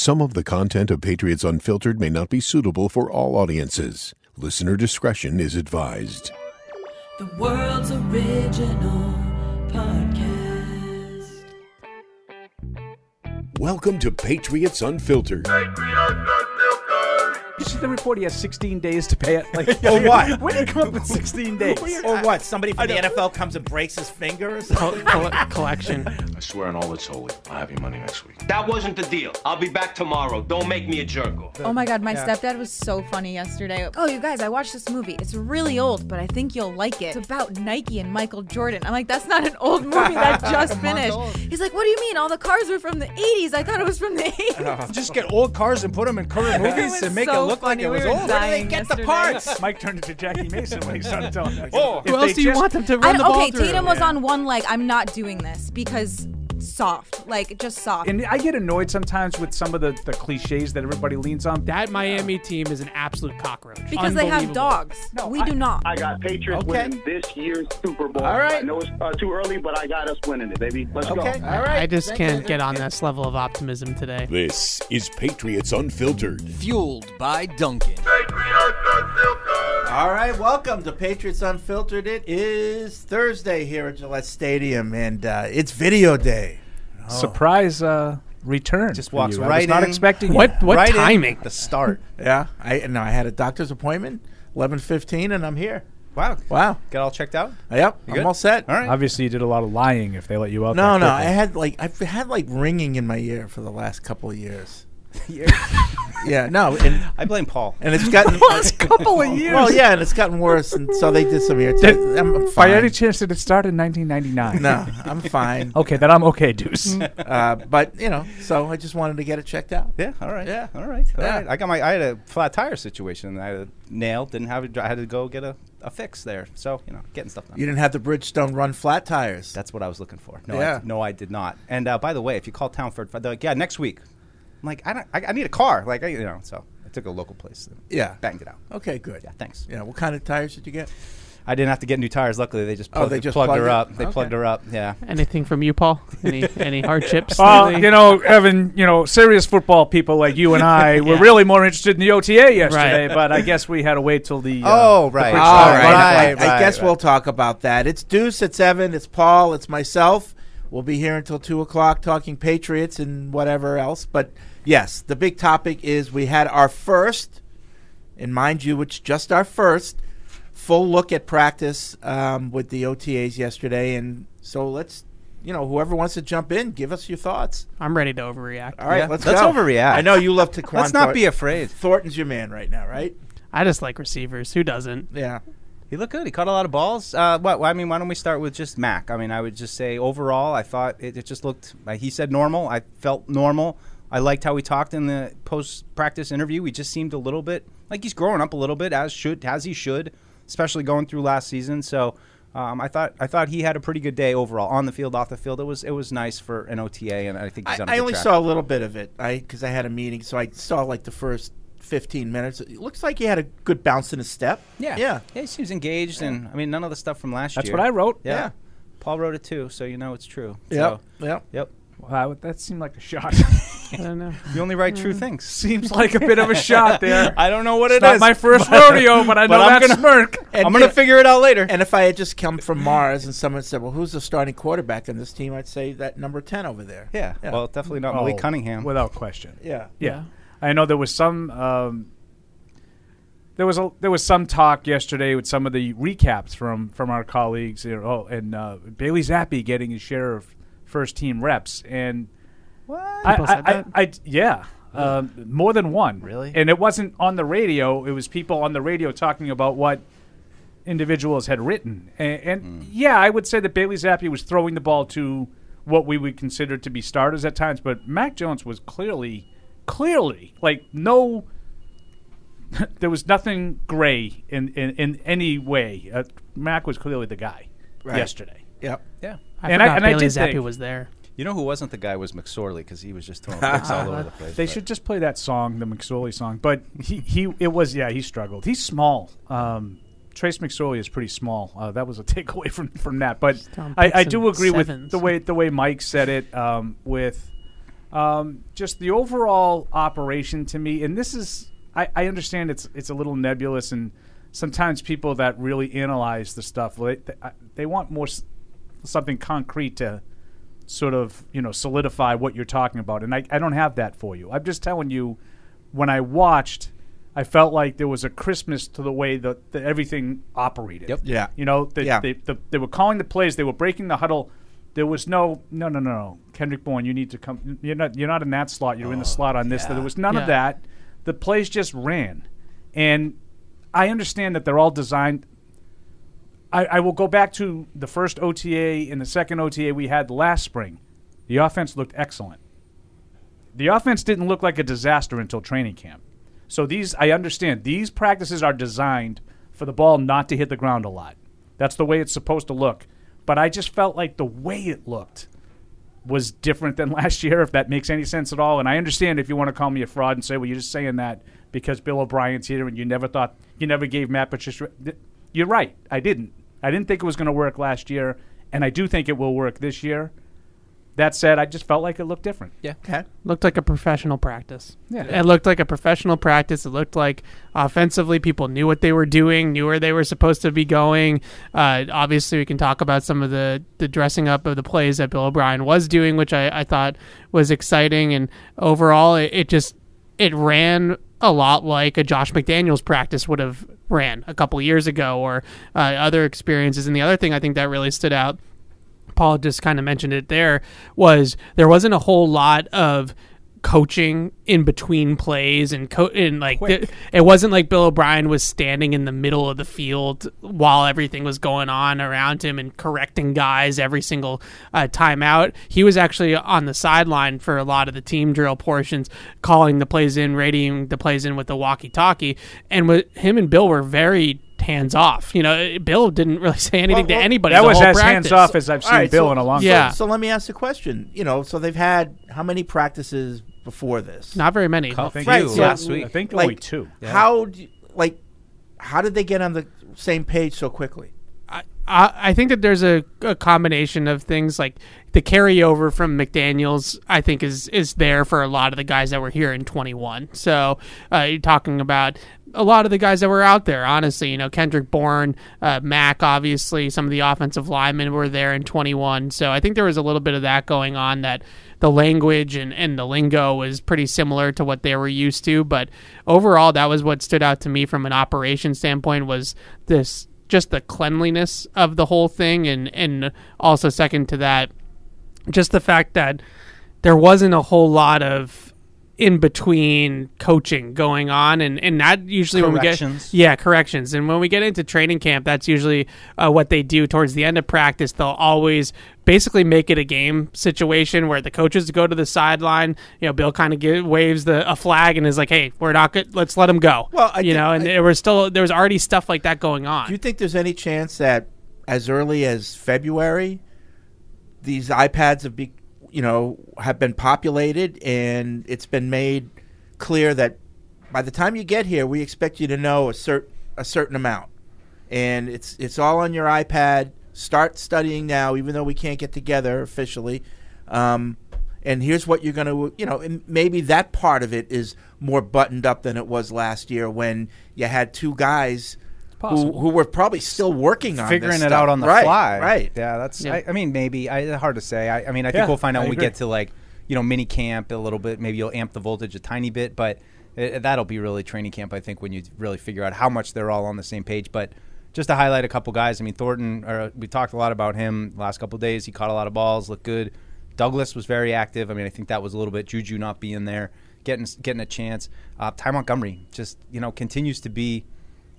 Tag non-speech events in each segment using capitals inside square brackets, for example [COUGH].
Some of the content of Patriots Unfiltered may not be suitable for all audiences. Listener discretion is advised. The world's original podcast. Welcome to Patriots Unfiltered. You see the report he has 16 days to pay it? Like, [LAUGHS] Or what? [LAUGHS] When did he come up with 16 [LAUGHS] days? Or what? Somebody from the NFL comes and breaks his finger or something? Coll- collection. I swear on all that's holy, I'll have your money next week. That wasn't the deal. I'll be back tomorrow. Don't make me a jerk off. Oh my god, my stepdad was so funny yesterday. Oh, you guys, I watched this movie. It's really old, but I think you'll like it. It's about Nike and Michael Jordan. I'm like, that's not an old movie that just finished. He's like, what do you mean? All the cars were from the 80s. I thought it was from the 80s. Just get old cars and put them in current movies and make so it look funny. like it We was were old. dying get the parts? [LAUGHS] Mike turned into Jackie Mason when he started telling me. Oh. Who else do you want them to I run the ball okay, through? Tatum was on one leg. I'm not doing this because soft. Like, just soft. And I get annoyed sometimes with some of the, the cliches that everybody leans on. That Miami team is an absolute cockroach. because they have dogs. No, we I- do not. I got Patriots Okay. winning this year's Super Bowl. All right. I know it's uh, too early, but I got us winning it, baby. Let's go. All right. I just Thank can't you. get on this level of optimism today. This is Patriots Unfiltered. Fueled by Dunkin'. All right, welcome to Patriots Unfiltered. It is Thursday here at Gillette Stadium, and uh, it's video day. Surprise uh, return. Just for walks you. I right was not expecting What it. what Right in timing? The start. [LAUGHS] yeah, I no, I had a doctor's appointment, eleven fifteen, and I'm here. Wow. Wow. Got all checked out? Yep, I'm good? all set. All right. Obviously, you did a lot of lying if they let you out. No, that no, I had like I've had like ringing in my ear for the last couple of years. [LAUGHS] yeah, no, and I blame Paul. and it's gotten [LAUGHS] last couple of [LAUGHS] years. well, yeah, and it's gotten worse, and so they did some ear. Did- I'm, I'm By fine. any chance, did it start in 1999? No, I'm fine. Okay, then I'm okay, Deuce. Uh, but you know, so I just wanted to get it checked out. Yeah. All right. Yeah. All right. All Yeah. right. I got my. I had a flat tire situation. and I had a nail. Didn't have it. I had to go get a, a fix there. So you know, getting stuff done. You didn't have the Bridgestone run flat tires. That's what I was looking for. No, Yeah. I, no, I did not. And uh, by the way, if you call Town Fair, they're like, yeah, next week. I'm like, I don't. I, I need a car. Like, I, you know. So I took a local place. And Yeah. Banged it out. Okay, good. Yeah. Thanks. Yeah, what kind of tires did you get? I didn't have to get new tires. Luckily, they just Oh, plugged, they just plugged plugged her it? up. They Okay. plugged her up. Yeah. Anything from you, Paul? Any [LAUGHS] any hardships? Well, lately? you know, Evan, you know, serious football people like you and I [LAUGHS] were Yeah. really more interested in the OTA yesterday, Right. but I guess we had to wait till the. Uh, Oh, right. the All Bridgestone All right, right, I, I right, guess right. we'll talk about that. It's Deuce, it's Evan, it's Paul, it's myself. We'll be here until two o'clock talking Patriots and whatever else. But yes, the big topic is we had our first, and mind you, it's just our first full look at practice um, with the OTAs yesterday. And so let's, you know, whoever wants to jump in, give us your thoughts. I'm ready to overreact. All right, Yeah, let's let's go. overreact. I know you love to. [LAUGHS] Let's not be afraid. Thornton's your man right now, right? I just like receivers. Who doesn't? Yeah. He looked good. He caught a lot of balls. Uh, what? I mean, why don't we start with just Mac? I mean, I would just say overall, I thought it, it just looked. Like he said normal. I felt normal. I liked how he talked in the post-practice interview. He just seemed a little bit like he's growing up a little bit, as should as he should, especially going through last season. So. Um, I thought I thought he had a pretty good day overall on the field, off the field. It was it was nice for an OTA, and I think he's I, on a I good only track. saw a little bit of it. I because I had a meeting, so I saw like the first fifteen minutes. It looks like he had a good bounce in his step. Yeah, yeah. yeah. He seems engaged, and I mean, none of the stuff from last That's year. That's what I wrote. Yeah. Yeah. Paul wrote it too, so you know it's true. Yeah. So, Yep. yep. Wow, that seemed like a shot. [LAUGHS] I don't know. You only write true things. Seems like a bit of a shot there. [LAUGHS] I don't know what It's it not is. my first rodeo, but I know but I'm that gonna- smirk. [LAUGHS] I'm gonna figure it out later. And if I had just come from Mars and someone said, "Well, who's the starting quarterback in this team?" I'd say that number ten over there. yeah. Yeah. Well, definitely not Oh, Malik Cunningham. without question. Yeah. Yeah. I know there was some um, there was a there was some talk yesterday with some of the recaps from from our colleagues you know, oh, and uh, Bailey Zappe getting his share of first team reps and what? I, I, said I, that? I- yeah um, more than one Really? and it wasn't on the radio it was people on the radio talking about what individuals had written and, and Hmm. yeah I would say that Bailey Zappe was throwing the ball to what we would consider to be starters at times but Mac Jones was clearly clearly like no [LAUGHS] there was nothing gray in, in, in any way. Uh, Mac was clearly the guy Right. yesterday. Yep. yeah. I And I- forgot and I Bailey did Zappe think- was there. You know who wasn't the guy was McSorley because he was just throwing [LAUGHS] picks all over the [LAUGHS] place. They but- should just play that song, the McSorley song. But he, he it was yeah he struggled. He's small. Um, Trace McSorley is pretty small. Uh, that was a [LAUGHS] takeaway from from that. But I, I do agree with the way the way Mike said it. Um, with Um, just the overall operation to me, and this is I, I understand it's it's a little nebulous, and sometimes people that really analyze the stuff, they they, they want more s- something concrete to sort of you know solidify what you're talking about, and I, I don't have that for you. I'm just telling you, when I watched. I felt like there was a Christmas to the way that, that everything operated. Yep. Yeah. You know, they, Yeah. they, the, they were calling the plays. They were breaking the huddle. There was no, no, no, no, no. Kendrick Bourne, you need to come. You're not, you're not in that slot. You're in the oh, slot on this. There was none Yeah. of that. The plays just ran, and I understand that they're all designed. I, I will go back to the first OTA and the second OTA we had last spring. The offense looked excellent. The offense didn't look like a disaster until training camp. So these, I understand, these practices are designed for the ball not to hit the ground a lot. That's the way it's supposed to look. But I just felt like the way it looked was different than [LAUGHS] last year, if that makes any sense at all. And I understand if you want to call me a fraud and say, well, you're just saying that because Bill O'Brien's here and you never thought, you never gave Matt Patricia. You're right. I didn't. I didn't think it was going to work last year, and I do think it will work this year. That said, I just felt like it looked different. Yeah. Okay. Looked like a professional practice. Yeah. It looked like a professional practice. It looked like offensively people knew what they were doing, knew where they were supposed to be going. Uh, obviously, we can talk about some of the, the dressing up of the plays that Bill O'Brien was doing, which I, I thought was exciting. And overall, it, it just it ran a lot like a Josh McDaniels practice would have ran a couple years ago or uh, other experiences. And the other thing I think that really stood out Paul just kind of mentioned it there was there wasn't a whole lot of coaching in between plays and co- and like th- it wasn't like Bill O'Brien was standing in the middle of the field while everything was going on around him and correcting guys every single uh, timeout. He was actually on the sideline for a lot of the team drill portions, calling the plays in, rating the plays in with the walkie-talkie, and with him and Bill were very hands off. You know, Bill didn't really [LAUGHS] say anything Well, to anybody. That was whole as practice. hands off as I've seen All right, Bill so- in a long Yeah. time. So let me ask a question. You know, so they've had how many practices before this? Not very many. Couple. think Right, few so- last week. I think Like, only two. How do you, like how did they get on the same page so quickly? I, I I think that there's a, a combination of things like the carryover from McDaniel's. I think is is there for a lot of the guys that were here in 21. So uh, you're talking about a lot of the guys that were out there. Honestly, you know Kendrick Bourne, uh, Mac, obviously some of the offensive linemen were there in 21. So I think there was a little bit of that going on. That the language and, and the lingo was pretty similar to what they were used to. But overall, that was what stood out to me from an operation standpoint was this just the cleanliness of the whole thing and and also second to that just the fact that there wasn't a whole lot of in between coaching going on and and that usually when we get yeah corrections. And when we get into training camp that's usually uh, what they do towards the end of practice. They'll always basically make it a game situation where the coaches go to the sideline. You know bill kind of waves the a flag and is like hey we're not good let's let them go. Well, I you think- know and I- there was still there was already stuff like that going on. Do you think there's any chance that as early as February, these iPads have be, you know, have been populated and it's been made clear that by the time you get here, we expect you to know a cert a certain amount, and it's it's all on your iPad. Start studying now, even though we can't get together officially. Um, and here's what you're going to, you know, maybe that part of it is more buttoned up than it was last year when you had two guys who, possible. who were probably still working on figuring this it stuff. out on the right, fly. Right. Yeah, that's. Yeah. I, I mean, maybe. I, hard to say. I, I mean, I think Yeah, we'll find out I when we get to like, you know, mini camp a little bit. Maybe you'll amp the voltage a tiny bit, but it, that'll be really training camp. I think when you really figure out how much they're all on the same page. But just to highlight a couple guys. I mean, Thornton. Or we talked a lot about him the last couple of days. He caught a lot of balls. Looked good. Douglas was very active. I mean, I think that was a little bit Juju not being there, getting getting a chance. Uh, Ty Montgomery just you know continues to be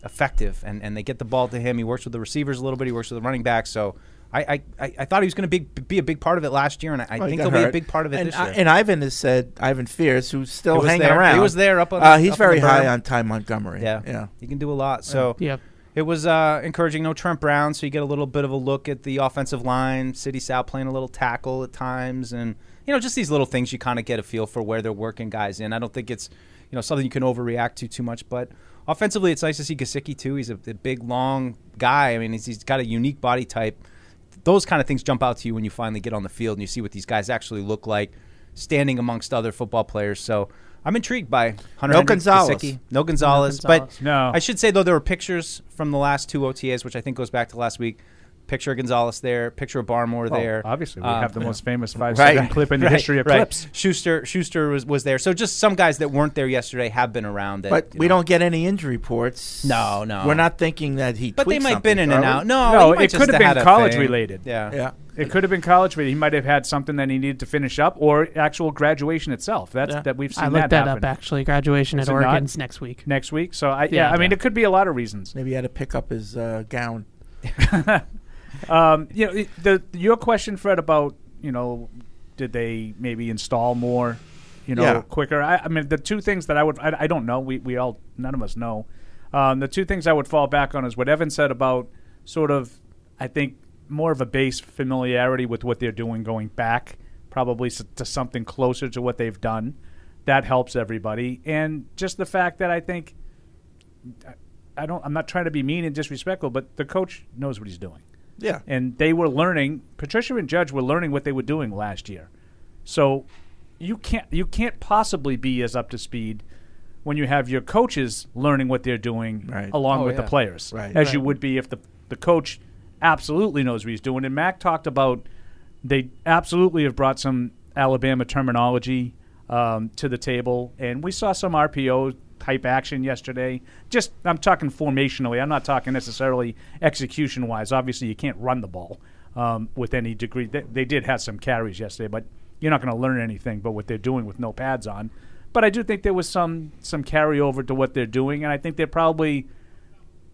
effective, and, and they get the ball to him. He works with the receivers a little bit. He works with the running back. So I I, I, I thought he was going to be be a big part of it last year, and I, I Well, he think he'll be a big part of it and, this year. I- and Ivan has said Ivan Fears, who's still hanging there. around. He was there up on- Uh, he's up on very the high on Ty Montgomery. yeah, yeah. he can do a lot. So yeah it was uh, encouraging. No Trent Brown, so you get a little bit of a look at the offensive line. Sidy Sow playing a little tackle at times, and you know just these little things you kind of get a feel for where they're working guys in. I don't think it's you know something you can overreact to too much, but offensively it's nice to see Gesicki too. He's a, a big, long guy. I mean, he's, he's got a unique body type. Those kind of things jump out to you when you finally get on the field and you see what these guys actually look like. standing amongst other football players. So I'm intrigued by Hunter No Henry, Gonzalez. Gesicki. No Gonzalez. Gonzalez. But No. I should say though there were pictures from the last two OTAs, which I think goes back to last week. Picture of Gonzalez there, picture of Barmore Well, there. obviously, we Um, have the most [LAUGHS] famous five Right. second clip in the Right, history of right. clips. Schuster Schuster was, was there. So just some guys that weren't there yesterday have been around. That, But we know. don't get any injury reports. No, no. We're not thinking that he. But they might have been in and out. No, No, it could have been college related. Yeah. Yeah. It could have been college related. He might have had something that he needed to finish up, or actual graduation itself. That's Yeah. that we've seen I looked that, that, happen up actually. Graduation Is at it not? Oregon's next week. next week. So I, yeah, Yeah. I mean, it could be a lot of reasons. Maybe he had to pick up his uh, gown. [LAUGHS] Um, you know, the your question, Fred, about you know, did they maybe install more, you know, Yeah. quicker? I, I mean, the two things that I would, I, I don't know. We we all, none of us know. Um, the two things I would fall back on is what Evan said about sort of, I think, more of a base familiarity with what they're doing going back, probably s- to something closer to what they've done. That helps everybody, and just the fact that I think. I- I don't. I'm not trying to be mean and disrespectful, but the coach knows what he's doing Yeah. and they were learning. Patricia and Judge were learning what they were doing last year, so you can't you can't possibly be as up to speed when you have your coaches learning what they're doing Right. along Oh, with yeah. the players, Right. as you would be if the the coach absolutely knows what he's doing. And Mac talked about they absolutely have brought some Alabama terminology um, to the table, and we saw some RPO type action yesterday. Just I'm talking formationally. I'm not talking necessarily execution wise. Obviously, you can't run the ball um, with any degree. They, they did have some carries yesterday, but you're not going to learn anything. But what they're doing with no pads on. But I do think there was some some carryover to what they're doing, and I think they're probably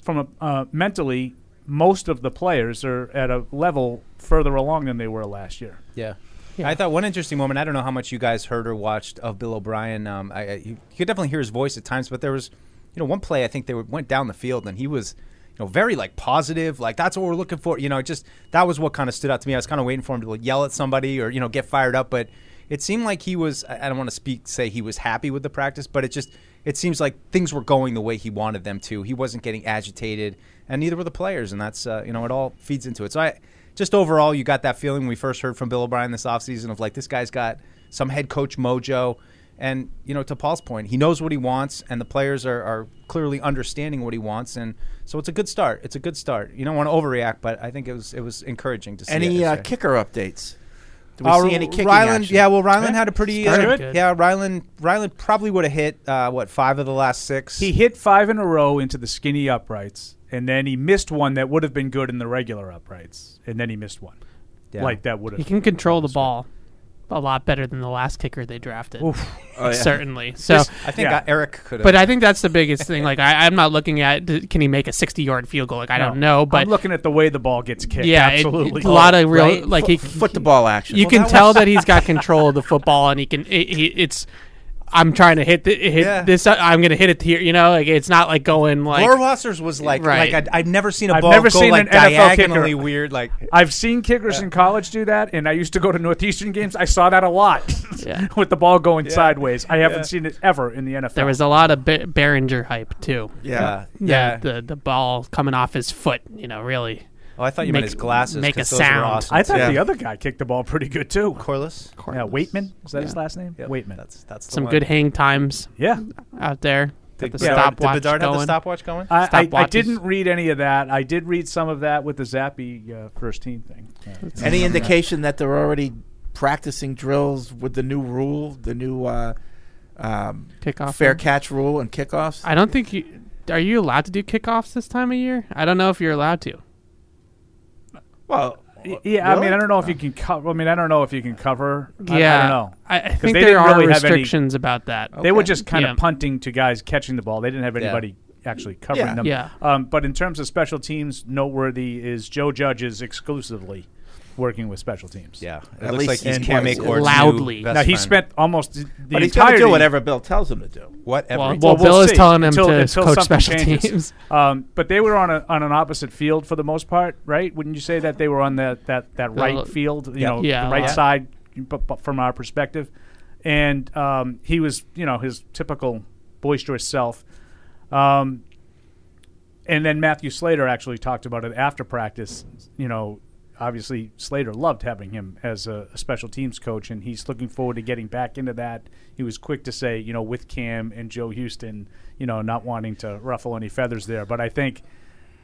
from a uh, mentally most of the players are at a level further along than they were last year. Yeah. I thought one interesting moment. I don't know how much you guys heard or watched of Bill O'Brien. Um, I, I, you, could definitely hear his voice at times, but there was, you know, one play I think they went down the field and he was, you know, very like positive, like that's what we're looking for. You know, just that was what kind of stood out to me. I was kind of waiting for him to yell at somebody or you know get fired up, but it seemed like he was. I I don't want to speak say he was happy with the practice, but it just it seems like things were going the way he wanted them to. He wasn't getting agitated, and neither were the players, and that's uh, you know it all feeds into it. So I just overall, you got that feeling when we first heard from Bill O'Brien this offseason of like this guy's got some head coach mojo. And you know, to Paul's point, he knows what he wants, and the players are, are clearly understanding what he wants, and so it's a good start. It's a good start. You don't want to overreact, but I think it was it was encouraging to see. Any uh, kicker updates? Do we Uh, see any kicking Ryland, action? yeah. Well, Ryland had a pretty uh, good. Yeah, Ryland. Ryland probably would have hit uh, what five of the last six. He hit five in a row into the skinny uprights, and then he missed one that would have been good in the regular uprights, and then he missed one. Yeah. Like that would have. He can control the ball a lot better than the last kicker they drafted. Oh, yeah. Certainly. So, I think Yeah. uh, Eric could have. but I think that's the biggest thing. [LAUGHS] Like, I, I'm not looking at d- can he make a 60 yard field goal. Like, I don't know, but I'm looking at the way the ball gets kicked. yeah, it- absolutely. it's a lot of real Right? like Foot, he foot the ball action. You Well, can that tell was- that he's got control of the football, and he can. It, he, it's. I'm trying to hit the, hit Yeah. this. I'm going to hit it here. You know, like it's not like going like. Rohrwassers was like Right. like I'd, I'd never seen a I've ball never go seen like an NFL kicker. diagonally weird. Like I've seen kickers in college do that, and I used to go to Northeastern games. I saw that a lot Yeah. [LAUGHS] with the ball going sideways. I haven't seen it ever in the NFL. There was a lot of Be- Baringer hype too. yeah. Yeah, yeah. the the ball coming off his foot. You know, really. Oh, I thought you Make- meant his glasses. make a those were sound. awesome. I thought Yeah. the other guy kicked the ball pretty good too. Corliss. Yeah, Waitman was that his last name? Yep, Waitman. That's that's the Some one. good hang times yeah, out there. Did Got the Bedard, did stopwatch Bedard have the stopwatch going? I, I, I didn't read any of that. I did read some of that with the Zappe uh, first team thing. Uh, Any indication that they're already practicing drills with the new rule, the new uh, um, Kickoff. fair rule. catch rule and kickoffs? I don't think you. Are you allowed to do kickoffs this time of year? I don't know if you're allowed to. Well, Y- Yeah, I mean. I don't know if you can cover. I mean, I don't know if you can cover. I- yeah, I, don't know. I, I think they there didn't are really have any- restrictions about that. They were Okay. just kind Yeah. of punting to guys catching the ball. They didn't have anybody actually covering Yeah. them. Yeah. Um, but in terms of special teams, noteworthy is Joe Judge is exclusively working with special teams. Yeah, it At looks least like he's he's Cam twice. Achord's Loudly. new best Now he friend. spent almost the but he's going to entirety. do whatever Bill tells him to do. whatever. Well, he well, did. Bill is see telling him until- to until coach something special changes. teams. Um, but they were on a, on an opposite field for the most part, right? Wouldn't you say that they were on that that, that The- right field, you Yeah. know, Yeah, the right yeah. side, but, but from our perspective, and um, he was, you know, his typical boisterous self. Um, and then Matthew Slater actually talked about it after practice. You know, obviously Slater loved having him as a, a special teams coach, and he's looking forward to getting back into that. He was quick to say, you know, with Cam and Joe Houston, you know, not wanting to ruffle any feathers there, but I think.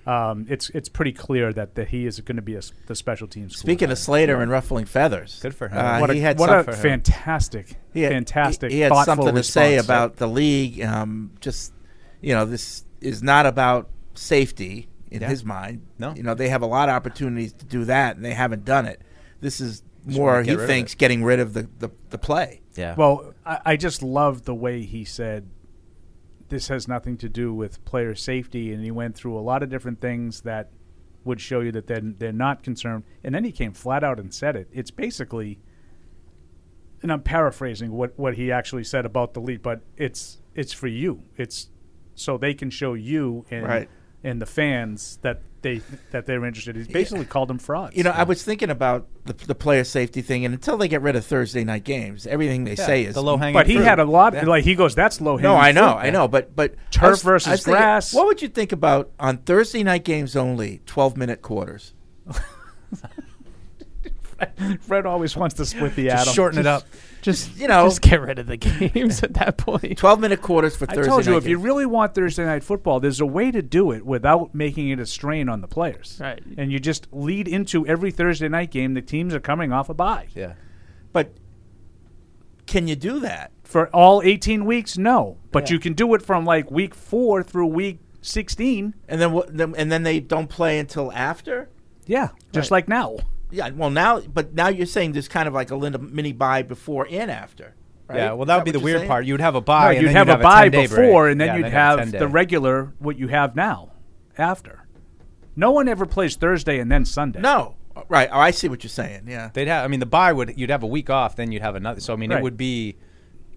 Um, it's it's pretty clear that, that he is going to be a s the special teams. Coach. Speaking of Slater and ruffling feathers, Good for him. Uh, what a, he had what a fantastic, he had, fantastic, He, he had thoughtful something to say about the league. Um, just you know, this is not about safety in Yeah. his mind. No. you know, they have a lot of opportunities to do that, and they haven't done it. This is Just more. He thinks getting rid of the, the, the play. Yeah. Well, I, I just love the way he said this has nothing to do with player safety, and he went through a lot of different things that would show you that they're, they're not concerned. And then he came flat out and said it. It's basically, and I'm paraphrasing what, what he actually said about the league, but it's it's for you. It's so they can show you and Right. And the fans that they that they're interested. He's basically called them frauds. You know, I was thinking about the, the player safety thing, and until they get rid of Thursday night games, everything they Yeah, say is the low-hanging but he fruit. had a lot. Yeah. Like he goes, that's low hanging. No, I know, I know, but but Turf was- versus I thinking, grass. what would you think about on Thursday night games only, twelve minute quarters? [LAUGHS] Fred always wants to split the Just atom. shorten it up. [LAUGHS] Just You know, just get rid of the games at that point. twelve minute quarters for I Thursday I told you, night if you really want Thursday night football, there's a way to do it without making it a strain on the players. Right. And you just lead into every Thursday night game. The teams are coming off a bye. Yeah. But can you do that? For all 18 weeks, no. But Yeah. you can do it from like week four through week 16. And then what? And then they don't play until after. Yeah. Just Right. like now. Yeah. Well, now, but now you're saying there's kind of like a little mini bye before and after. Right? Yeah, well, Is that would be the weird saying? part. You'd have a No, bye, and you'd then have you'd a bye 10-day before, break. and then Yeah, you'd a have 10-day. the regular, what you have now, after. No one ever plays Thursday and then Sunday. No. Right. Oh, I see what you're saying. Yeah. They'd have. I mean, the bye would. You'd have a week off, then you'd have another. So I mean, Right. it would be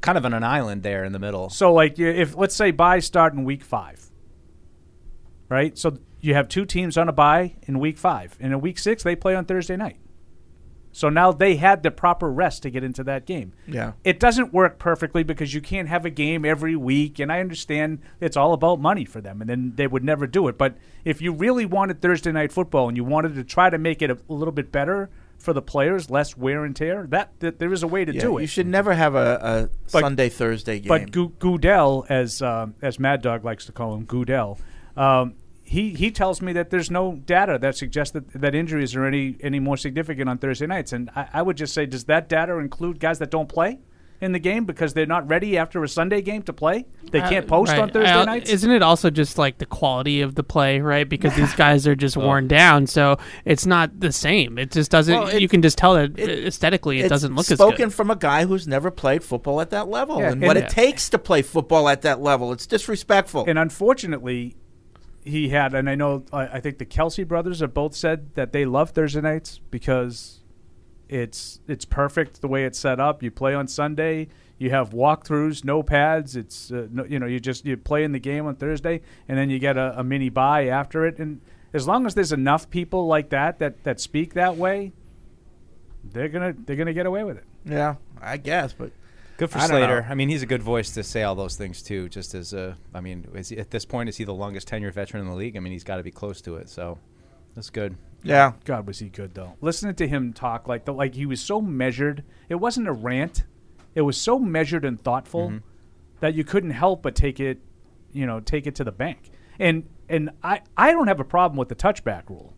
kind of on an island there in the middle. So, like, if let's say bye start in week five, right? So you have two teams on a bye in week five, and in week six they play on Thursday night. So now they had the proper rest to get into that game. Yeah. It doesn't work perfectly because you can't have a game every week, and I understand it's all about money for them, and then they would never do it. But if you really wanted Thursday night football and you wanted to try to make it a, little bit better for the players, less wear and tear, that, that there is a way to Yeah, do it. You should never have a, a But- Sunday Thursday game. But Goodell, as um, as Mad Dog likes to call him, Goodell, um, he he tells me that there's no data that suggests that, that injuries are any any more significant on Thursday nights. And I, I would just say, does that data include guys that don't play in the game because they're not ready after a Sunday game to play? They can't Uh, post right. on Thursday Uh, nights. Isn't it also just like the quality of the play, right? Because these [LAUGHS] guys are just worn down, so it's not the same. It just doesn't. Well, it- you can just tell that it- aesthetically, it It's doesn't look as spoken from a guy who's never played football at that level Yeah, and, and- what Yeah. it takes to play football at that level. It's disrespectful. and unfortunately, he had, and I know, I, I think the Kelce brothers have both said that they love Thursday nights because it's it's perfect the way it's set up. You play on Sunday, you have walkthroughs, no pads. It's uh, no, you know you just you play in the game on Thursday, and then you get a, a mini bye after it. And as long as there's enough people like that that that speak that way, they're gonna they're gonna get away with it. yeah, I guess, but Good for I Slater. I mean, he's a good voice to say all those things too. Just as a, I mean, is he, at this point, is he the longest tenured veteran in the league? I mean, he's got to be close to it. So that's good. yeah, God, was he good though? Listening to him talk like the, like he was so measured. It wasn't a rant. It was so measured and thoughtful Mm-hmm. that you couldn't help but take it, you know, take it to the bank. And and I I don't have a problem with the touchback rule,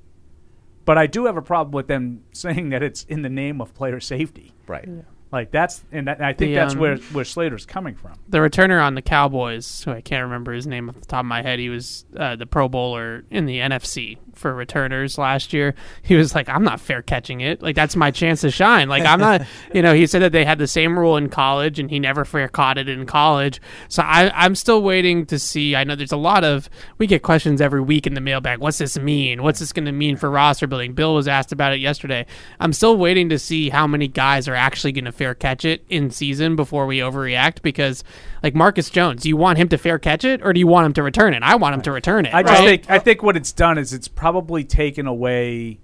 but I do have a problem with them [LAUGHS] saying that it's in the name of player safety. Right. Like that's and, that, and I think The, that's um, where where Slater's coming from. the returner on the Cowboys, who I can't remember his name off the top of my head, he was uh, the Pro Bowler in the NFC for returners last year. He was like, "I'm not fair catching it. Like that's my chance to shine. Like I'm not." [LAUGHS] you know, he said that they had the same rule in college, and he never fair caught it in college. So I, I'm still waiting to see. I know there's a lot of we get questions every week in the mailbag. What's this mean? What's this going to mean for roster building? Bill was asked about it yesterday. I'm still waiting to see how many guys are actually going to fair catch it in season before we overreact because like Marcus Jones, do you want him to fair catch it or do you want him to return it? I want him to return it. I just right? think I think what it's done is it's probably taken away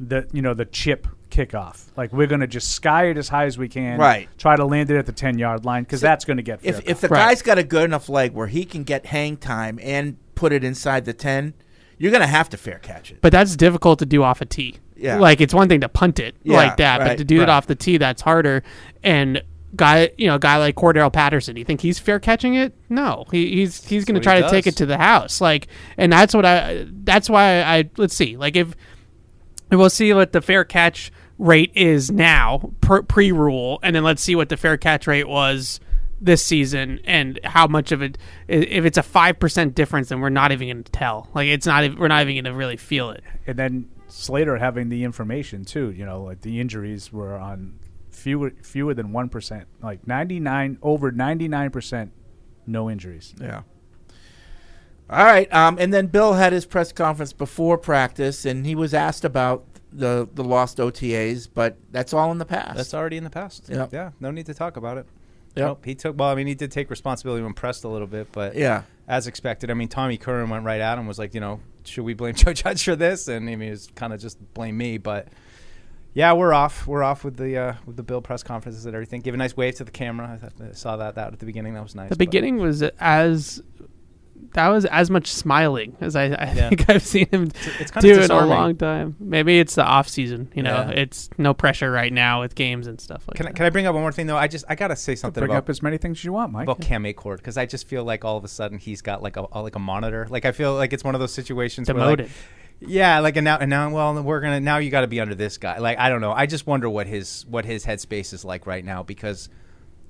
the you know the chip kickoff. Like we're going to just sky it as high as we can. Right. Try to land it at the ten yard line because that's going to get. if fair if the caught. guy's got a good enough leg where he can get hang time and put it inside the ten, you're going to have to fair catch it. but that's difficult to do off a tee. Yeah. Like it's one thing to punt it Yeah, like that, but to do it off the tee, that's harder. And guy, you know, a guy like Cordarrelle Patterson, you think he's fair catching it? No, he, he's he's going to try to take it to the house. Like, and that's what I. That's why I. Let's see. Like if we'll see what the fair catch rate is now pre rule, and then let's see what the fair catch rate was this season and how much of it if it's a 5% difference then we're not even going to tell like it's not ev- we're not even going to really feel it and then Slater having the information too. You know, like the injuries were on fewer fewer than one percent, like ninety nine over ninety nine percent, no injuries. Yeah. All right, um, and then Bill had his press conference before practice, and he was asked about the the lost OTAs, but that's all in the past. That's already in the past. Yep. Yeah, no need to talk about it. Yep. Nope, he took. Well, I mean, he did take responsibility when pressed a little bit, but Yeah. as expected. I mean, Tommy Curran went right at him, was like, you know, should we blame [LAUGHS] Joe Judge for this? And I mean, it's kind of just blame me, but. Yeah, we're off. We're off with the uh, with the Bill press conferences and everything. Give a nice wave to the camera. I, thought, I saw that that at the beginning. That was nice. the beginning was as that was as much smiling as I, I Yeah. think I've seen him it's kinda do in a long time. Maybe it's the off season. You know, Yeah. it's no pressure right now with games and stuff like Can I, can I bring up one more thing though? I just I gotta say something Bring about up as many things as you want, Mike. about Cam Achord because I just feel like all of a sudden he's got like a, a- like a monitor. Like I feel like it's one of those situations where like, Demoted. yeah, like and now and now well we're gonna now you got to be under this guy. Like I don't know. I just wonder what his what his headspace is like right now because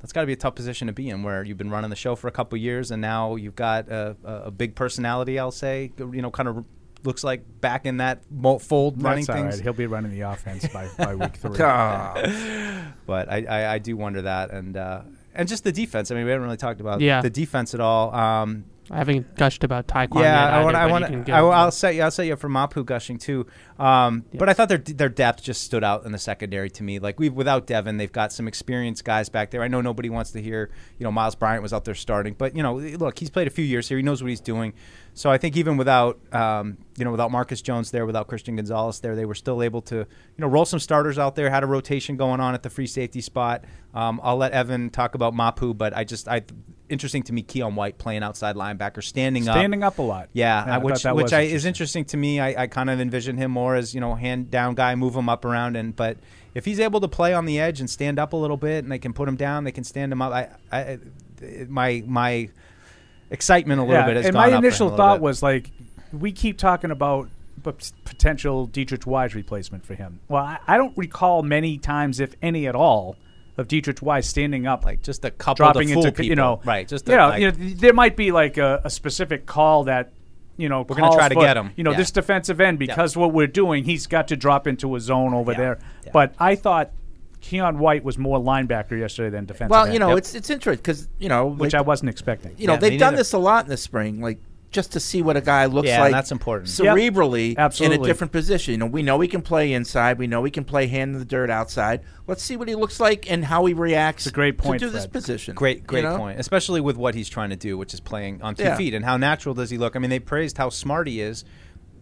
that's got to be a tough position to be in where you've been running the show for a couple years and now you've got a, a, a big personality. I'll say you know kind of looks like back in that mo- fold running all things. right. He'll be running the offense by, by week [LAUGHS] three. [LAUGHS] but I, I, I do wonder that, and uh, and just the defense. I mean, we haven't really talked about Yeah. the defense at all. Um, I haven't gushed about Taekwondo. yeah, I want. I want. I, go- I'll set you. I'll set you up for Mapu gushing too. Um, But I thought their their depth just stood out in the secondary to me. Like we without Devin, they've got some experienced guys back there. I know nobody wants to hear you know Myles Bryant was out there starting, but you know look, he's played a few years here. He knows what he's doing. So I think even without um, you know without Marcus Jones there, without Christian Gonzalez there, they were still able to you know roll some starters out there. Had a rotation going on at the free safety spot. Um, I'll let Evan talk about Mapu, but I just I interesting to me Keion White playing outside linebacker, standing up, Standing up a lot. yeah, Yeah, I I- which that which I, is interesting to me. I, I kind of envision him more as you know hand down guy, move him up around, and but if he's able to play on the edge and stand up a little bit, and they can put him down, they can stand him up. I, I my my excitement a little yeah, bit has and gone my initial thought bit. was like, we keep talking about potential Deatrich Wise replacement for him. Well, I, I don't recall many times, if any at all, of Deatrich Wise standing up, like just a couple to dropping fool into you know, Right, just you know, like- you know, there might be like a, a specific call that. You know, We're gonna try to for, get him. You know, Yeah. this defensive end because what we're doing, he's got to drop into a zone over Yeah. there. Yeah. But I thought Keion White was more linebacker yesterday than defensive. well, end. you know, it's it's interesting because you know, which they- I wasn't expecting. you know, they've done neither. this a lot in the spring, like just to see what a guy looks Yeah, like. that's important. Cerebrally, absolutely, in a different position. You know, we know he can play inside. We know he can play hand in the dirt outside. Let's see what he looks like and how he reacts. It's a great point, to do this position. Great, great you know? point. Especially with what he's trying to do, which is playing on two Yeah. feet, and how natural does he look? I mean, they praised how smart he is,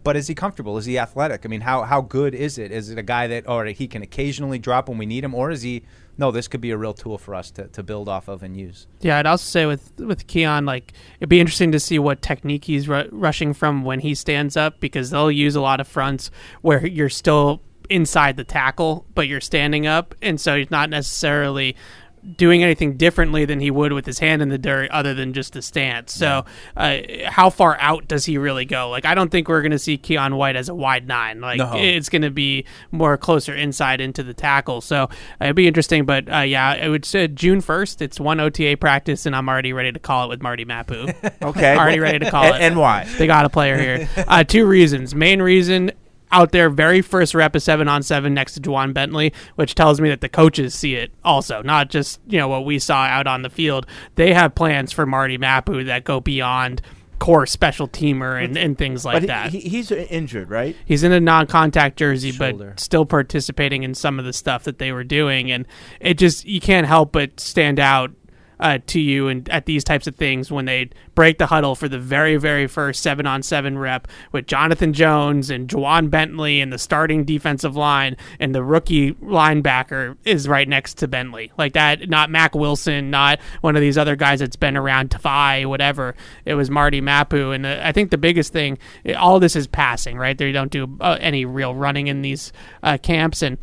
but is he comfortable? Is he athletic? I mean, how how good is it? Is it a guy that, or he can occasionally drop when we need him, or is he? No, this could be a real tool for us to, to build off of and use. Yeah, I'd also say with with Keion, like it'd be interesting to see what technique he's ru- rushing from when he stands up because they'll use a lot of fronts where you're still inside the tackle but you're standing up, and so he's not necessarily doing anything differently than he would with his hand in the dirt other than just the stance. So, uh, how far out does he really go? Like, I don't think we're going to see Keion White as a wide nine. Like, No. it's going to be more closer inside into the tackle. So, uh, it'd be interesting. But uh, yeah, it would say June 1st. It's one OTA practice, and I'm already ready to call it with Marte Mapu. [LAUGHS] Okay. already ready to call it. and why? They got a player here. Uh, two reasons. Main reason out there, very first rep is seven on seven next to Ja'Whaun Bentley, which tells me that the coaches see it also, not just you know what we saw out on the field. They have plans for Marte Mapu that go beyond core special teamer and, and things like he- that. he, he's injured, right? He's in a non-contact jersey, Shoulder. but still participating in some of the stuff that they were doing, and it just you can't help but stand out uh, to you and at these types of things when they break the huddle for the very very first seven on seven rep with Jonathan Jones and Ja'Whaun Bentley and the starting defensive line and the rookie linebacker is right next to Bentley. Like that not Mack Wilson not one of these other guys that's been around Tavai whatever. It was Marte Mapu. And uh, I think the biggest thing all this is passing right? They don't do uh, any real running in these uh, camps. And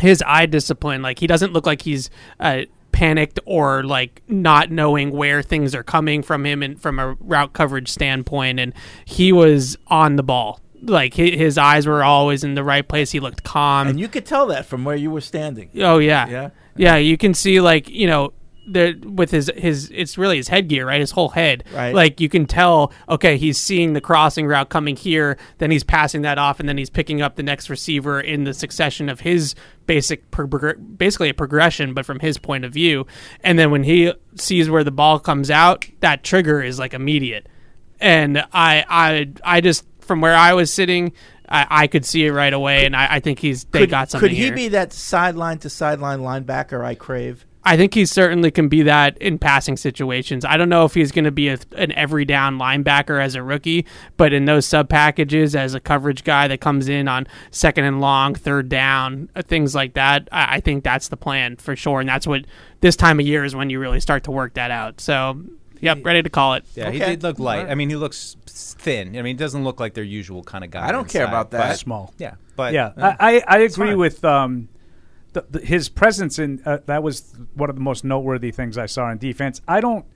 his eye discipline like he doesn't look like he's uh, panicked or like not knowing where things are coming from him and from a route coverage standpoint and he was on the ball like hi- his eyes were always in the right place he looked calm and you could tell that from where you were standing. oh yeah Yeah? yeah you can see like you know the with his his it's really his headgear right his whole head Right. like you can tell okay he's seeing the crossing route coming here then he's passing that off and then he's picking up the next receiver in the succession of his basic basically a progression but from his point of view and then when he sees where the ball comes out that trigger is like immediate and i i i just from where i was sitting i, I could see it right away and i, I think he's they could, got something Could he here. be that sideline to sideline linebacker I crave? I think he certainly can be that in passing situations. I don't know if he's going to be a, an every down linebacker as a rookie, but in those sub packages as a coverage guy that comes in on second and long, third down, uh, things like that, I, I think that's the plan for sure. And that's what this time of year is when you really start to work that out. So, yep, ready to call it. Yeah, he did look light. I mean, he looks thin. I mean, he doesn't look like their usual kind of guy. I don't care about that. but- Small. Yeah, but yeah, uh, I, I, I agree with um, the, the, his presence in uh, that was one of the most noteworthy things I saw in defense. I don't,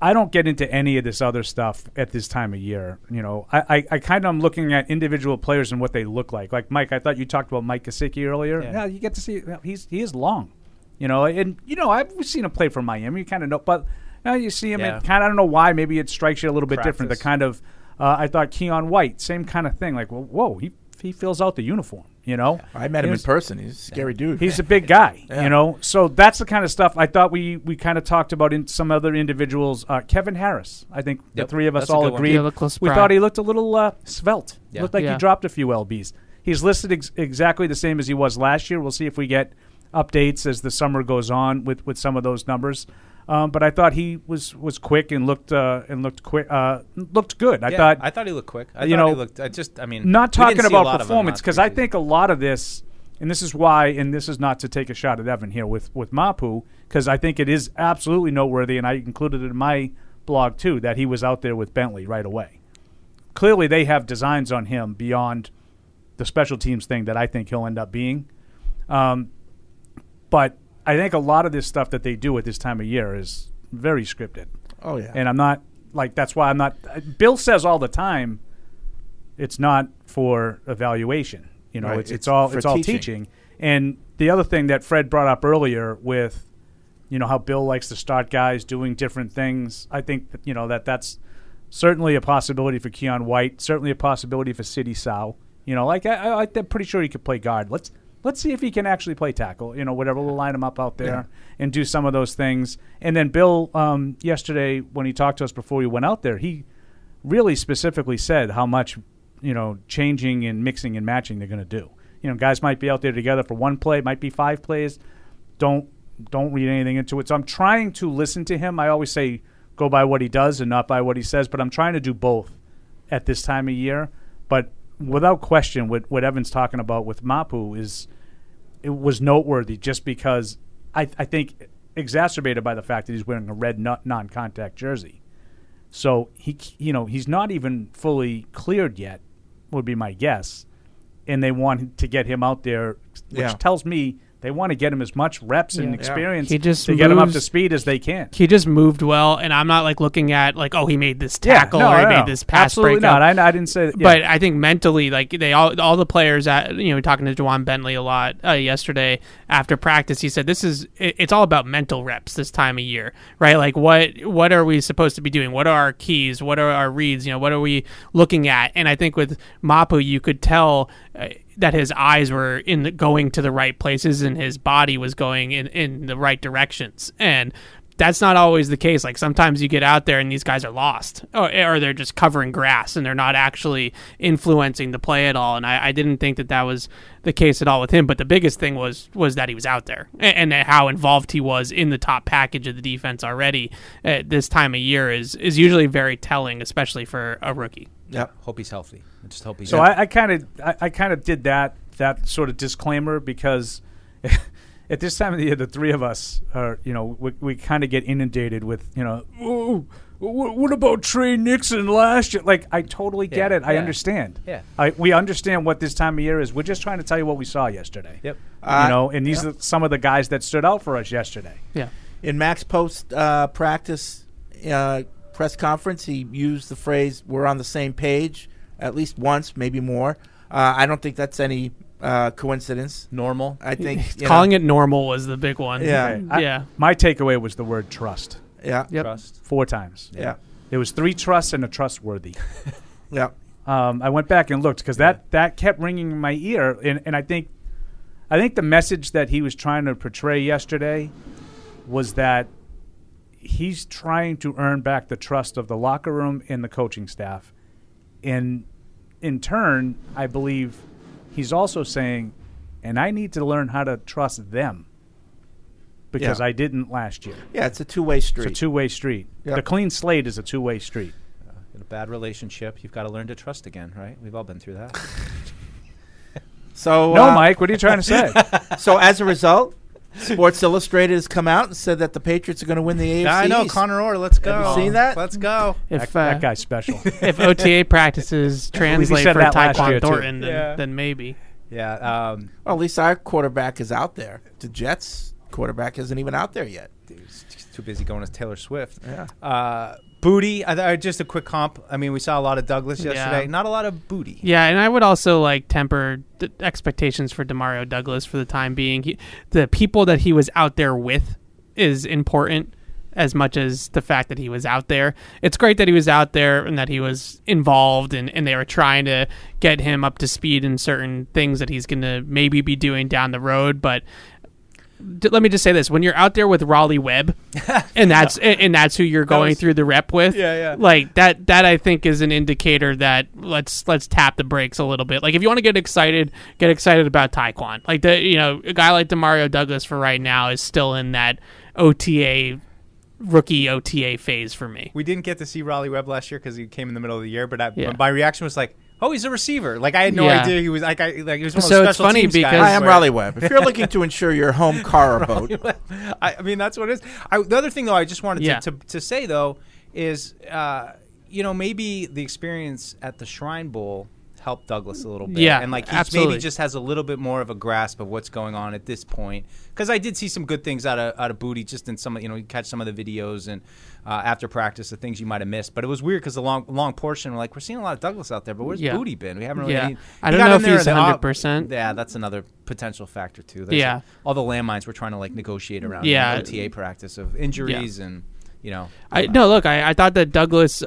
I don't get into any of this other stuff at this time of year. You know, I, I, I kind of am looking at individual players and what they look like. Like Mike, I thought you talked about Mike Gesicki earlier. Yeah. Yeah, you get to see well, he's he is long. You know, and you know I've seen him play for Miami. You kind of know, but you, know, you see him. Yeah. kind of I don't know why. Maybe it strikes you a little bit different. The kind of uh, I thought Keion White, same kind of thing. Like, well, whoa, he he fills out the uniform. You know, I met him in person. He's a scary dude. He's a big guy, [LAUGHS] Yeah. you know. So that's the kind of stuff I thought we we kind of talked about in some other individuals. Uh, Kevin Harris, I think the three of us that's all good one. agreed. Yeah, we thought he looked a little uh, svelte. Yeah. Looked like Yeah. he dropped a few lbs. He's listed ex- exactly the same as he was last year. We'll see if we get updates as the summer goes on with, with some of those numbers. Um, but I thought he was, was quick and looked uh, and looked quick uh, looked good. I yeah, thought I thought he looked quick. I you thought know, he looked. I just, I mean, not talking see a lot about performance because I think a lot of this, and this is why, and this is not to take a shot at Evan here with with Mapu because I think it is absolutely noteworthy, and I included it in my blog too that he was out there with Bentley right away. Clearly, they have designs on him beyond the special teams thing that I think he'll end up being. Um, but I think a lot of this stuff that they do at this time of year is very scripted. Oh yeah. And I'm not like that's why I'm not. Bill says all the time, it's not for evaluation. You know, Right, it's, it's it's all it's all teaching. teaching. And the other thing that Fred brought up earlier with, you know, how Bill likes to start guys doing different things. I think that, you know that that's certainly a possibility for Keion White. Certainly a possibility for Sidy Sow. You know, like I, I, I'm pretty sure he could play guard. Let's let's see if he can actually play tackle. You know, whatever. We'll line him up out there and do some of those things. And then Bill, um, yesterday when he talked to us before we went out there, he really specifically said how much you know changing and mixing and matching they're going to do. You know, guys might be out there together for one play, might be five plays. Don't don't read anything into it. So I'm trying to listen to him. I always say go by what he does and not by what he says, but I'm trying to do both at this time of year. But without question, what what Evan's talking about with Mapu is it was noteworthy just because I, I think exacerbated by the fact that he's wearing a red non-contact jersey. So he, you know, he's not even fully cleared yet, would be my guess. And they want to get him out there, which Yeah. tells me they want to get him as much reps and Yeah. experience He just to get him up to speed as they can. He just moved well, and I'm not like looking at like, oh, he made this Yeah, tackle no, or he no, made no. this pass Absolutely breakup. not. I, I didn't say that. yeah. But I think mentally, like they all, all the players at you know, talking to Ja'Whaun Bentley a lot uh, yesterday after practice, he said this is it, it's all about mental reps this time of year, right? Like what what are we supposed to be doing? What are our keys? What are our reads? You know, what are we looking at? And I think with Mapu, you could tell. Uh, that his eyes were in the, going to the right places and his body was going in, in the right directions. And that's not always the case. Like sometimes you get out there and these guys are lost, or, or they're just covering grass and they're not actually influencing the play at all. And I, I didn't think that that was the case at all with him. But the biggest thing was was that he was out there and, and how involved he was in the top package of the defense already at this time of year is is usually very telling, especially for a rookie. Yep. Hope he's healthy. I just hope he's. So I kind of I, I kind of did that that sort of disclaimer because [LAUGHS] at this time of the year, the three of us are you know we, we kind of get inundated with you know. "Oh, wh- what about Tre Nixon last year? Like, I totally get Yeah, it. I yeah. understand. Yeah. I, we understand what this time of year is. We're just trying to tell you what we saw yesterday. Yep. Uh, you know, and these yeah. are some of the guys that stood out for us yesterday. Yeah. In Max post uh, practice uh, press conference, he used the phrase "We're on the same page" at least once, maybe more. Uh, I don't think that's any uh, coincidence. Normal. I [LAUGHS] think you know, Calling it normal was the big one. Yeah. I- yeah. my takeaway was the word trust. Yeah. Yep. Trust. Four times. Yeah. There was three trusts and a trustworthy. [LAUGHS] Yeah. Um, I went back and looked because that, that kept ringing in my ear, and, and I think I think the message that he was trying to portray yesterday was that he's trying to earn back the trust of the locker room and the coaching staff, and in turn, I believe he's also saying, and I need to learn how to trust them because Yeah. I didn't last year. Yeah, it's a two-way street. It's a two way street. Yep. The clean slate is a two way street. In a bad relationship, you've got to learn to trust again, right? We've all been through that. [LAUGHS] So No, uh, Mike, what are you trying to say? [LAUGHS] So as a result, Sports Illustrated has come out and said that the Patriots are going to win the AFC. I know, East. Connor Orr. Let's go. Have you seen that? Let's go. If that, uh, that guy's special. [LAUGHS] if OTA practices [LAUGHS] translate for that Tyquan. Thornton, then, Yeah. then maybe. Yeah. Um, Well, at least our quarterback is out there. The Jets quarterback isn't even out there yet. dude, he's too busy going to Taylor Swift. Yeah. Uh, Boutte. I, I, just a quick comp. I mean, we saw a lot of Douglas Yeah. yesterday. Not a lot of Boutte. Yeah, and I would also like temper d- expectations for Demario Douglas for the time being. He, the people that he was out there with is important as much as the fact that he was out there. It's great that he was out there and that he was involved and, and they were trying to get him up to speed in certain things that he's going to maybe be doing down the road, but d- let me just say this: when you're out there with Raleigh Webb, [LAUGHS] and that's and and that's who you're going was- through the rep with, Yeah, yeah. like that. That I think is an indicator that let's let's tap the brakes a little bit. Like if you want to get excited, get excited about Tyquan. Like the you know a guy like Demario Douglas for right now is still in that OTA rookie OTA phase for me. We didn't get to see Raleigh Webb last year because he came in the middle of the year. But I, Yeah. my reaction was like, "Oh, he's a receiver." Like I had no Yeah. idea he was like I like he was one of So those it's special funny teams because- guys Hi, I'm where- Raleigh Webb. If you're looking to insure your home [LAUGHS] car or boat, I, I mean, that's what it is. I, the other thing, though, I just wanted Yeah. to, to, to say, though, is, uh, you know, maybe the experience at the Shrine Bowl helped Douglas a little bit. Yeah, And, like, he absolutely. maybe just has a little bit more of a grasp of what's going on at this point. Because I did see some good things out of, out of Boutte just in some, of- you know, you catch some of the videos and uh, after practice, the things you might have missed. But it was weird because the long, long portion, we're like, we're seeing a lot of Douglas out there, but where's Yeah. Boutte been? We haven't really. Yeah. he- I don't know if he's in 100%. Yeah, that's another potential factor, too. There's Yeah. all the landmines we're trying to like negotiate around Yeah. OTA practice of injuries and you know I no look. I, I thought that Douglas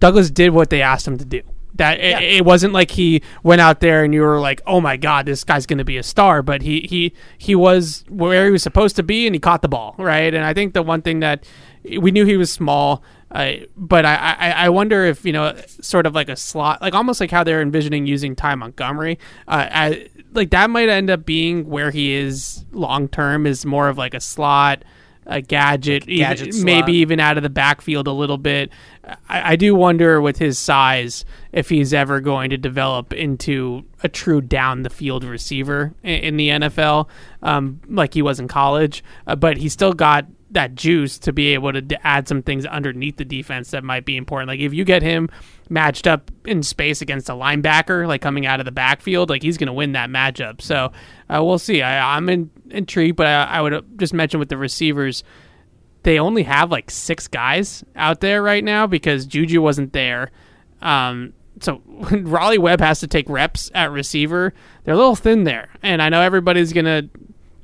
Douglas did what they asked him to do. That it, it wasn't like he went out there and you were like, oh my god, this guy's going to be a star. But he he he was where he was supposed to be and he caught the ball right. And I think the one thing that we knew he was small. Uh, but I, I, I wonder if you know, sort of like a slot, like almost like how they're envisioning using Ty Montgomery. Uh, I, like that might end up being where he is long term, is more of like a slot, a gadget, even- gadget maybe slot. even out of the backfield a little bit. I, I do wonder with his size if he's ever going to develop into a true down the field receiver in, in the NFL, um, like he was in college. Uh, but he still got that juice to be able to d- add some things underneath the defense that might be important. Like if you get him matched up in space against a linebacker, like coming out of the backfield, like he's going to win that matchup. So uh, we'll see. I, I'm in, intrigued, but I, I would just mention with the receivers they only have like six guys out there right now because Juju wasn't there. Um, so [LAUGHS] Raleigh Webb has to take reps at receiver. They're a little thin there, and I know everybody's gonna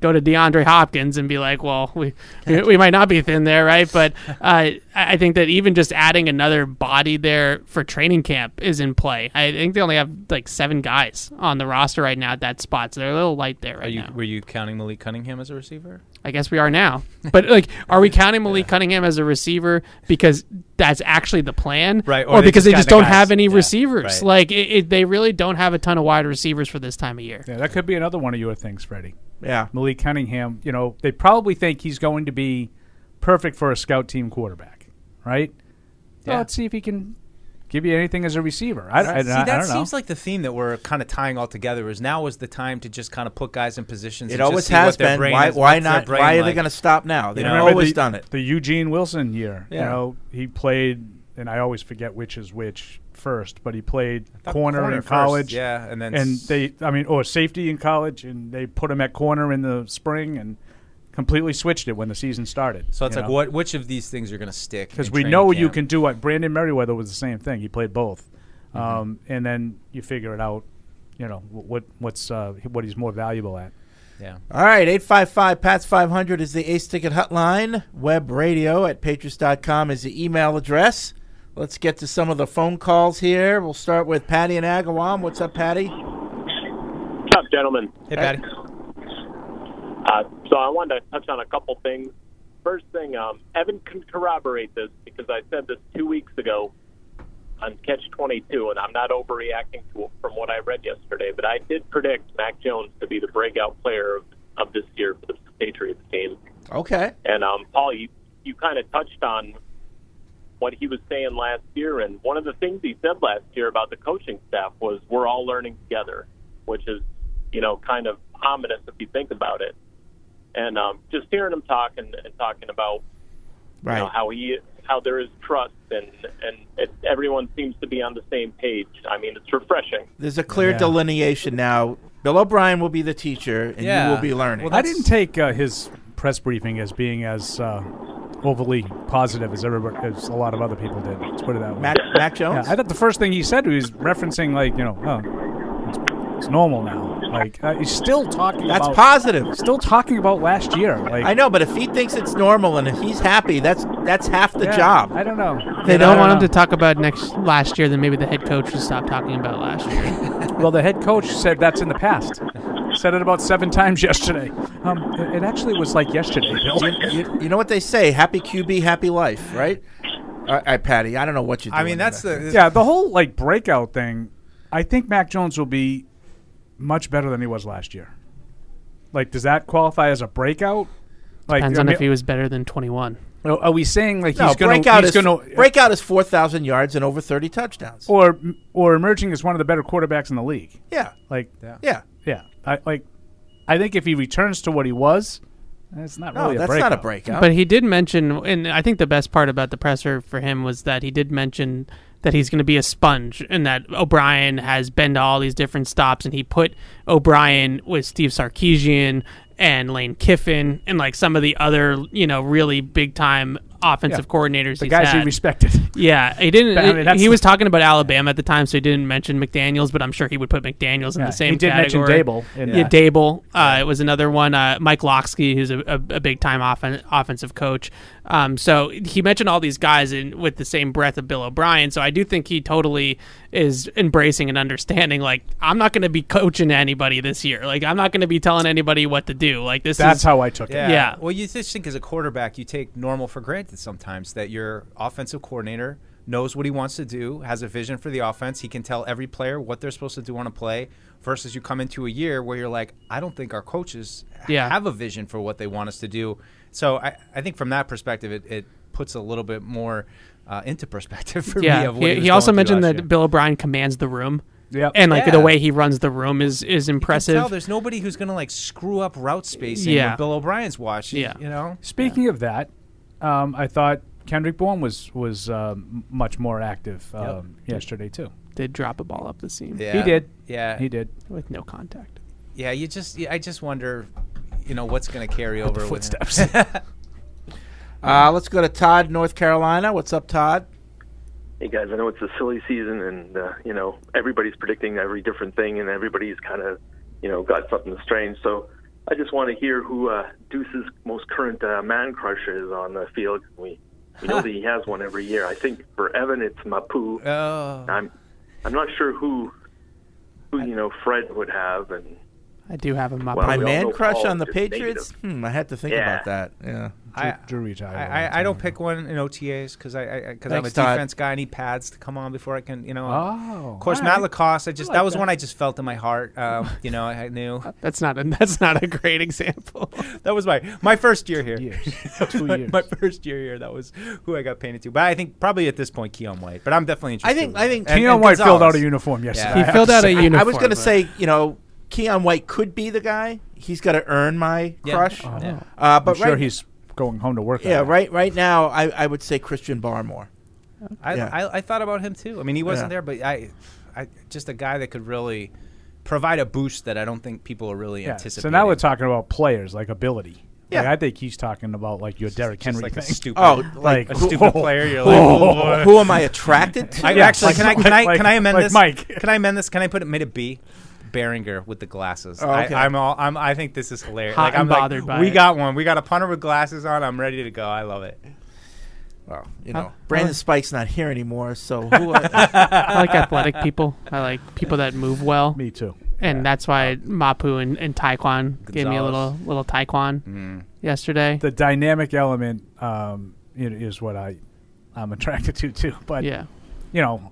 go to DeAndre Hopkins and be like, well, we we, we might not be thin there, right? But [LAUGHS] uh, I I think that even just adding another body there for training camp is in play. I think they only have like seven guys on the roster right now at that spot, so they're a little light there right Are you now. were you counting Malik Cunningham as a receiver? I guess we are now. But like, are we [LAUGHS] counting Malik Cunningham as a receiver because that's actually the plan, Right, Or, or they because just they just don't guys- have any yeah, receivers? right. Like, it, it, they really don't have a ton of wide receivers for this time of year. Yeah, that could be another one of your things, Freddie. Yeah. Malik Cunningham, you know, they probably think he's going to be perfect for a scout team quarterback, right? So Yeah. let's see if he can give you anything as a receiver. I, I, See, I, I that don't know. seems like the theme that we're kind of tying all together. Is now is the time to just kind of put guys in positions. It and just always see has what their been. Brain why why not? Why are they gonna stop now? They've You know? Always the, done it. The Eugene Wilson year. You know, he played, and I always forget which is which first, but he played corner, corner in first, college. yeah, and then and s- they, I mean, or safety in college, and they put him at corner in the spring and completely switched it when the season started. So it's like, know? what? Which of these things are going to stick? because we training know you can do what Brandon Meriweather was the same thing. He played both, um, and then you figure it out. You know what what's uh, what he's more valuable at. Yeah. All right, 855 PATS 500 is the Ace Ticket Hotline. Web radio at patriots.com is the email address. Let's get to some of the phone calls here. We'll start with Patty and Agawam. What's up, Patty? What's up, gentlemen? Hey, Patty. Uh, so I wanted to touch on a couple things. First thing, um, Evan can corroborate this because I said this two weeks ago on Catch 22, and I'm not overreacting to from what I read yesterday, but I did predict Mac Jones to be the breakout player of, of this year for the Patriots team. Okay. And um, Paul, you you kind of touched on what he was saying last year, and one of the things he said last year about the coaching staff was we're all learning together, which is you know kind of ominous if you think about it. And um, just hearing him talk and, and talking about you know, how he how there is trust and and it, everyone seems to be on the same page. I mean, it's refreshing. There's a clear Yeah. delineation now. Bill O'Brien will be the teacher, and Yeah. you will be learning. I didn't take uh, his press briefing as being as uh, overly positive as everybody, as a lot of other people did. Let's put it that way. Mac, Mac Jones? Yeah, I thought the first thing he said he was referencing like you know, oh, it's, it's normal now. Like uh, he's still talking. That's about, positive. Still talking about last year. Like I know, but if he thinks it's normal and if he's happy, that's that's half the Yeah, job. I don't know. They You know, don't I want him to talk about next last year. Then maybe the head coach should stop talking about last year. Well, the head coach said that's in the past. [LAUGHS] Said it about seven times [LAUGHS] yesterday. Um, it, it actually was like yesterday, Bill. You, you- you know what they say? Happy QB, happy life, right? All right, Patty. I don't know what you're. I mean, that's there. the yeah, the whole like breakout thing. I think Mac Jones will be much better than he was last year. Like, does that qualify as a breakout? Like, Depends I on mean, if he was better than 21. Are are we saying like no, he's going breakout he's is going to breakout is four thousand yards and over thirty touchdowns. or or emerging as one of the better quarterbacks in the league? Yeah, Like, Yeah. yeah. Yeah, I like. I think if he returns to what he was, it's not No, really a that's breakout. not a breakout. But he did mention, and I think the best part about the presser for him was that he did mention that he's going to be a sponge and that O'Brien has been to all these different stops, and he put O'Brien with Steve Sarkisian and Lane Kiffin and like some of the other, you know, really big time offensive Yeah. coordinators. the guys he respected. Yeah, he didn't. I mean, he was talking about Alabama at the time, so he didn't mention McDaniels, but I'm sure he would put McDaniels in Yeah, the same. he did mention category. Daboll in yeah, that. Daboll. Uh, it was another one. Uh, Mike Locksky, who's a, a, a big time offen- offensive coach. Um, so he mentioned all these guys in with the same breath of Bill O'Brien. So I do think he totally is embracing and understanding. Like I'm not going to be coaching anybody this year. Like I'm not going to be telling anybody what to do. Like this That's is how I took it. Yeah. Yeah. Well, you just think as a quarterback, you take normal for granted sometimes that your offensive coordinator knows what he wants to do, has a vision for the offense. He can tell every player what they're supposed to do on a play. Versus you come into a year where you're like, I don't think our coaches Yeah. have a vision for what they want us to do. So I, I think from that perspective, it, it puts a little bit more uh, into perspective [LAUGHS] for me. Of what He, he, he also going mentioned that year. Bill O'Brien commands the room. Yep. And like Yeah. the way he runs the room is is You can impressive. tell there's nobody who's going to like screw up route spacing Yeah. with Bill O'Brien's watch. Yeah. You know? Speaking of that, um, I thought Kendrick Bourne was was um, much more active um, yesterday too. Did drop a ball up the seam. Yeah. He did. Yeah. He did. with no contact. Yeah, you just I just wonder, you know, what's going to carry over the with footsteps. [LAUGHS] Uh, let's go to Todd, North Carolina. What's up, Todd? Hey guys, I know it's a silly season, and uh, you know everybody's predicting every different thing, and everybody's kind of, you know, got something strange. So I just want to hear who uh, Deuce's most current uh, man crush is on the field. We we know [LAUGHS] that he has one every year. I think for Evan, it's Mapu. Oh. I'm I'm not sure who who you know Fred would have, and I do have him up. Well, My we man crush Paul on the Patriots? Hmm, I had to think Yeah. about that. Yeah. I, Drew retired. I, I, I don't pick one in OTAs because I because I'm a Thanks, Todd. defense guy. I need pads to come on before I can you know. Oh, of course, all Matt right. LaCosse. I just I like that was that. one I just felt in my heart. Um, [LAUGHS] you know, I knew That's not a that's not a great example. [LAUGHS] that was my my first year here. Years. [LAUGHS] Two years. my first year here. That was who I got painted to. But I think probably at this point Keion White. But I'm definitely interested. I think I think Keion and White filled out a Gonzalez. uniform Yeah. He I filled out a uniform. I was going to say, you know, Keion White could be the guy. He's got to earn my Yeah. crush. Oh. Yeah. Uh, I'm but sure right, he's going home to work. yeah, that right. Right now, I, I would say Christian Barmore. I, Yeah. I, I thought about him too. I mean, he wasn't Yeah. there, but I, I just a guy that could really provide a boost that I don't think people are really Yeah. anticipating. So now we're talking about players like ability. Like, Yeah. I think he's talking about like your Derrick Just Henry like a thing. stupid, Oh, [LAUGHS] like a stupid [LAUGHS] player. You're like, Whoa. oh, boy. Who am I attracted to? I, Yeah, actually, [LAUGHS] like- can I can I like- can I amend like this? Mike. Can I amend this? Can I put it made a B? Baringer with the glasses. Oh, okay. I, I'm all. I'm. I think this is hilarious. Hot like I'm and like, bothered by we it. got one. We got a punter with glasses on. I'm ready to go. I love it. Well, you know, Brandon Spikes not here anymore, so [LAUGHS] who? I like athletic people. I like people that move well, Me too. and that's why Mapu and, and Tyquan gave me a little Gonzalez. little Taekwon Mm. yesterday. The dynamic element um, you know, is what I I'm attracted to too. But yeah, you know,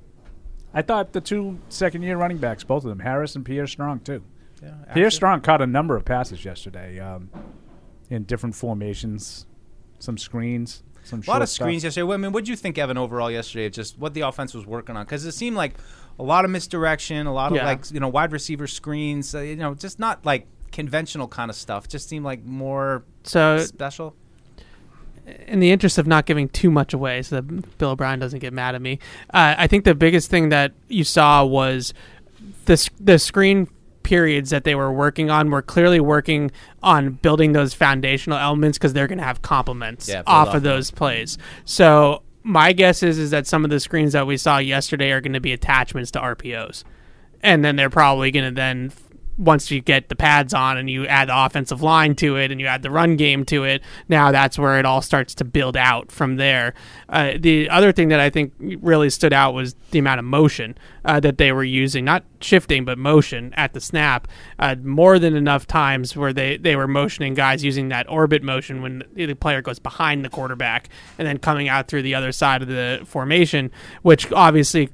I thought the two second year running backs, both of them, Harris and Pierre Strong too. Yeah, Pierre Strong caught a number of passes yesterday um, in different formations, some screens, some A lot short of screens stuff. yesterday. Well, I mean, what did you think, Evan, overall yesterday? of Just what the offense was working on because it seemed like a lot of misdirection, a lot of like you know wide receiver screens. Uh, you know, just not like conventional kind of stuff. Just seemed like more So- special. In the interest of not giving too much away, so that Bill O'Brien doesn't get mad at me, uh, I think the biggest thing that you saw was the s- the screen periods that they were working on were clearly working on building those foundational elements because they're going to have complements Yeah, off off of those plays. So my guess is is that some of the screens that we saw yesterday are going to be attachments to RPOs, and then they're probably going to then once you get the pads on and you add the offensive line to it and you add the run game to it, now that's where it all starts to build out from there. Uh, the other thing that I think really stood out was the amount of motion uh, that they were using, not shifting, but motion at the snap. Uh, more than enough times where they, they were motioning guys using that orbit motion when the player goes behind the quarterback and then coming out through the other side of the formation, which obviously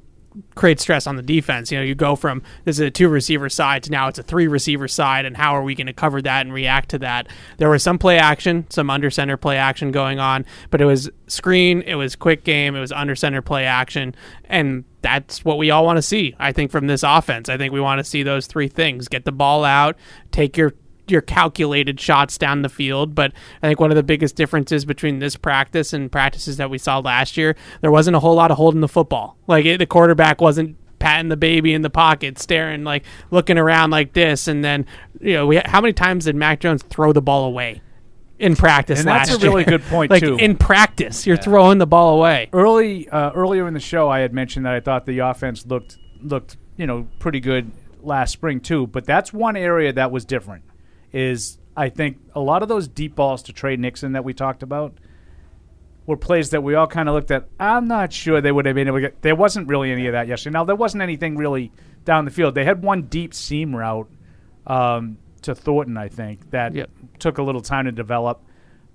create stress on the defense. You know, you go from this is a two receiver side to now it's a three receiver side, and how are we going to cover that and react to that? There was some play action, some under center play action going on, but it was screen, it was quick game, it was under center play action, and that's what we all want to see. I think from this offense, I think we want to see those three things: get the ball out, take your your calculated shots down the field. But I think one of the biggest differences between this practice and practices that we saw last year, there wasn't a whole lot of holding the football. Like it, the quarterback wasn't patting the baby in the pocket, staring like looking around like this, and then you know, we, how many times did Mac Jones throw the ball away? In practice, And that's a really year? good point, [LAUGHS] like too. in practice, you're throwing the ball away. Early uh, earlier in the show, I had mentioned that I thought the offense looked looked you know pretty good last spring too. But that's one area that was different. Is I think a lot of those deep balls to Tre Nixon that we talked about were plays that we all kind of looked at. I'm not sure they would have been able to get. There wasn't really any of that yesterday. Now there wasn't anything really down the field. They had one deep seam route um, to Thornton, I think, that took a little time to develop.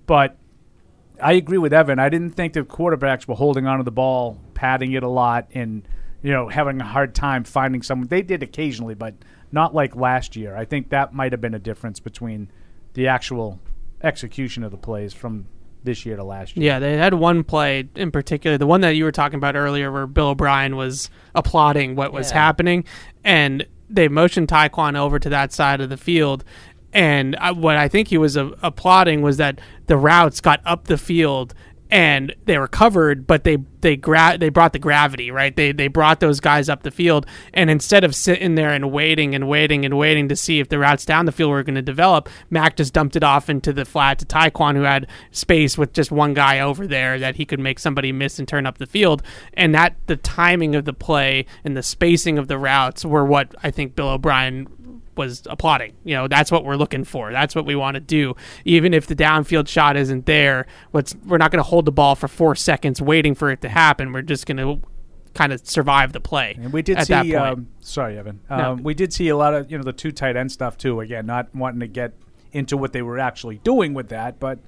But I agree with Evan. I didn't think the quarterbacks were holding onto the ball, patting it a lot, and you know having a hard time finding someone. They did occasionally, but not like last year. I think that might have been a difference between the actual execution of the plays from this year to last year. Yeah, they had one play in particular, the one that you were talking about earlier, where Bill O'Brien was applauding what was Yeah. happening, and they motioned Tyquan over to that side of the field. And I, what I think he was uh, applauding was that the routes got up the field and they were covered, but they they gra- they brought the gravity right. They they brought those guys up the field, and instead of sitting there and waiting and waiting and waiting to see if the routes down the field were going to develop, Mac just dumped it off into the flat to Tyquan, who had space with just one guy over there that he could make somebody miss and turn up the field. And that the timing of the play and the spacing of the routes were what I think Bill O'Brien was applauding. You know, that's what we're looking for. That's what we want to do. Even if the downfield shot isn't there, let's we're not going to hold the ball for four seconds waiting for it to happen. We're just going to kind of survive the play. And we did at see. that point. Um, sorry, Evan. No. Um, we did see a lot of you know the two tight end stuff too. Again, not wanting to get into what they were actually doing with that, but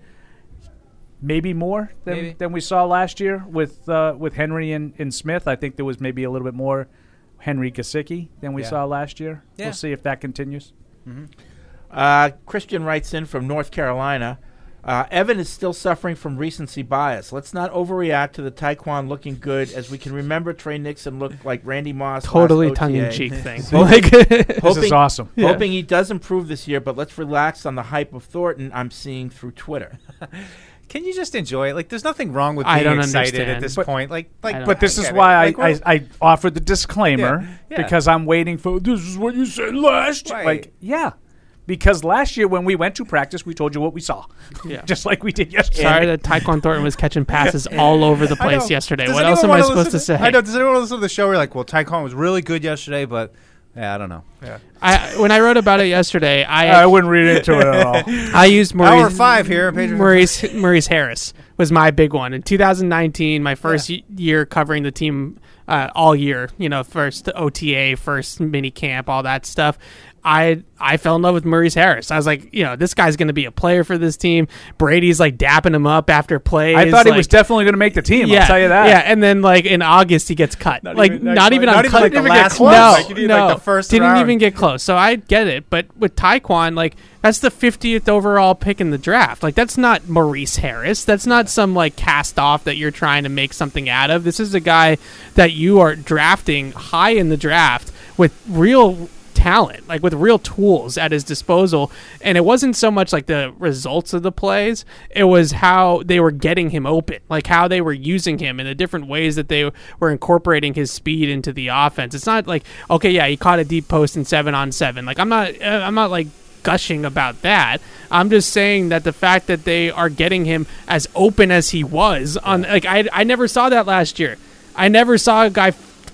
maybe more than, Maybe. than we saw last year with uh, with Henry and, and Smith. I think there was maybe a little bit more Henry Gesicki than we Yeah. saw last year. Yeah. We'll see if that continues. Uh, Christian writes in from North Carolina. Uh, Evan is still suffering from recency bias. Let's not overreact to the Tyquan looking good, as we can remember Tre Nixon looked like Randy Moss. Totally tongue-in-cheek thing. Hoping- [LAUGHS] Like- This is [LAUGHS] awesome. Yeah. Hoping he does improve this year, but let's relax on the hype of Thornton I'm seeing through Twitter. [LAUGHS] Can you just enjoy it? Like, there's nothing wrong with I being don't excited at this But- point. Like, like, But this I is get it. why Like, I, we're- I, I offered the disclaimer Yeah, yeah. because I'm waiting for this is what you said last year. Right. Like, yeah. Because last year when we went to practice, we told you what we saw. [LAUGHS] Yeah. Just like we did yesterday. Sorry that Tyquan Thornton was catching passes all over the place yesterday. Does what else am I wanna supposed to say? I know. Does anyone listen to the show? We're like, well, Tyquan was really good yesterday, but yeah, I don't know. Yeah. I when I wrote about it yesterday, I I wouldn't read into it at all. [LAUGHS] I used Maurice, Hour five here, Patriots. Maurice Maurice Harris was my big one in 2019. My first y- year covering the team uh, all year. You know, first OTA, first mini camp, all that stuff. I I fell in love with Maurice Harris. I was like, you know, this guy's going to be a player for this team. Brady's like dapping him up after plays. I thought he was definitely going to make the team. yeah, I'll tell you that. Yeah, and then like in August he gets cut. Not like even- not, not even quite- on not even cut. like the didn't last get close. one. No, Like, you no, like, the first didn't round. even get close. So I get it, but with Tyquan, like that's the 50th overall pick in the draft. Like that's not Maurice Harris. That's not some like cast off that you're trying to make something out of. This is a guy that you are drafting high in the draft with real talent, like with real tools at his disposal. And it wasn't so much like the results of the plays, it was how they were getting him open, like how they were using him in the different ways that they were incorporating his speed into the offense. It's not like, okay, yeah, he caught a deep post in seven on seven. Like I'm not, uh, I'm not like gushing about that. I'm just saying that the fact that they are getting him as open as he was on, like I, I never saw that last year. I never saw a guy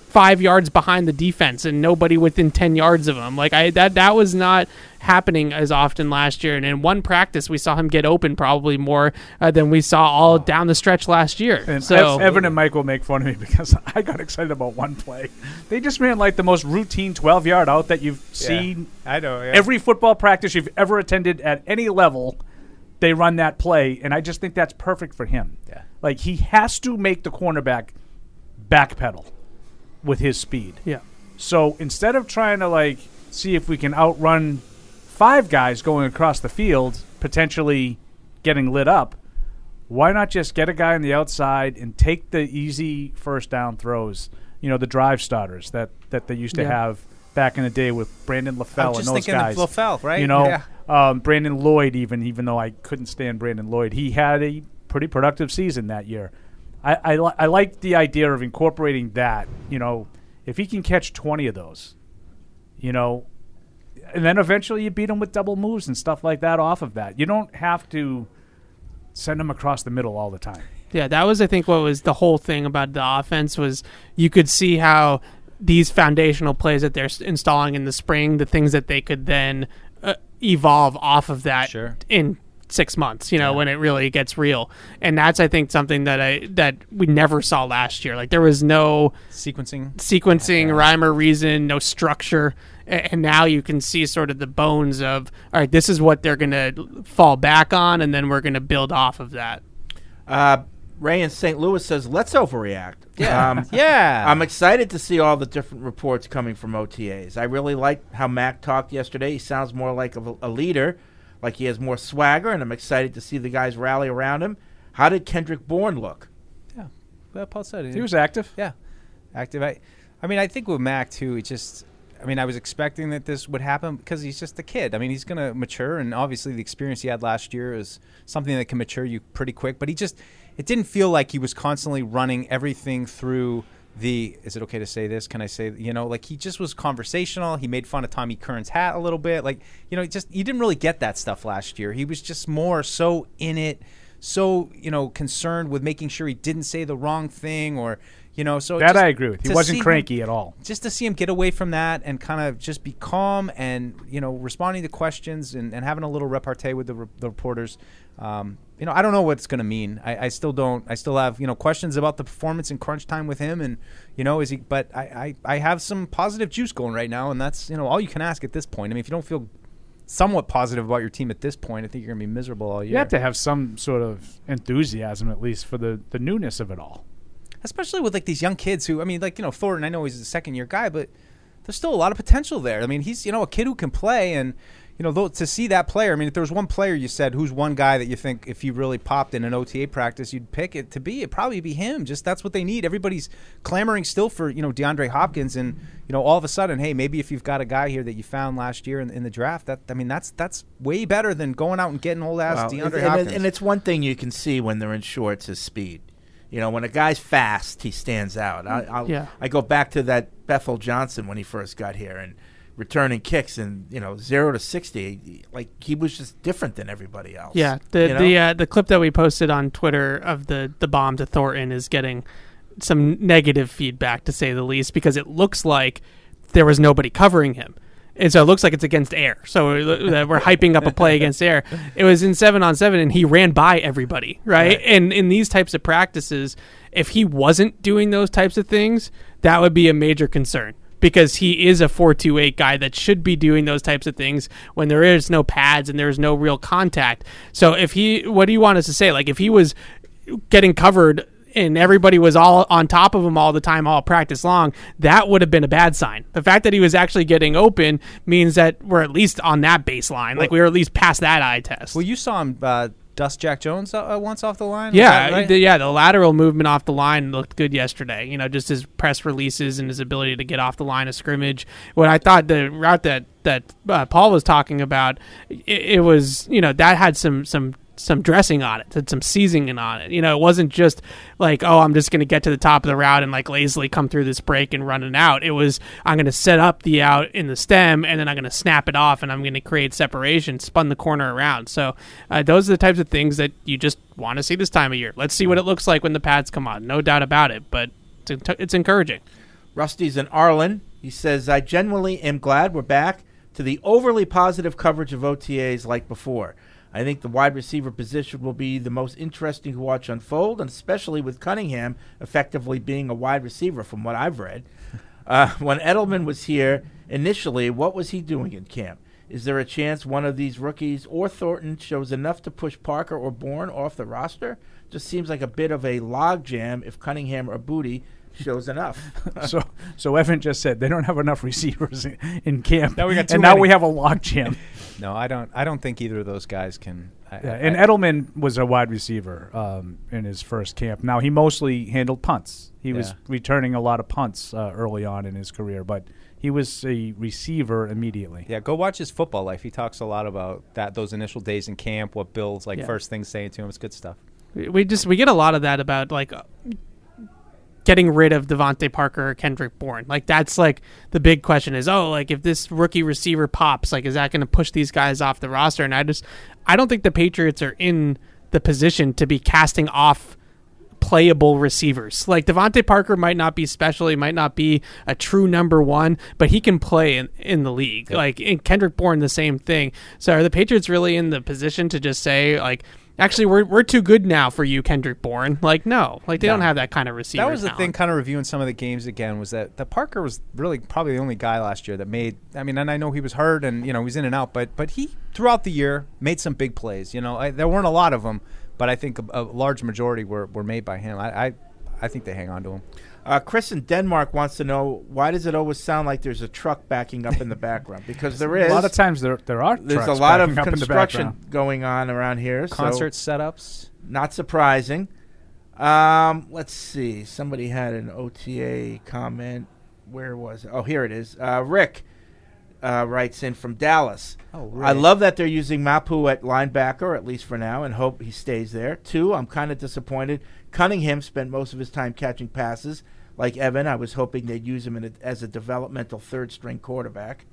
five yards behind the defense and nobody within ten yards of him. Like I that that was not happening as often last year. And in one practice, we saw him get open probably more uh, than we saw all down the stretch last year. And so Evan and Mike will make fun of me [LAUGHS] because I got excited about one play. They just ran like the most routine 12 yard out that you've seen. I know. Yeah. Every football practice you've ever attended at any level, they run that play, and I just think that's perfect for him. Yeah. Like he has to make the cornerback backpedal with his speed. Yeah. So instead of trying to like see if we can outrun five guys going across the field, potentially getting lit up, why not just get a guy on the outside and take the easy first down throws? You know, the drive starters that, that they used to Yeah. have back in the day with Brandon LaFell and those thinking of guys. LaFell, right? You know, Yeah. um, Brandon Lloyd, even even though I couldn't stand Brandon Lloyd, he had a pretty productive season that year. I I, li- I like the idea of incorporating that. You know, if he can catch twenty of those, you know, and then eventually you beat him with double moves and stuff like that off of that. You don't have to send him across the middle all the time. Yeah, that was I think what was the whole thing about the offense was you could see how these foundational plays that they're installing in the spring, the things that they could then uh, evolve off of that Sure. in six months. You know, when it really gets real, and that's I think something that I that we never saw last year. Like there was no Sequencing. sequencing, rhyme or reason, no structure. And now you can see sort of the bones of, all right, this is what they're going to fall back on, and then we're going to build off of that. Uh, Ray in St. Louis says, "Let's overreact." Yeah. um, [LAUGHS] Yeah. I'm excited to see all the different reports coming from OTAs. I really like how Mac talked yesterday. He sounds more like a, a leader, like he has more swagger, and I'm excited to see the guys rally around him. How did Kendrick Bourne look? Yeah, well, Paul said it. He was active. Yeah, active. I, I mean, I think with Mac too, it just. I mean, I was expecting that this would happen because he's just a kid. I mean, he's going to mature, and obviously the experience he had last year is something that can mature you pretty quick. But he just, it didn't feel like he was constantly running everything through the. Is it okay to say this? Can I say? You know, like he just was conversational. He made fun of Tommy Kern's hat a little bit. Like you know, just you didn't really get that stuff last year. He was just more so in it so you know concerned with making sure he didn't say the wrong thing or you know. So That just I agree with. He wasn't see him- cranky at all. Just to see him get away from that and kind of just be calm and you know responding to questions and, and having a little repartee with the, re- the reporters. Um, you know, I don't know what it's going to mean. I, I still don't. I still have you know questions about the performance in crunch time with him, and you know, is he? But I, I, I have some positive juice going right now, and that's you know all you can ask at this point. I mean, if you don't feel somewhat positive about your team at this point, I think you're going to be miserable all year. You have to have some sort of enthusiasm, at least, for the, the newness of it all. especially with like these young kids who I mean, like you know, Thornton. I know he's a second year guy, but there's still a lot of potential there. I mean, he's you know a kid who can play, and you know, though, to see that player. I mean, if there was one player you said who's one guy that you think if he really popped in an OTA practice, you'd pick it to be, it'd probably be him. Just that's what they need. Everybody's clamoring still for you know DeAndre Hopkins, and you know, all of a sudden, hey, maybe if you've got a guy here that you found last year in, in the draft, that I mean, that's that's way better than going out and getting old ass Well, DeAndre and- and, Hopkins. and it's one thing you can see when they're in shorts is speed. You know, when a guy's fast, he stands out. I, I'll, Yeah. I go back to that Bethel Johnson when he first got here and returning kicks and you know zero to sixty, like he was just different than everybody else. Yeah, the you know? the uh, the clip that we posted on Twitter of the the bomb to Thornton is getting some negative feedback to say the least because it looks like there was nobody covering him. And so it looks like it's against air. So uh, [LAUGHS] we're hyping up a play against air. It was in seven on seven, and he ran by everybody, right? Right. And in these types of practices, if he wasn't doing those types of things, that would be a major concern because he is a 428 guy that should be doing those types of things when there is no pads and there's no real contact. So if he what do you want us to say? Like if he was getting covered and everybody was all on top of him all the time all practice long, that would have been a bad sign. The fact that he was actually getting open means that we're at least on that baseline. like we were at least past that eye test. well, you saw him uh, dust Jack Jones uh, uh, once off the line. Yeah, right? the, yeah, the lateral movement off the line looked good yesterday. You know, just his press releases and his ability to get off the line of scrimmage. What I thought the route that that uh, Paul was talking about, it, it was you know that had some some some dressing on it, had some seasoning on it. You know, it wasn't just like oh I'm just going to get to the top of the route and like lazily come through this break and run it out. It was I'm going to set up the out in the stem and then I'm going to snap it off and I'm going to create separation, spun the corner around. So uh, those are the types of things that you just want to see this time of year. Let's see what it looks like when the pads come on. No doubt about it, but it's, it's encouraging. Rusty's in Arlen. He says, I genuinely am glad we're back to the overly positive coverage of OTAs like before. I think the wide receiver position will be the most interesting to watch unfold, and especially with Cunningham effectively being a wide receiver, from what I've read. [LAUGHS] Uh, when Edelman was here initially, what was he doing in camp? Is there a chance one of these rookies or Thornton shows enough to push Parker or Bourne off the roster? Just seems like a bit of a logjam if Cunningham or Boutte shows enough. [LAUGHS] so, so Evan just said they don't have enough receivers in, in camp. Now we got too and now many. we have a logjam. [LAUGHS] No, I don't. I don't think either of those guys can. I, Yeah, I- and I- Edelman was a wide receiver um, in his first camp. Now he mostly handled punts. He was returning a lot of punts uh, early on in his career, but he was a receiver immediately. Yeah, go watch his football life. He talks a lot about that those initial days in camp, what Bill's like Yeah. first things saying to him. It's good stuff. We just we get a lot of that about like uh, getting rid of DeVante Parker or Kendrick Bourne. Like that's like the big question is, oh, like if this rookie receiver pops, like is that going to push these guys off the roster? And I just I don't think the Patriots are in the position to be casting off playable receivers. Like DeVante Parker might not be special, he might not be a true number one, but he can play in, in the league. Like in Kendrick Bourne, the same thing. So are the Patriots really in the position to just say like? Actually, we're, we're too good now for you, Kendrick Bourne. Like, no, like they No. don't have that kind of receiver. That was the thing, kind of reviewing some of the games again, was that that Parker was really probably the only guy last year that made. I mean, and I know he was hurt and you know he was in and out, but but he throughout the year made some big plays. You know, I, there weren't a lot of them, but I think a, a large majority were, were made by him. I, I I think they hang on to him. Uh, Chris in Denmark wants to know why does it always sound like there's a truck backing up in the background? Because there is A lot of times there there are There's a lot of backing up in the construction going on around here. so Concert setups. Not surprising. Um, let's see. Somebody had an OTA comment. Where was it? Oh, here it is. Uh, Rick uh, writes in from Dallas. Oh, I love that they're using Mapu at linebacker, at least for now, and hope he stays there. Two, I'm kind of disappointed. Cunningham spent most of his time catching passes. Like Evan, I was hoping they'd use him in a, as a developmental third string quarterback.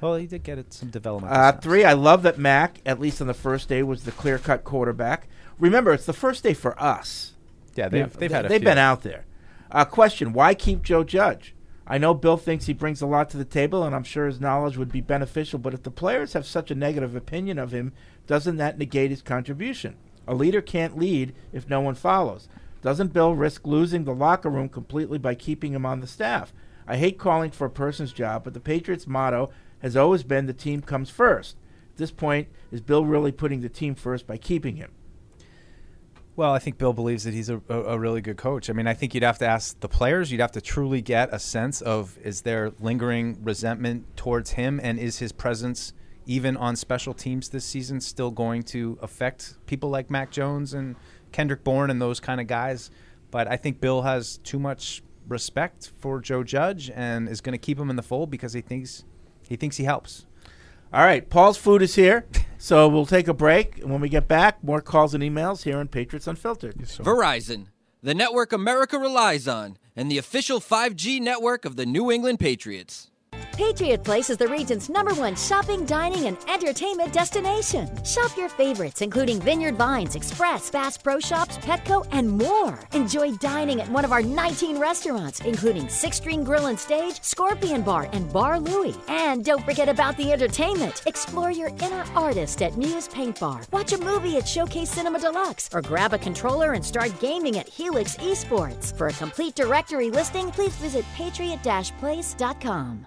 Well, he did get some development. Uh, three, I love that Mac, at least on the first day, was the clear cut quarterback. remember, it's the first day for us. Yeah, they've- they've had a they've few. been out there. Uh, question: Why keep Joe Judge? I know Bill thinks he brings a lot to the table, and I'm sure his knowledge would be beneficial. But if the players have such a negative opinion of him, doesn't that negate his contribution? A leader can't lead if no one follows. Doesn't Bill risk losing the locker room completely by keeping him on the staff? I hate calling for a person's job, but the Patriots' motto has always been the team comes first. At this point, is Bill really putting the team first by keeping him? Well, I think Bill believes that he's a, a, really good coach. I mean, I think you'd have to ask the players. You'd have to truly get a sense of is there lingering resentment towards him, and is his presence even on special teams this season still going to affect people like Mac Jones and Kendrick Bourne and those kind of guys? But I think Bill has too much respect for Joe Judge and is going to keep him in the fold because he thinks he thinks he helps. All right, Paul's food is here, so we'll take a break. And when we get back, more calls and emails here on Patriots Unfiltered. Verizon, the network America relies on, and the official 5G network of the New England Patriots. Patriot Place is the region's number one shopping, dining, and entertainment destination. Shop your favorites, including Vineyard Vines, Express, Bass Pro Shops, Petco, and more. Enjoy dining at one of our 19 restaurants, including Six String Grill and Stage, Scorpion Bar, and Bar Louie. And don't forget about the entertainment. Explore your inner artist at Muse Paint Bar. Watch a movie at Showcase Cinema Deluxe, or grab a controller and start gaming at Helix Esports. For a complete directory listing, please visit patriot-place.com.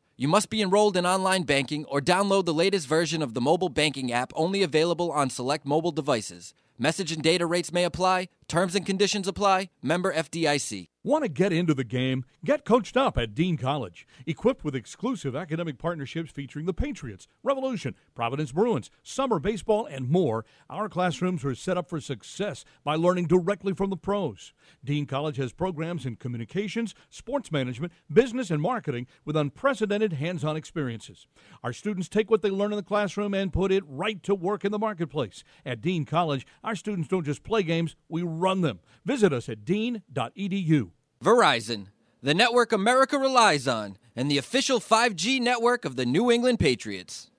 You must be enrolled in online banking or download the latest version of the mobile banking app only available on select mobile devices. Message and data rates may apply. Terms and conditions apply. Member FDIC. Want to get into the game? Get coached up at Dean College. Equipped with exclusive academic partnerships featuring the Patriots, Revolution, Providence Bruins, summer baseball, and more, our classrooms are set up for success by learning directly from the pros. Dean College has programs in communications, sports management, business, and marketing with unprecedented hands on experiences. Our students take what they learn in the classroom and put it right to work in the marketplace. At Dean College, our students don't just play games, we run them. Visit us at dean.edu. Verizon, the network America relies on, and the official 5G network of the New England Patriots.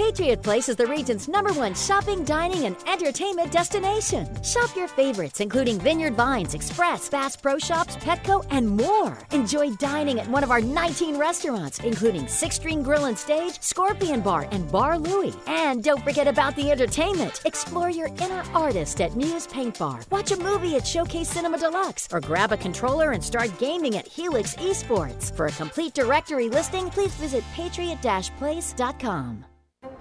Patriot Place is the region's number one shopping, dining, and entertainment destination. Shop your favorites, including Vineyard Vines, Express, Bass Pro Shops, Petco, and more. Enjoy dining at one of our 19 restaurants, including Six String Grill and Stage, Scorpion Bar, and Bar Louie. And don't forget about the entertainment. Explore your inner artist at Muse Paint Bar. Watch a movie at Showcase Cinema Deluxe, or grab a controller and start gaming at Helix Esports. For a complete directory listing, please visit patriot-place.com.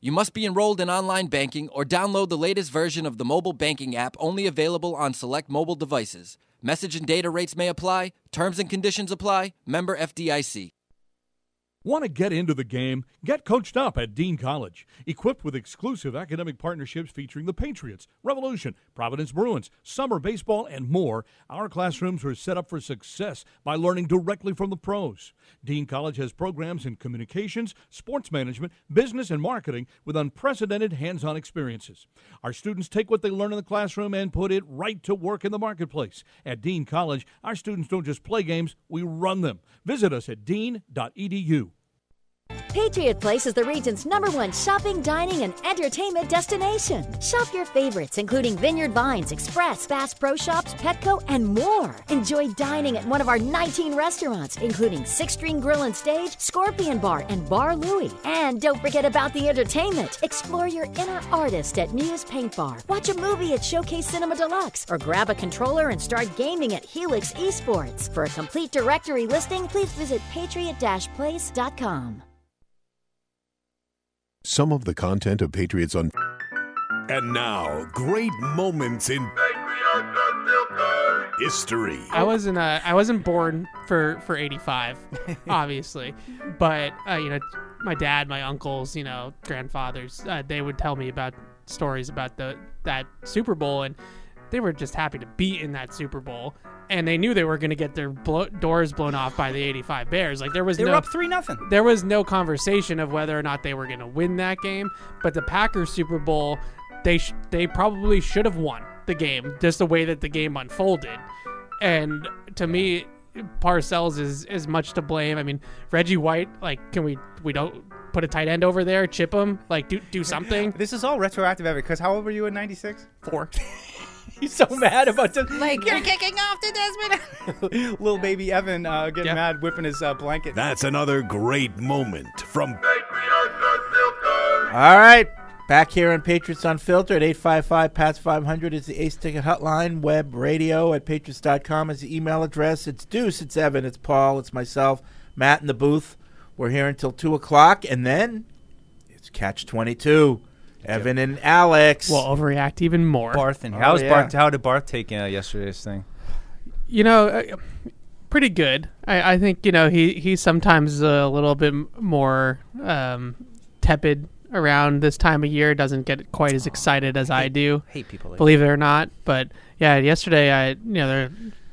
You must be enrolled in online banking or download the latest version of the mobile banking app only available on select mobile devices. Message and data rates may apply. Terms and conditions apply. Member FDIC. Want to get into the game? Get coached up at Dean College. Equipped with exclusive academic partnerships featuring the Patriots, Revolution, Providence Bruins, summer baseball, and more, our classrooms are set up for success by learning directly from the pros. Dean College has programs in communications, sports management, business, and marketing with unprecedented hands on experiences. Our students take what they learn in the classroom and put it right to work in the marketplace. At Dean College, our students don't just play games, we run them. Visit us at dean.edu. Patriot Place is the region's number one shopping, dining, and entertainment destination. Shop your favorites, including Vineyard Vines, Express, Bass Pro Shops, Petco, and more. Enjoy dining at one of our 19 restaurants, including Six String Grill and Stage, Scorpion Bar, and Bar Louie. And don't forget about the entertainment. Explore your inner artist at Muse Paint Bar. Watch a movie at Showcase Cinema Deluxe, or grab a controller and start gaming at Helix Esports. For a complete directory listing, please visit patriot-place.com. Some of the content of Patriots on And now, great moments in history. I wasn't uh, I wasn't born for for 85 [LAUGHS] obviously but uh, you know my dad my uncles you know grandfathers uh, they would tell me about stories about the that Super Bowl and they were just happy to be in that Super Bowl and they knew they were going to get their blo- doors blown off by the 85 Bears like there was They no were up 3 nothing. there was no conversation of whether or not they were going to win that game. But the Packers Super Bowl, they sh- they probably should have won the game, just the way that the game unfolded. And to me, Parcells is is much to blame. I mean, Reggie White, like, can we we don't put a tight end over there, chip him, like do do something. This is all retroactive ever. Because how old were you in '96? Four. [LAUGHS] [LAUGHS] He's so mad about this. Like You're kicking off to Desmond. [LAUGHS] Little baby Evan uh, getting mad, whipping his uh, blanket. That's another great moment from All right. Back here on Patriots Unfiltered, 855 PATS 500 is the Ace Ticket Hotline. Web radio at patriots.com is the email address. It's Deuce, it's Evan, it's Paul, it's myself, Matt in the booth. We're here until 2 o'clock, and then it's Catch 22. Evan and Alex. We'll overreact even more. Barth and Oh, how's yeah. Barth? How did Barth take uh, yesterday's thing? You know, uh, pretty good. I, I think you know he he's sometimes is a little bit more um, tepid around this time of year. Doesn't get quite as oh, excited as I do. hate people like believe it or not. But yeah, yesterday I you know there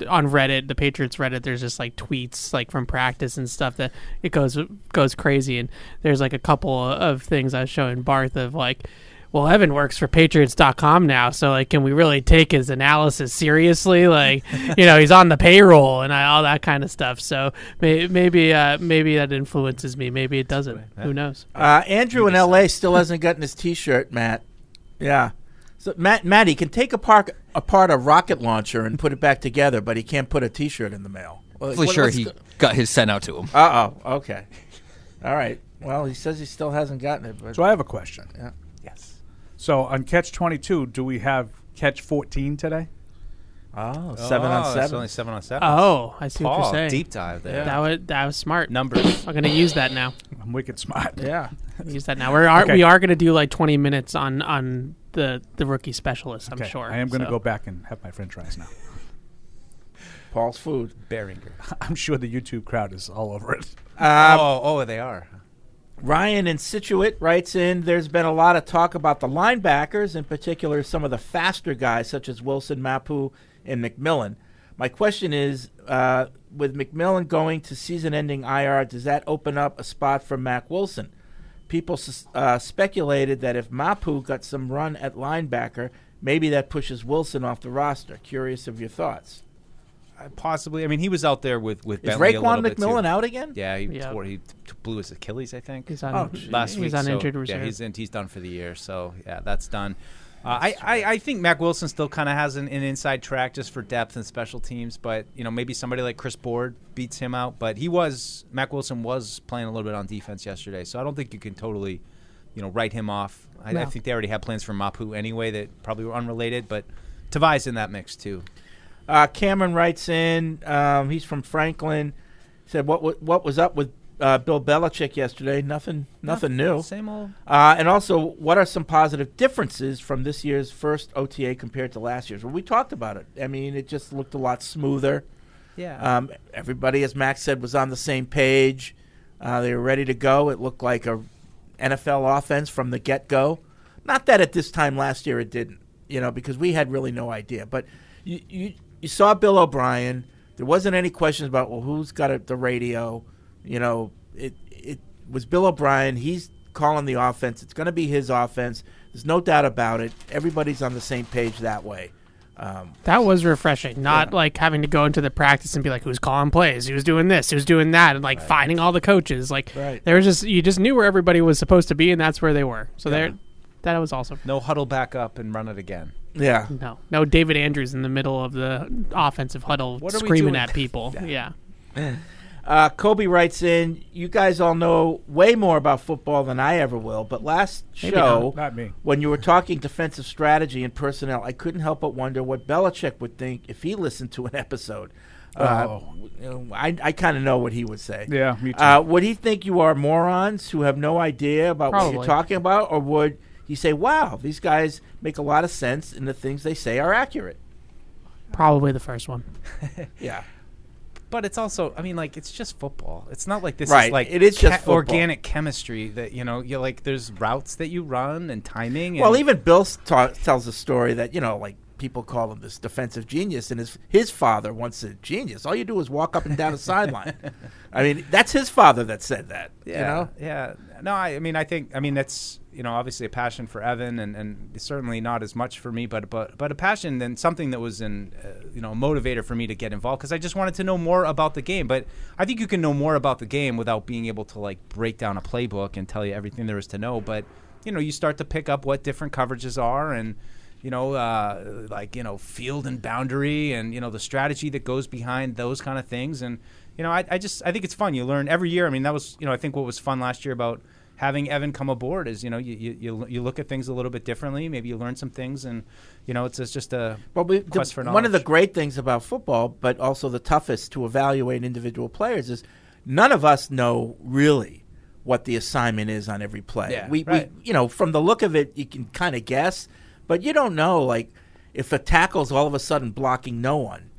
on Reddit, the Patriots Reddit, there's just like tweets like from practice and stuff that it goes goes crazy. And there's like a couple of things I was showing Barth of like. Well, Evan works for Patriots.com now, so like, can we really take his analysis seriously? Like, [LAUGHS] you know, he's on the payroll and I, all that kind of stuff. So may, maybe, uh, maybe that influences me. Maybe it doesn't. Who knows? Uh, Andrew in L.A. still hasn't gotten his T-shirt, Matt. Yeah. So Matt, Matt, he can take apart apart a rocket launcher and put it back together, but he can't put a T-shirt in the mail. Well, Hopefully, what- sure he the- got his sent out to him. Uh oh. Okay. All right. Well, he says he still hasn't gotten it. But So I have a question. Yeah. Yes. So on catch 22, do we have catch 14 today? Oh, seven on seven. it's only seven on seven. Oh, I see what you're saying. deep dive there. That was that was smart. Numbers. I'm gonna use that now. I'm wicked smart. Yeah. [LAUGHS] use that now. We are Okay. we are gonna do like 20 minutes on on the the rookie specialist. I'm Okay, sure. I am going to so. go back and have my French fries now. Paul's food. Baringer. [LAUGHS] I'm sure the YouTube crowd is all over it. Um, oh, oh, they are. Ryan in Scituate writes in There's been a lot of talk about the linebackers, in particular some of the faster guys such as Wilson, Mapu, and McMillan. My question is uh, with McMillan going to season ending IR, does that open up a spot for Mac Wilson? People uh, speculated that if Mapu got some run at linebacker, maybe that pushes Wilson off the roster. Curious of your thoughts. Uh, possibly. I mean, he was out there with with Is Bentley a Raekwon bit, McMillan too. out again? Yeah, he Yeah. tore. He t- blew his Achilles, I think. He's on- Oh, gee. last he's week. on so, injured Yeah, he's in, he's done for the year. So yeah, that's done. Uh, I, I, I think Mac Wilson still kind of has an, an inside track just for depth and special teams, but you know maybe somebody like Chris Board beats him out. But he was Mac Wilson was playing a little bit on defense yesterday, so I don't think you can totally, you know, write him off. I, I think they already had plans for Mapu anyway that probably were unrelated, but Tavai's in that mix too. Uh, Cameron writes in. Um, he's from Franklin. Said what wa- what was up with uh, Bill Belichick yesterday? Nothing. Nothing new. Same old. Uh, and also, what are some positive differences from this year's first OTA compared to last year's? Well, we talked about it. I mean, it just looked a lot smoother. Yeah. Um, everybody, as Max said, was on the same page. Uh, they were ready to go. It looked like a NFL offense from the get go. Not that at this time last year it didn't, you know, because we had really no idea. But you you, you saw Bill O'Brien. There wasn't any questions about well, who's got a, the radio. You know, it it was Bill O'Brien. He's calling the offense. It's going to be his offense. There's no doubt about it. Everybody's on the same page that way. Um, That was refreshing. Not like having to go into the practice and be like, "Who's calling plays? Who's doing this? Who's doing that?" And like finding all the coaches. Like Right. there was just you just knew where everybody was supposed to be, and that's where they were. So Yeah. there, that was awesome. No huddle back up and run it again. Yeah. No, no David Andrews in the middle of the offensive huddle What screaming at people. [LAUGHS] yeah. Uh, Kobe writes in, you guys all know way more about football than I ever will, but last Maybe show, not. Not me. when you were talking defensive strategy and personnel, I couldn't help but wonder what Belichick would think if he listened to an episode. Uh, Oh. I, I kind of know what he would say. Yeah, me too. Uh, would he think you are morons who have no idea about what you're talking about, or would he say, wow, these guys make a lot of sense and the things they say are accurate? Probably the first one. [LAUGHS] Yeah. But it's also, I mean, like it's just football. It's not like this Right, is like it is just football. organic chemistry that you know. You like there's routes that you run and timing. And Well, even Bill s- ta- tells a story that you know, like people call him this defensive genius, and his his father once said, "Genius, all you do is walk up and down the sideline." [LAUGHS] I mean, that's his father that said that. yeah, You know, yeah. No, I, I mean, I think, I mean, that's you know, obviously a passion for Evan, and and certainly not as much for me, but but but a passion and something that was an uh, you know a motivator for me to get involved because I just wanted to know more about the game. But I think you can know more about the game without being able to like break down a playbook and tell you everything there is to know. But you know, you start to pick up what different coverages are and. You know, uh, like you know, field and boundary, and you know the strategy that goes behind those kind of things, and you know, I, I just I think it's fun. You learn every year. I mean, that was you know I think what was fun last year about having Evan come aboard is you know you you, you, look at things a little bit differently. Maybe you learn some things, and you know it's, it's just a Well, we, quest the- for knowledge. one of the great things about football, but also the toughest to evaluate individual players, is none of us know really what the assignment is on every play. Yeah, we, right. we, you know, from the look of it, you can kind of guess, but you don't know, like, if a tackle's all of a sudden blocking no one.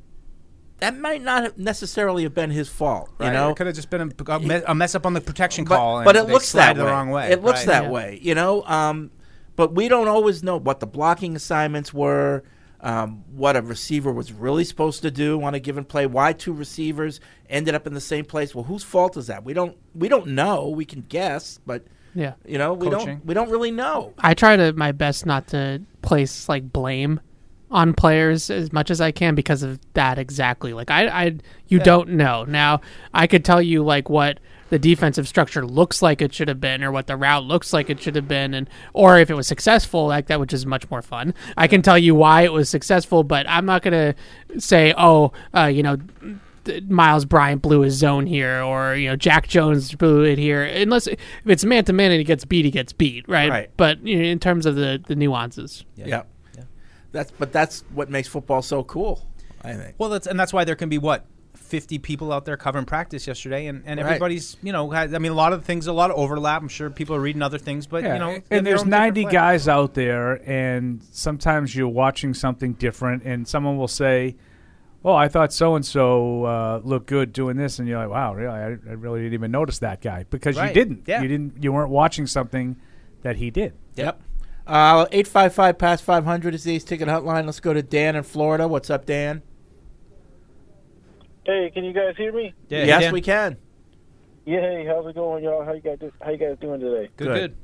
That might not have necessarily have been his fault, Right, you know. it could have just been a, a, mess up on the protection call, and but it looks that the way. wrong way. It looks right? that Yeah. way, you know. Um, but we don't always know what the blocking assignments were, um, what a receiver was really supposed to do on a given play. Why two receivers ended up in the same place? Well, whose fault is that? We don't we don't know. We can guess, but Yeah. you know, we Coaching. don't we don't really know. I try to my best not to place like blame on players as much as I can because of that exactly. Like I, I you Yeah. don't know. Now I could tell you like what the defensive structure looks like it should have been, or what the route looks like it should have been, and or if it was successful, like that, which is much more fun. I can tell you why it was successful, but I'm not gonna say, oh, uh, you know. Th- Myles Bryant blew his zone here, or you know Jack Jones blew it here. Unless if it's man to man and he gets beat, he gets beat, right? Right. But you know, in terms of the the nuances, Yeah. That's but that's what makes football so cool. I think. Well, that's and that's why there can be what. 50 people out there covering practice yesterday and, and Right. everybody's you know has, i mean a lot of things a lot of overlap i'm sure people are reading other things but Yeah, you know and there's 90 guys out there, and sometimes you're watching something different, and someone will say, "Oh, I thought so and so looked good doing this," and you're like, "Wow, really? I, I really didn't even notice that guy because Right, you didn't. yeah. You didn't. You weren't watching something that he did." Yep. Uh, eight five five past five hundred is the Ace Ticket Hotline. Let's go to Dan in Florida. What's up, Dan? Hey, can you guys hear me? Yeah, yes, we can. Yeah, hey, how's it going, y'all? How you guys do, how you guys doing today? Good, good.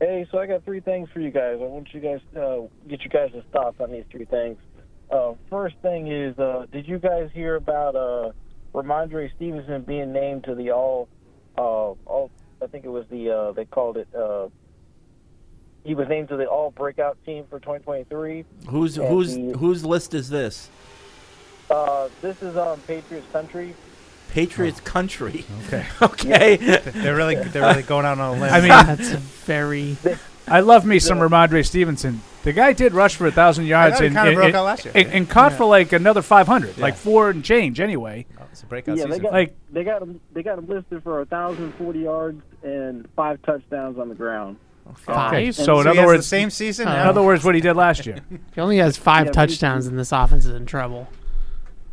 Hey, so I got three things for you guys. I want you guys uh, get you guys' thoughts on these three things. Uh, first thing is, uh, did you guys hear about uh, Rhamondre Stevenson being named to the all, uh, all? I think it was the uh, they called it uh, he was named to the All Breakout Team for 2023. Who's And who's he- whose list is this? Uh, this is um, Patriots country. Patriots country. Okay. [LAUGHS] okay. They're really they're really going out on a limb. I [LAUGHS] mean, that's very. I love me some Rhamondre Stevenson. The guy did rush for a thousand yards and, kinda and- broke and- out last year. and- and caught Yeah. for like another five hundred, Yeah. like four and change anyway. it's a breakout yeah, they season. got Like- they got him they got him listed for a thousand forty yards and five touchdowns on the ground. Okay, Five? so in other has the words, same season In other words, what he did last year. [LAUGHS] He only has five Yeah, touchdowns, and this offense is in trouble.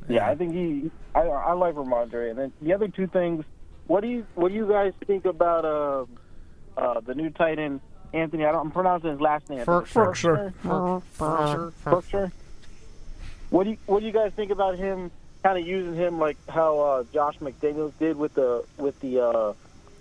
Yeah, I think he. I, I like Rhamondre. And then the other two things. What do you What do you guys think about uh, uh, the new tight end Anthony? I don't, I'm pronouncing his last name. I think it's Ferkshire. Ferkshire. Ferkshire. Ferkshire. What do you What do you guys think about him? Kind of using him like how uh, Josh McDaniels did with the with the uh,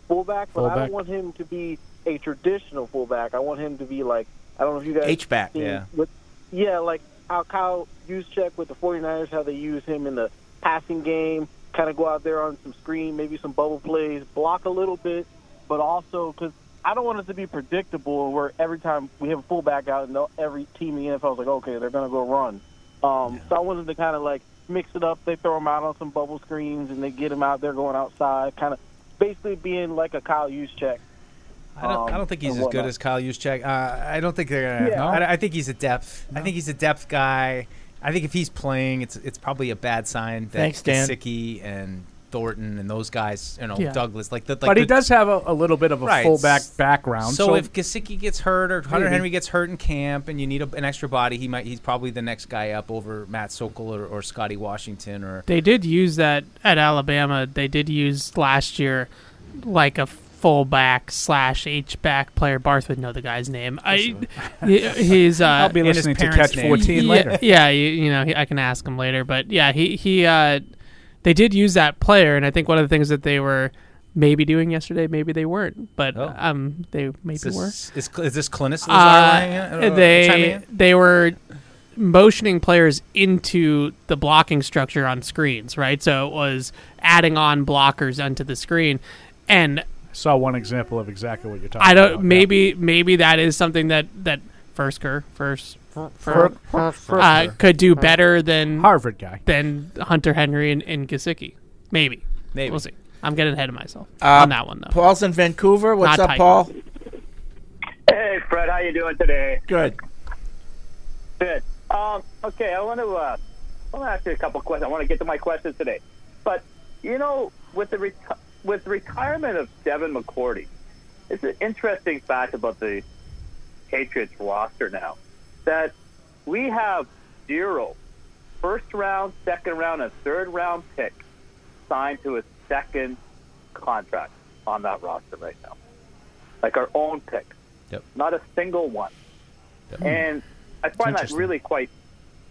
fullback, but I don't want him to be a traditional fullback. I want him to be like I don't know if you guys H-back. Yeah. With, yeah, like how Kyle Juszczyk with the 49ers, how they use him in the passing game, kind of go out there on some screen, maybe some bubble plays, block a little bit, but also because I don't want it to be predictable where every time we have a fullback out, and every team in the NFL is like, okay, they're going to go run. Um, So I wanted to kind of like mix it up. They throw him out on some bubble screens, and they get him out there going outside, kind of basically being like a Kyle Juszczyk. I don't, I um, don't think he's and as good as Kyle Juszczyk. Uh, I don't think they're gonna. Yeah. I, I think he's a depth. I think he's a depth guy. I think if he's playing, it's it's probably a bad sign that Thanks, Dan. Gesicki and Thornton and those guys, you know, Yeah. Douglas, like the. Like but he the- does have a, a little bit of a Right. fullback background. So, So, if Gesicki gets hurt or Hunter Maybe. Henry gets hurt in camp, and you need a, an extra body, he might. He's probably the next guy up over Matt Sokol or, or Scotty Washington or. They did use that at Alabama. They did use last year, like a fullback slash H back player. Barth would know the guy's name. I, he- he's. Uh, I'll be listening to Catch name. 14 yeah, later. Yeah, you, you know, he, I can ask him later. But yeah, he he. Uh, they did use that player, and I think one of the things that they were maybe doing yesterday, maybe they weren't, but Oh. um, they maybe Is this, were. is, is this Clintus Uh, uh, they they were motioning players into the blocking structure on screens, right? So it was adding on blockers onto the screen, and I saw one example of exactly what you're talking I don't. about. Maybe maybe that is something that that Firkser first. Uh, could do better than Harvard guy. than Hunter Henry and, and Gesicki. Maybe. Maybe. We'll see. I'm getting ahead of myself Uh, on that one though. Paul's in Vancouver. What's Not up, tight. Paul? Hey, Fred, how you doing today? Good. Good. Um, okay, I want to uh, I want to ask you a couple questions. I want to get to my questions today, but you know, with the reti- with the retirement of Devin McCourty, it's an interesting fact about the Patriots roster now that we have zero first round, second round, and third round picks signed to a second contract on that roster right now, like our own pick. Yep. Not a single one. And I find that really quite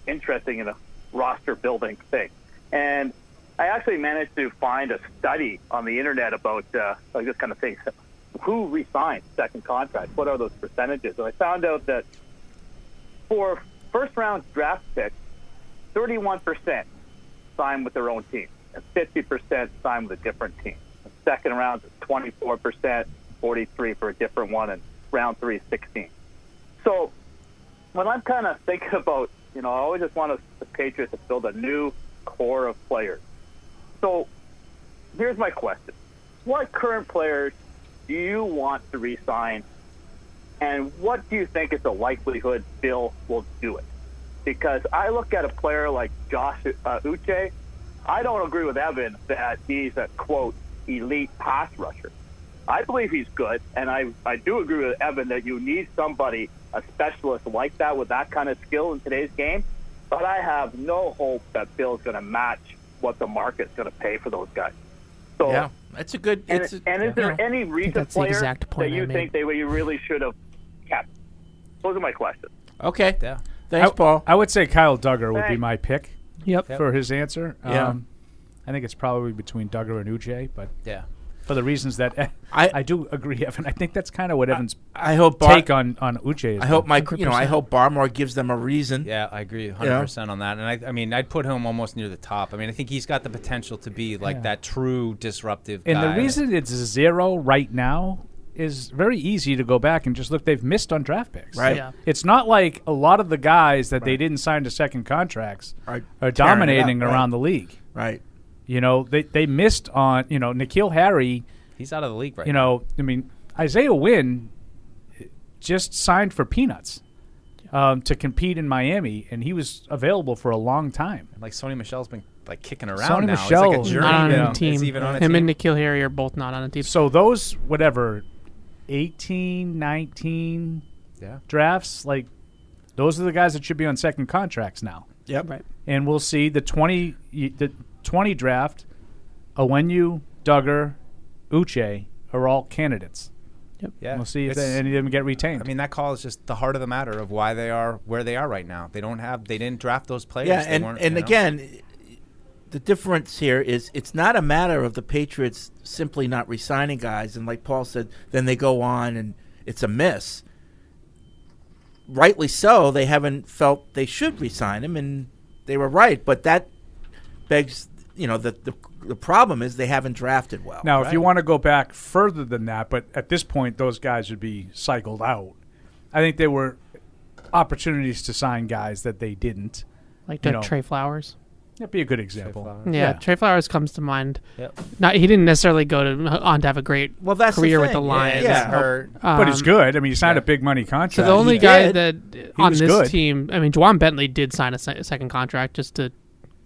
interesting in a roster building thing. And I actually managed to find a study on the internet about uh, like this kind of thing. [LAUGHS] Who resigns second contracts? What are those percentages? And I found out that for first round draft picks, 31% sign with their own team, and 50% sign with a different team. The second round 24%, 43 for a different one, and round three 16. So when I'm kind of thinking about, you know, I always just want the Patriots to build a new core of players. So here's my question: What current players do you want to re-sign, and what do you think is the likelihood Bill will do it? Because I look at a player like Josh uh, Uche, I don't agree with Evan that he's a quote elite pass rusher. I believe he's good, and I I do agree with Evan that you need somebody, a specialist like that with that kind of skill in today's game. But I have no hope that Bill's going to match what the market's going to pay for those guys. So, yeah, that's a good. and, It's a, and is there yeah. any recent that's the player exact that point I you think they you really should have kept? Those are my questions. Okay. Yeah. Thanks, I, Paul. I would say Kyle Dugger would be Thanks. my pick. Yep. For his answer. Yeah. Um, I think it's probably between Dugger and Uche, but Yeah. for the reasons that [LAUGHS] I- I do agree, Evan. I think that's kind of what Evan's I hope Bar- take on on Uche is. I hope though. my you know I hope Barmore gives them a reason. Yeah, I agree 100% on that. And I, I mean, I'd put him almost near the top. I mean, I think he's got the potential to be like Yeah. that true disruptive And guy. the reason it's zero right now is very easy to go back and just look. They've missed on draft picks. Right. Yeah. It's not like a lot of the guys that they didn't sign to second contracts Are are, dominating up, right. around the league. Right. You know, they they missed on you know N'Keal Harry. He's out of the league right You know, I mean Isaiah Wynn just signed for peanuts um, to compete in Miami, and he was available for a long time. Like Sony Michel's been like kicking around Sony now. Michel it's like a journey. not on Yeah. a team. Even on a Him team? and N'Keal Harry are both not on a team. So those whatever 18, 19 Yeah. drafts, like those are the guys that should be on second contracts now. Yep. Right. And we'll see the 20 y- the 20 draft Onwenu, Dugger, Uche are all candidates. Yep. Yeah, We'll see if It's- any of them get retained. I mean, that call is just the heart of the matter of why they are where they are right now. They don't have, they didn't draft those players. Yeah, They and and you know? again, the difference here is it's not a matter of the Patriots simply not resigning guys, and like Paul said, then they go on and it's a miss. Rightly so, they haven't felt they should resign him, and they were right. But that begs, you know, the the, the problem is they haven't drafted well. Now, if you want to go back further than that, but at this point, those guys would be cycled out. I think there were opportunities to sign guys that they didn't. Like you the know. Trey Flowers. That'd be a good example. Yeah, Trey Flowers comes to mind. Yep. Not he didn't necessarily go to on to have a great Well, that's the career with thing. the Yeah, Lions. yeah. hurt. but he's Um, good. I mean, he signed a big money contract. So the only He guy did. that He on this good. team, I mean, Ja'Whaun Bentley did sign a, se- second contract just to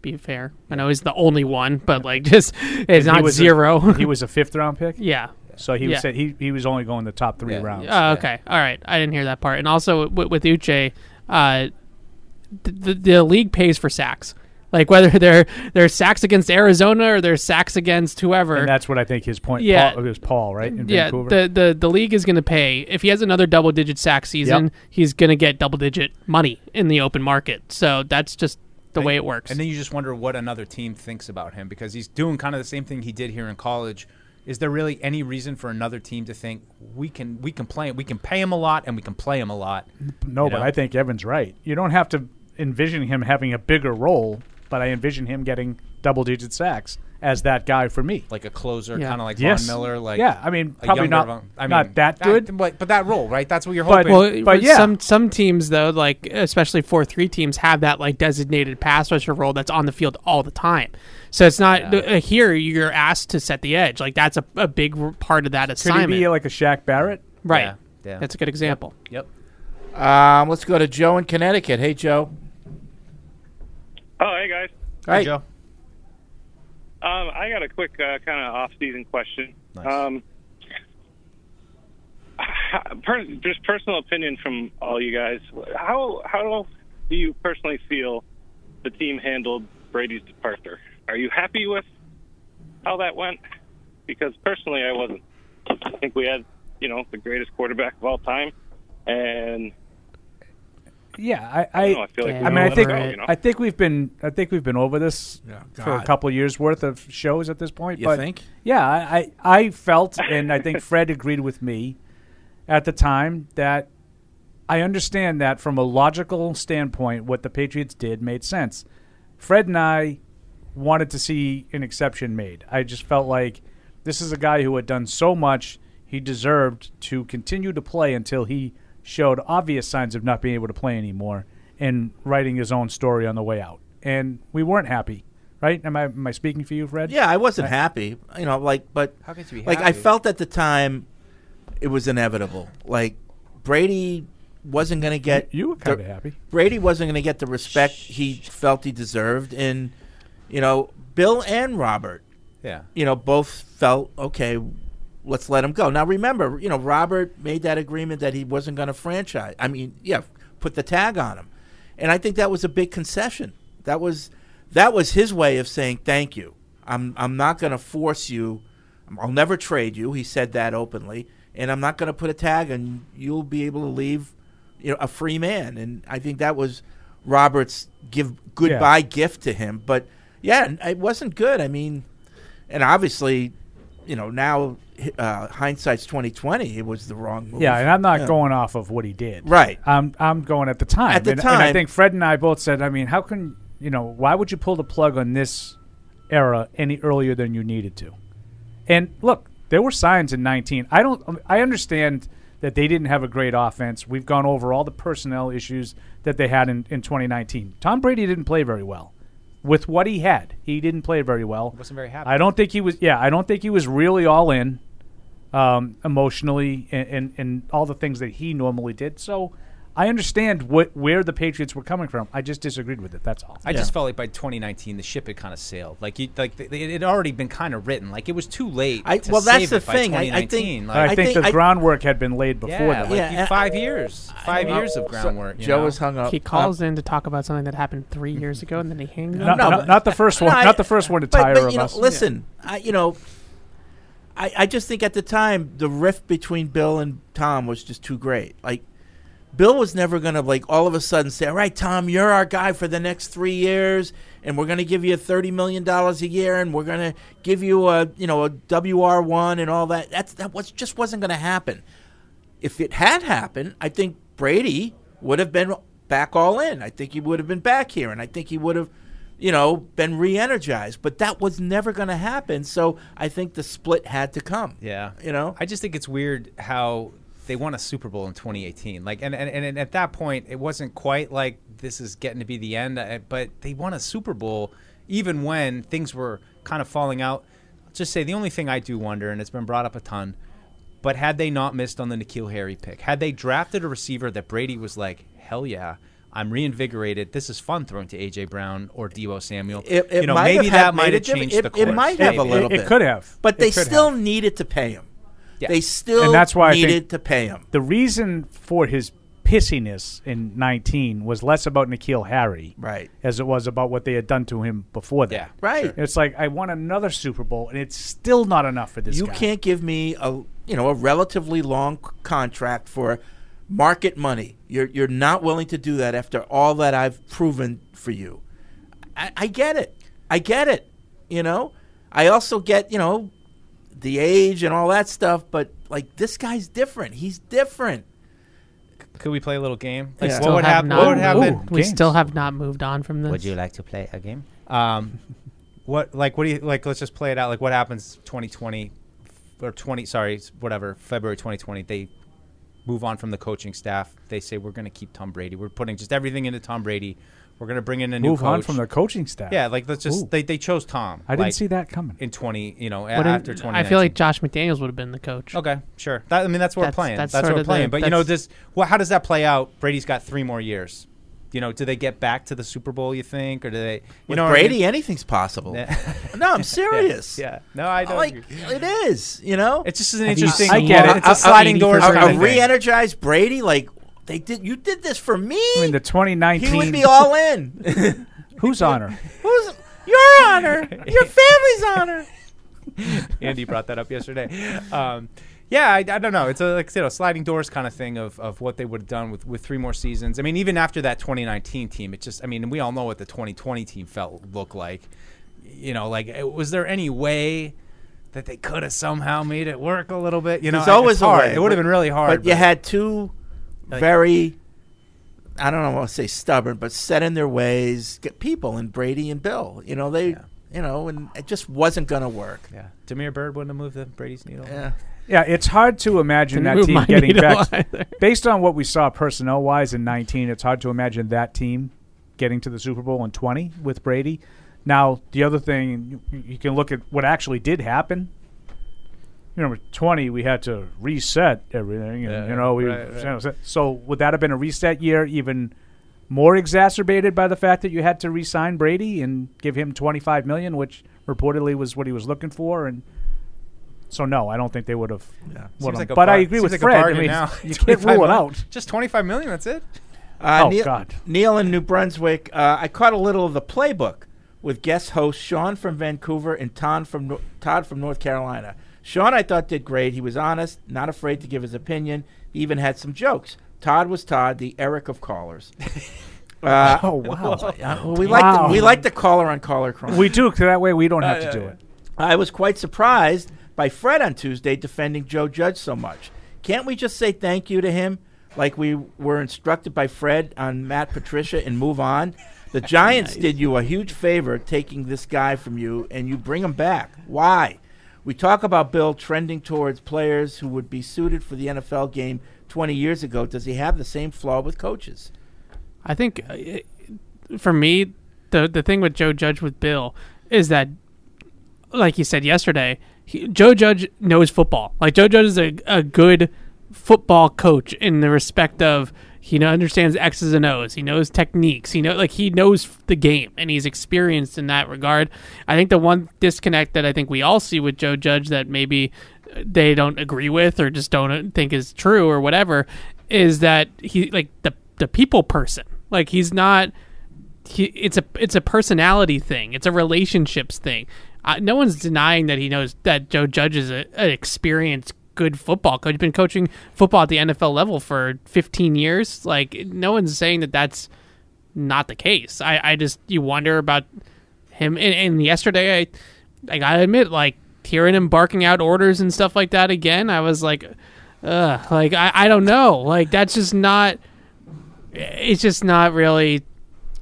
be fair. I know he's the only one, but like just it's He not was a- zero. [LAUGHS] he was a fifth round pick. yeah. So he Yeah. was said he he was only going the top three Yeah. rounds. Oh, okay. All right. I didn't hear that part. And also with, with Uche, uh, the, the the league pays for sacks. Like whether [LAUGHS] they're they're sacks against Arizona or they're sacks against whoever. And that's what I think his point. Yeah. Paul, it was Paul, right? In yeah, Vancouver. the, the the league is going to pay if he has another double digit sack season. Yep. He's going to get double digit money in the open market. So that's just the way it works. And then you just wonder what another team thinks about him because he's doing kind of the same thing he did here in college. Is there really any reason for another team to think we can we can play we can pay him a lot and we can play him a lot? no, you but know? I think Evan's right. You don't have to envision him having a bigger role, but I envision him getting double digit sacks as that guy for me. Like a closer, Yeah. kind of like Yes. Von Miller. Like Yeah, I mean, a probably younger not- Von- I not that good. but but that role, right? That's what you're But- hoping. Well, But but yeah. some some teams though, like especially four three teams, have that like designated pass rusher role that's on the field all the time. So it's not uh, here you're asked to set the edge. Like that's a, a big r- part of that Could assignment. he be like a Shaq Barrett? right. Yeah, yeah. That's a good example. Yep. um, let's go to Joe in Connecticut. Hey, Joe. Oh, hey guys. Hi, Joe. Um, I got a quick uh, kind of off-season question. Nice. Um, per- just personal opinion from all you guys. How how do you personally feel the team handled Brady's departure? Are you happy with how that went? Because personally, I wasn't. I think we had, you know, the greatest quarterback of all time, and Yeah, I I, I, know, I feel like I mean, I think go, you know? I think we've been I think we've been over this Yeah, for a God. couple years worth of shows at this point. You but think? Yeah, I, I I felt, and I think Fred agreed with me at the time that I understand that from a logical standpoint, what the Patriots did made sense. Fred and I wanted to see an exception made. I just felt like this is a guy who had done so much, he deserved to continue to play until he showed obvious signs of not being able to play anymore and writing his own story on the way out. And we weren't happy, right? Am I am I speaking for you, Fred? Yeah, I wasn't I- happy. You know, like, but How could you be like I felt at the time it was inevitable. Like Brady wasn't going to get You were the- kinda happy. Brady wasn't going to get the respect he felt he deserved, and you know, Bill and Robert, Yeah. you know, both felt okay. Let's let him go. Now remember, you know, Robert made that agreement that he wasn't going to franchise. I mean, yeah, put the tag on him, and I think that was a big concession. That was that was his way of saying thank you. I'm I'm not going to force you. I'll never trade you. He said that openly, and I'm not going to put a tag on. You'll be able to leave, you know, a free man. And I think that was Robert's give goodbye gift to him. But yeah, it wasn't good. I mean, and obviously, you know, now uh, hindsight's twenty twenty. It was the wrong move. Yeah, and I'm not Yeah. going off of what he did. Right. I'm I'm going at the time. At the and, and I think Fred and I both said, I mean, how can you know, why would you pull the plug on this era any earlier than you needed to? And look, there were signs in 19. I don't. I understand that they didn't have a great offense. We've gone over all the personnel issues that they had in, in 2019. Tom Brady didn't play very well. With what he had, he didn't play very well. Wasn't very happy. I don't think he was. Yeah, I don't think he was really all in um, emotionally and, and and all the things that he normally did. So. I understand what where the Patriots were coming from. I just disagreed with it. That's all. I just felt like by 2019 the ship had kind of sailed. Like you, like th- it had already been kind of written. Like it was too late. I- to well, that's the it thing. I- I think- 2019. I, Like, think, the groundwork had been laid before yeah, that. like Yeah, you- five years, five years of groundwork. you know? hung up. He calls in to talk about something that happened three years ago, and then he hangs No, up. no, not- not the first one- I- not the first one to but- tire but, of you know, us. Listen, I, you know, I, I just think at the time the rift between Bill and Tom was just too great. Like, Bill was never going to like all of a sudden say, "All right, Tom, you're our guy for the next three years, and we're going to give you thirty million dollars a year, and we're going to give you a you know a WR one and all that." That's that was just wasn't going to happen. If it had happened, I think Brady would have been back all in. I think he would have been back here, and I think he would have, you know, been re-energized. But that was never going to happen. So I think the split had to come. Yeah, you know, I just think it's weird how they won a Super Bowl in 2018. Like, and and, and at that point, it wasn't quite like this is getting to be the end. uh, But they won a Super Bowl even when things were kind of falling out. I'll just say the only thing I do wonder, and it's been brought up a ton, but had they not missed on the N'Keal Harry pick, had they drafted a receiver that Brady was like, hell yeah. I'm reinvigorated. This is fun throwing to AJ Brown or Deebo Samuel. It, it you know, might maybe have that might have changed it, the course. It might have a Maybe. little It bit. could have. but It they could still needed to pay him. Yeah. They still and that's why needed to pay him. The reason for his pissiness in 19 was less about N'Keal Harry, right, as it was about what they had done to him before that. Yeah, right. sure. It's like I want another Super Bowl, and it's still not enough for this you guy. can't give me a you know a relatively long contract for market money. You're you're not willing to do that after all that I've proven for you. I, I get it. I get it. You know. I also get you know the age and all that stuff, but like this guy's different. He's different. Could we play a little game? Like, still what would have happen? What would happen? Ooh, we still have not moved on from this. Would you like to play a game? Um, what like what do you like? Let's just play it out. Like what happens 2020 or 20? Sorry, whatever. February 2020. They move on from the coaching staff. They say we're going to keep Tom Brady. We're putting just everything into Tom Brady. We're going to bring in a new Move on from the coaching staff. Yeah, like let's just Ooh. they, they chose Tom. I didn't like, see that coming. in 20. You know, a- Wouldn't- after 20. I feel like Josh McDaniels would have been the coach. Okay, sure. That, I mean, that's what That's- we're playing. that's That's, what we're of the- playing. But you know, that's- does well, how does that play out? Brady's got three more years. You know, do they get back to the Super Bowl? You think, or do they? You With know, what I Brady, mean? anything's possible. Yeah. [LAUGHS] no, I'm serious. [LAUGHS] Yeah. No, I don't. like it is. You know, It's just an Have interesting. I get it. It's a sliding doors A, kind a of re-energized Brady, like they did. You did this for me. I mean, the 2019. he would be all in. [LAUGHS] Whose honor? Who's your honor? Your family's honor. [LAUGHS] Andy brought that up yesterday. Um, yeah, I, I don't know. It's a like you know sliding doors kind of thing of, of what they would have done with, with three more seasons. I mean, even after that 2019 team, it just I mean we all know what the 2020 team felt looked like. You know, like was there any way that they could have somehow made it work a little bit? You know, There's always it's hard. way, It would have been really hard. But you had two Like- very, I don't know, I want to say stubborn, but set in their ways get people and Brady and Bill. You know they, you know, and it just wasn't going to work. Yeah, Damiere Byrd wouldn't have moved the Brady's needle. Yeah. Yeah, it's hard to imagine Didn't that team getting back. either. [LAUGHS] Based on what we saw personnel wise in 19, it's hard to imagine that team getting to the Super Bowl in 20 with Brady. Now, the other thing, you, you can look at what actually did happen. You know, with 20, we had to reset everything. And, Yeah, you know, we right, right. so would that have been a reset year even more exacerbated by the fact that you had to re-sign Brady and give him 25 million, which reportedly was what he was looking for and so no, I don't think they would have. Seems would like have. a but I agree with like a Fred. I mean, now. [LAUGHS] [LAUGHS] you can't 25 rule it out. Just 25 million. That's it. Uh, Oh, Neil, God. Neil in New Brunswick. Uh, I caught a little of the playbook with guest hosts Sean from Vancouver and Todd from Todd from North Carolina. Sean, I thought did great. He was honest, not afraid to give his opinion. He even had some jokes. Todd was Todd, the Eric of callers. [LAUGHS] Uh, Oh, wow. well, we like the, we like the caller on caller crime. We do, 'cause that way we don't have to Uh, do it. I was quite surprised by Fred on Tuesday defending Joe Judge so much. Can't we just say thank you to him like we were instructed by Fred on Matt Patricia and move on? The Giants did you a huge favor taking this guy from you and you bring him back. Why? We talk about Bill trending towards players who would be suited for the NFL game 20 years ago. Does he have the same flaw with coaches? I think uh, for me, the the thing with Joe Judge with Bill is that, like you said yesterday, he, Joe Judge knows football. Like Joe Judge is a, a good football coach in the respect of he understands X's and O's. He knows techniques. He know like he knows the game and he's experienced in that regard. I think the one disconnect that I think we all see with Joe Judge that maybe they don't agree with or just don't think is true or whatever is that he like the the people person. Like he's not he, it's a it's a personality thing. It's a relationships thing. Uh, no one's denying that he knows that Joe Judge is a, an experienced, good football coach. He's been coaching football at the NFL level for 15 years. Like no one's saying that that's not the case. I, I just you wonder about him. And, and yesterday, I I gotta admit, like hearing him barking out orders and stuff like that again, I was like, ugh, like I, I don't know, like that's just not. It's just not really.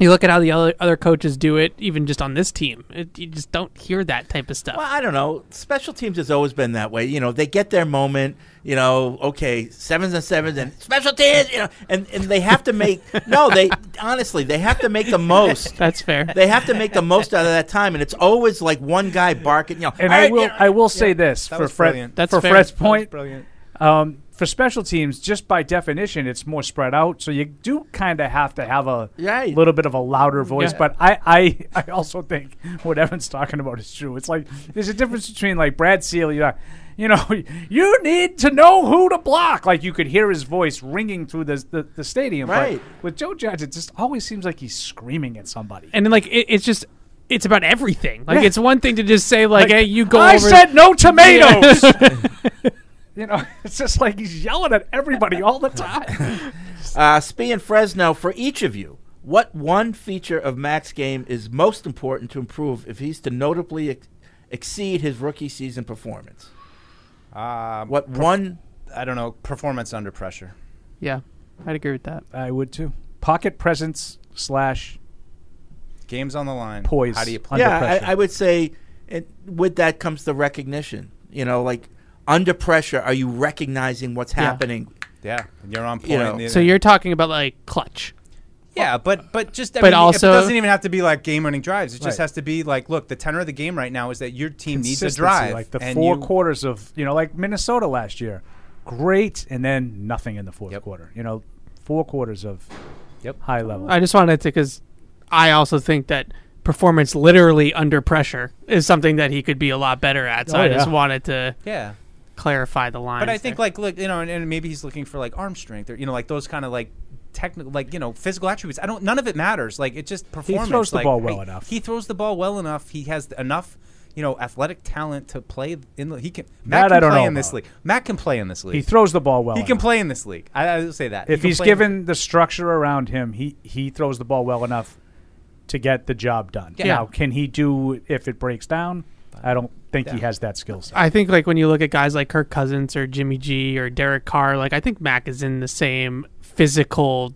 You look at how the other other coaches do it, even just on this team. It, you just don't hear that type of stuff. Well, I don't know. Special teams has always been that way. You know, they get their moment. You know, okay, sevens and sevens and special teams. You know, and and they have to make no. They [LAUGHS] honestly, they have to make the most. [LAUGHS] That's fair. They have to make the most out of that time, and it's always like one guy barking. You know, And "All I right, will you know." I will say this for was Fred. That's for fair. Fred's That was point. brilliant. Um, for special teams, just by definition, it's more spread out, so you do kind of have to have a Right. little bit of a louder voice. Yeah. But I, I, [LAUGHS] I also think what Evan's talking about is true. It's like there's a difference between like Brad Seely, uh, you know, you [LAUGHS] know, you need to know who to block. Like you could hear his voice ringing through the the, the stadium. But Right. with Joe Judge, it just always seems like he's screaming at somebody. and then like it, it's just it's about everything. Like Yeah. it's one thing to just say like, Like, "Hey, you go." I over said no tomatoes. [LAUGHS] you know, [LAUGHS] it's just like he's yelling at everybody all the time. [LAUGHS] Uh, Spee and Fresno, for each of you, what one feature of Mac's game is most important to improve if he's to notably ex- exceed his rookie season performance? Um, What one- I don't know. Performance under pressure. Yeah, I'd agree with that. I would too. Pocket presence slash games on the line. Poise. How do you play? yeah, I, I would say it, with that comes the recognition. You know, like under pressure, are you recognizing what's Yeah. happening? Yeah, you're on You point. know. So you're talking about like clutch. Yeah, but but just I But mean, also- it doesn't even have to be like game-winning drives. It just Right. has to be like, look, the tenor of the game right now is that your team needs a Consistency, drive, like the and four you- quarters of you know, like Minnesota last year, great, and then nothing in the fourth quarter. You know, four quarters of yep. high level. I just wanted to because I also think that performance literally under pressure is something that he could be a lot better at. So Oh, I just yeah. wanted to Yeah. Clarify the line. But I think like look, you know, and, and maybe he's looking for like arm strength or you know, like those kind of like technical, like you know, physical attributes. I don't. None of it matters. Like it just performance. He throws the ball well hey, enough. He throws the ball well enough. He has enough. You know, athletic talent to play in the. He can. Matt That can I don't play know in this about. league. Matt can play in this league. He throws the ball well He can play in this league. I, I will say that. If can he's given the structure around him, he he throws the ball well enough to get the job done. Yeah. Now, can he do if it breaks down? I don't think he has that skill set. I think like when you look at guys like Kirk Cousins or Jimmy G or Derek Carr, like I think Mac is in the same physical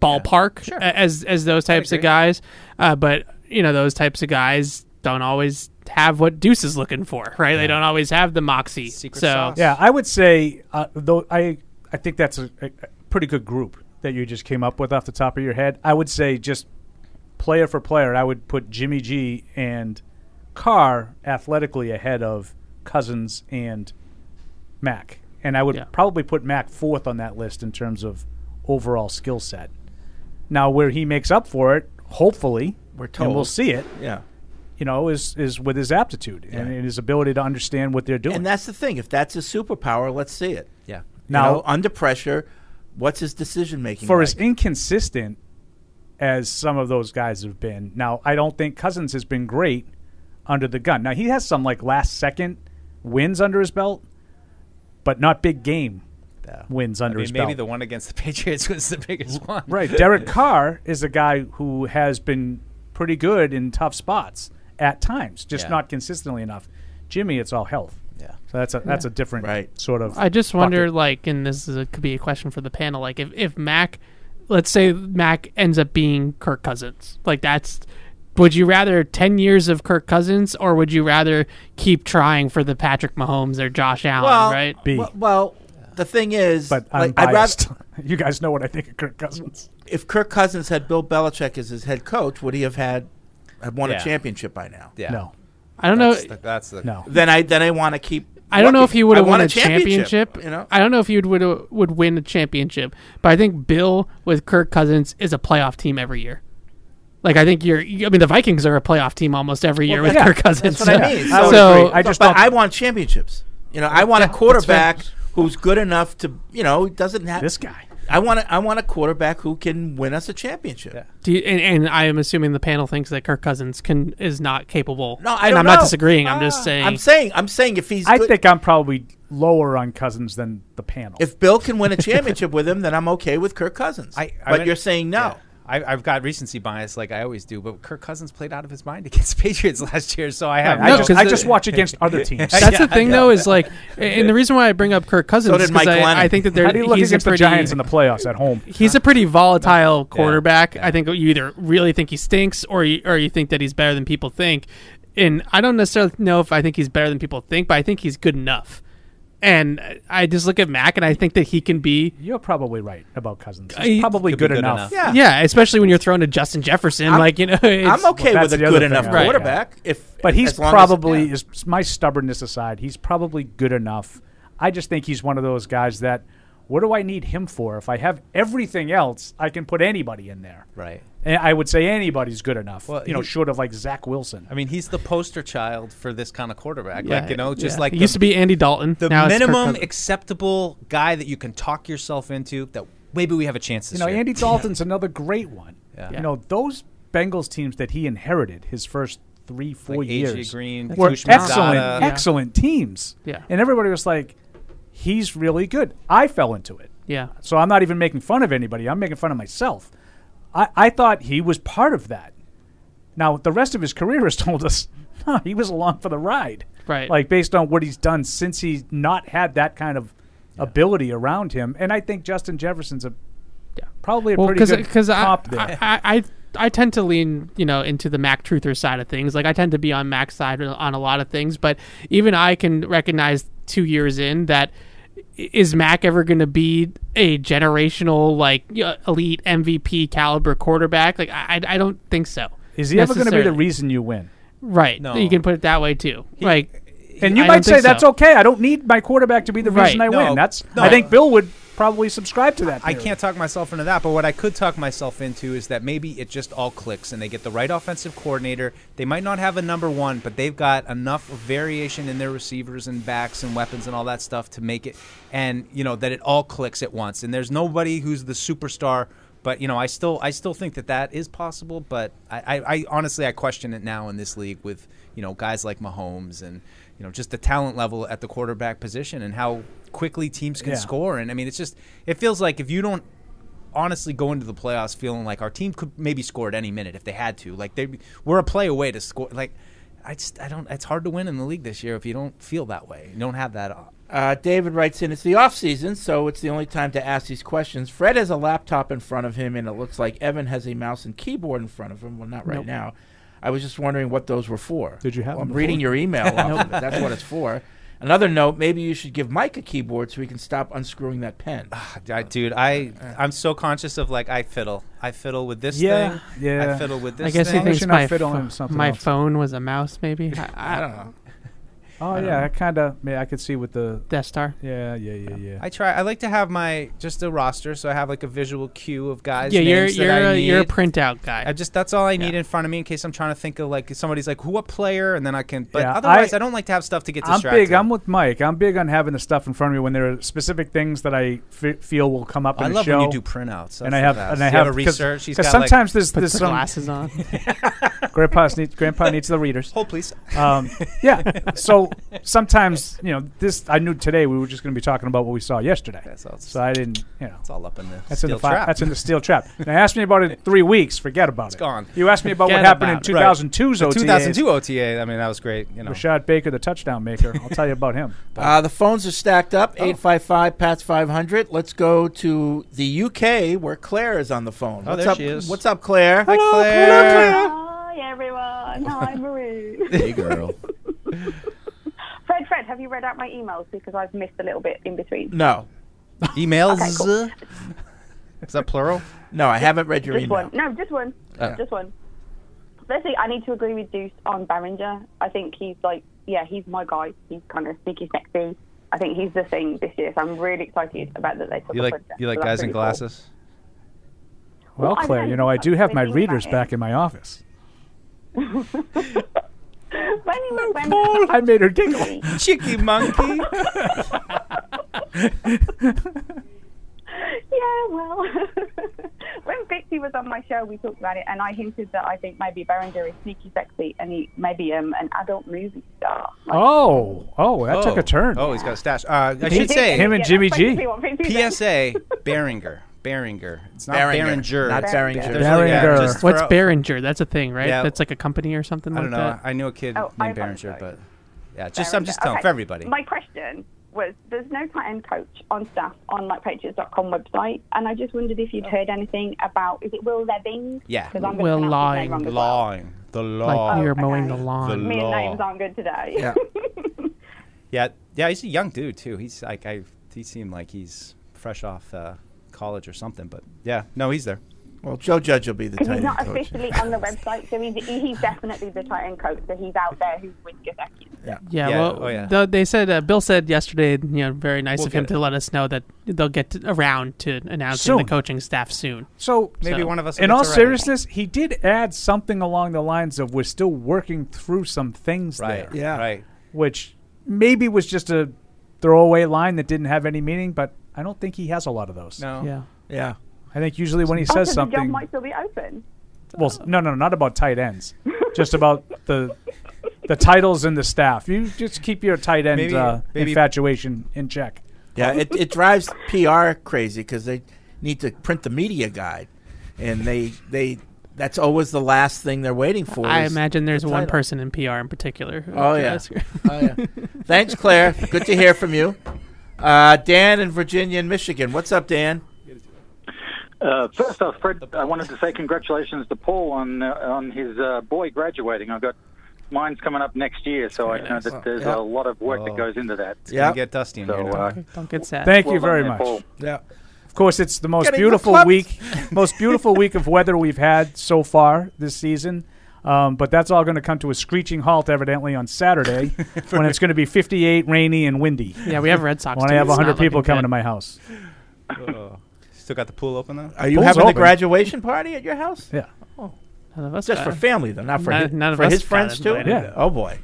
ballpark a- as as those types of guys. Uh, but you know those types of guys don't always have what Deuce is looking for, right? They don't always have the moxie. so yeah, I would say uh, though I I think that's a, a a pretty good group that you just came up with off the top of your head. I would say just player for player, I would put Jimmy G and Carr athletically ahead of Cousins and Mac, and I would probably put Mac fourth on that list in terms of overall skill set. Now, where he makes up for it, hopefully, We're and we'll see it. Yeah. You know, is is with his aptitude and his ability to understand what they're doing. And that's the thing. If that's his superpower, let's see it. Yeah. Now- Now, under pressure, what's his decision making? for like? as inconsistent as some of those guys have been. Now, I don't think Cousins has been great under the gun. Now, he has some like last second wins under his belt, but not big game wins I under mean, his maybe belt. Maybe the one against the [LAUGHS] Patriots was the biggest one. right. Derek [LAUGHS] Carr is a guy who has been pretty good in tough spots at times, just Yeah. not consistently enough. Jimmy, it's all health. Yeah. So that's a that's a different right. sort of. I just wonder, bucket. like, and this is a, could be a question for the panel, like, if if Mac, let's say Mac ends up being Kirk Cousins, like that's would you rather 10 years of Kirk Cousins or would you rather keep trying for the Patrick Mahomes or Josh Allen, well, right? Well, well, the thing is, But I'm like, I'd biased. rather. [LAUGHS] you guys know what I think of Kirk Cousins. If Kirk Cousins had Bill Belichick as his head coach, would he have had have won Yeah. a championship by now? Yeah. No. I don't know. That's the, that's the No. Then I then I want to keep. I don't know if looking. he would have won want a championship. You know, I don't know if he would, would would win a championship, but I think Bill with Kirk Cousins is a playoff team every year. Like I think you're. I mean, the Vikings are a playoff team almost every year with yeah, Kirk Cousins. That's what I mean. I [LAUGHS] so. I just but I want championships. You know, I want a quarterback who's good enough to, you know, doesn't have This guy. I want a, I want a quarterback who can win us a championship. Do you, and, and I am assuming the panel thinks that Kirk Cousins can is not capable. No, I and don't I'm not know. disagreeing. I'm just ah, saying. I'm saying I'm saying if he's I good, think I'm probably lower on Cousins than the panel. if Bill can win a championship [LAUGHS] with him, then I'm okay with Kirk Cousins. I, I but mean- you're saying no. Yeah. I, I've got recency bias, like I always do, but Kirk Cousins played out of his mind [LAUGHS] against Patriots last year, so I have. I no- just, I just watch against other teams. That's the [LAUGHS] thing, though, is like, and the reason why I bring up Kirk Cousins did is because I, I think that there How do you look he's against a pretty, the Giants in the playoffs at home? He's a pretty volatile quarterback. I think you either really think he stinks or you, or you think that he's better than people think. And I don't necessarily know if I think he's better than people think, but I think he's good enough. And I just look at Mac and I think that he can be. You're probably right about Cousins. I- He's probably good, good enough. enough. Yeah. Yeah, especially when you're throwing to Justin Jefferson, I'm- like you know. I'm okay Well, with a the other good thing, enough right. quarterback. If But he's as long as- probably yeah. is my stubbornness aside, he's probably good enough. I just think he's one of those guys that what do I need him for? If I have everything else, I can put anybody in there. Right. And I would say anybody's good enough. Well, you know, he- short of like Zach Wilson. I mean, he's the poster child for this kind of quarterback. Yeah, like you know, just yeah. like It the- used to be Andy Dalton. the now minimum acceptable guy that you can talk yourself into. That maybe we have a chance You know, year. Andy [LAUGHS] Dalton's another great one. Yeah. You know, those Bengals teams that he inherited his first three, four Like A.J. years Green, were Tushman excellent, Yeah. excellent teams. Yeah. And everybody was like, he's really good. I fell into it. Yeah. So I'm not even making fun of anybody. I'm making fun of myself. I, I thought he was part of that. Now, the rest of his career has [LAUGHS] told us huh, he was along for the ride. Right. Like, based on what he's done since he's not had that kind of ability around him. And I think Justin Jefferson's a yeah. probably a well, pretty good because I, comp there. I, I, I I tend to lean, you know, into the Mac truther side of things. Like I tend to be on Mac's side on a lot of things, but even I can recognize two years in that i- is Mac ever going to be a generational like elite MVP caliber quarterback? Like I, I I don't think so. Is he ever going to be the reason you win? Right. No. You can put it that way too. like, And you I might say think that's so. okay. I don't need my quarterback to be the Right. reason I No, win. That's no. I think Bill would probably subscribe to that. I can't talk myself into that, but what I could talk myself into is that maybe it just all clicks and they get the right offensive coordinator. They might not have a number one, but they've got enough variation in their receivers and backs and weapons and all that stuff to make it, and you know that it all clicks at once. And there's nobody who's the superstar. But you know, I still, I still think that that is possible. But I, I, I honestly, I question it now in this league with you know guys like Mahomes and you know just the talent level at the quarterback position and how quickly teams can Yeah. score. And I mean, it's just it feels like if you don't honestly go into the playoffs feeling like our team could maybe score at any minute if they had to, like they we're a play away to score. Like I just I don't. It's hard to win in the league this year if you don't feel that way. You don't have that. Uh, David writes in, it's the off season, so it's the only time to ask these questions. Fred has a laptop in front of him, and it looks like Evan has a mouse and keyboard in front of him. Well, not right Nope. now. I was just wondering what those were for. Did you have Well, I'm them reading your email [LAUGHS] off of it. That's what it's for. Another note: maybe you should give Mike a keyboard so he can stop unscrewing that pen. Ah, I, dude, I I'm so conscious of like I fiddle. I fiddle with this Yeah, thing. yeah. I fiddle with this. I guess he thing. long as thinks my fiddling pho- with something my else. phone was a mouse. Maybe I, I don't know. Oh I yeah. I kind of. Yeah, I could see with the Death Star. Yeah, yeah, yeah, yeah. I try. I like to have my just a roster, so I have like a visual cue of guys. Yeah, you're names you're I a, you're a printout guy. I just that's all I need in front of me in case I'm trying to think of like somebody's like who what player, and then I can. But Yeah, otherwise, I- I, don't like to have stuff to get distracted. I'm big. I'm with Mike. I'm big on having the stuff in front of me when there are specific things that I f- feel will come up I in love the show. when you do printouts. and I have best. and I have have a 'cause- research. Because got, like- sometimes there's Puts there's the some glasses on. [LAUGHS] [LAUGHS] Grandpa's needs Grandpa needs the readers. Hold please. Um, yeah. [LAUGHS] So [LAUGHS] sometimes you know this. I knew today we were just going to be talking about what we saw yesterday. all- so I didn't. You know. It's all up in the That's in steel the fi- trap. That's in the steel trap. [LAUGHS] Now ask me about it in three weeks. Forget about It's it. gone. You asked me about what happened about in it. 2002's The OTA. 2002 OTA. I mean, that was great. You know, Rashad Baker, the touchdown maker. I'll tell you about him. [LAUGHS] Uh, the phones are stacked up. 855 PATS 500. Let's go to the UK where Claire is on the phone. Oh, What's there up? she is. What's up, Claire? Hi, Claire. Oh, Hi everyone. Hi Marie. Hey, girl. Fred, Fred, have you read out my emails because I've missed a little bit in between? No. Emails? Okay, cool. [LAUGHS] Is that plural? No, I haven't read your just email. one. No, just one. Oh. Just one. Firstly, I need to agree with Deuce on Baringer. I think he's like, yeah, he's my guy. He's kind of sneaky sexy. I think he's the thing this year, so I'm really excited about that they took You like princess. you like So that's guys in really cool. glasses? Well, Well, Claire, you know, I do have my readers back in my office. [LAUGHS] [LAUGHS] When you when I made her giggle. Chicky monkey. [LAUGHS] Yeah, well, [LAUGHS] when Pixie was on my show, we talked about it, and I hinted that I think maybe Berenger is sneaky sexy, and he maybe um, an adult movie star. Oh, oh, that took a turn. Oh, he's got a stash. Uh, I He should did. say Him and Yeah, Jimmy G. basically what Pixie. PSA Beringer. Beringer. It's not Beringer, Behringer. not Behringer. There's a- yeah, just What's for- Behringer? That's a thing, right? Yeah. That's like a company or something I don't know. that. I knew a kid Oh, I named Behringer, but yeah, just I'm just telling Okay, for everybody. My question was: There's no tight end coach on staff on like Patriots.com website, and I just wondered if you'd heard anything about is it Will Lebbing? Yeah. 'Cause I'm Will pronounce his name Line. wrong as well. Line. The law. Like you're Oh, mowing okay. the lawn. Me and law. names aren't good today. Yeah. [LAUGHS] Yeah, yeah, he's a young dude too. He's like I. He seemed like he's fresh off uh, college or something. But yeah, no, he's there. Well, Joe Judge will be the Because tight he's not coach. officially on the website, so he's, he's definitely the tight end coach. So he's out there who's with Gesicki. Yeah. Yeah, Yeah, well, oh, yeah. though they said uh, Bill said yesterday, you know, very nice We'll of him get to let us know that they'll get to, around to announcing Soon. the coaching staff soon. So Maybe So- one of us. in all to write it. seriousness, he did add something along the lines of we're still working through some things right? there, Yeah. right. which maybe was just a throwaway line that didn't have any meaning, but I don't think he has a lot of those. No. Yeah, Yeah. I think usually when he Oh, says so the job might still be open. well, s- no, no, not about tight ends, just about the the titles and the staff. You just keep your tight end Maybe- uh, maybe- infatuation in check. Yeah, it, it drives PR crazy because they need to print the media guide, and they they that's always the last thing they're waiting for. I imagine there's the one person in PR in particular. who Oh would yeah. [LAUGHS] oh yeah. Thanks, Claire. Good to hear from you. Uh, Dan in Virginia and Michigan. What's up, Dan? Uh, first off, Fred, I wanted to say congratulations to Paul on uh, on his uh, boy graduating. I've got mine's coming up next year, so I know nice. that there's Yeah. a lot of work Oh. that goes into that. It's Yeah. get dusty in So, here. now. uh, Don't get sad. Thank Well you very done there, much. Yeah. Of course, it's the most Getting beautiful week, [LAUGHS] most beautiful week of weather we've had so far this season. Um, but that's all going to come to a screeching halt, evidently, on Saturday [LAUGHS] when it's going to be 58, rainy, and windy. Yeah, we have Red Sox. When I too. have It's 100 not people looking coming good. to my house. Oh. Still got the pool open though. Are you Pool's having the open. graduation party at your house? Yeah. None of us Just for got- family, though, not for None- his, none of for us his got friends too. invited. Yeah. Oh boy,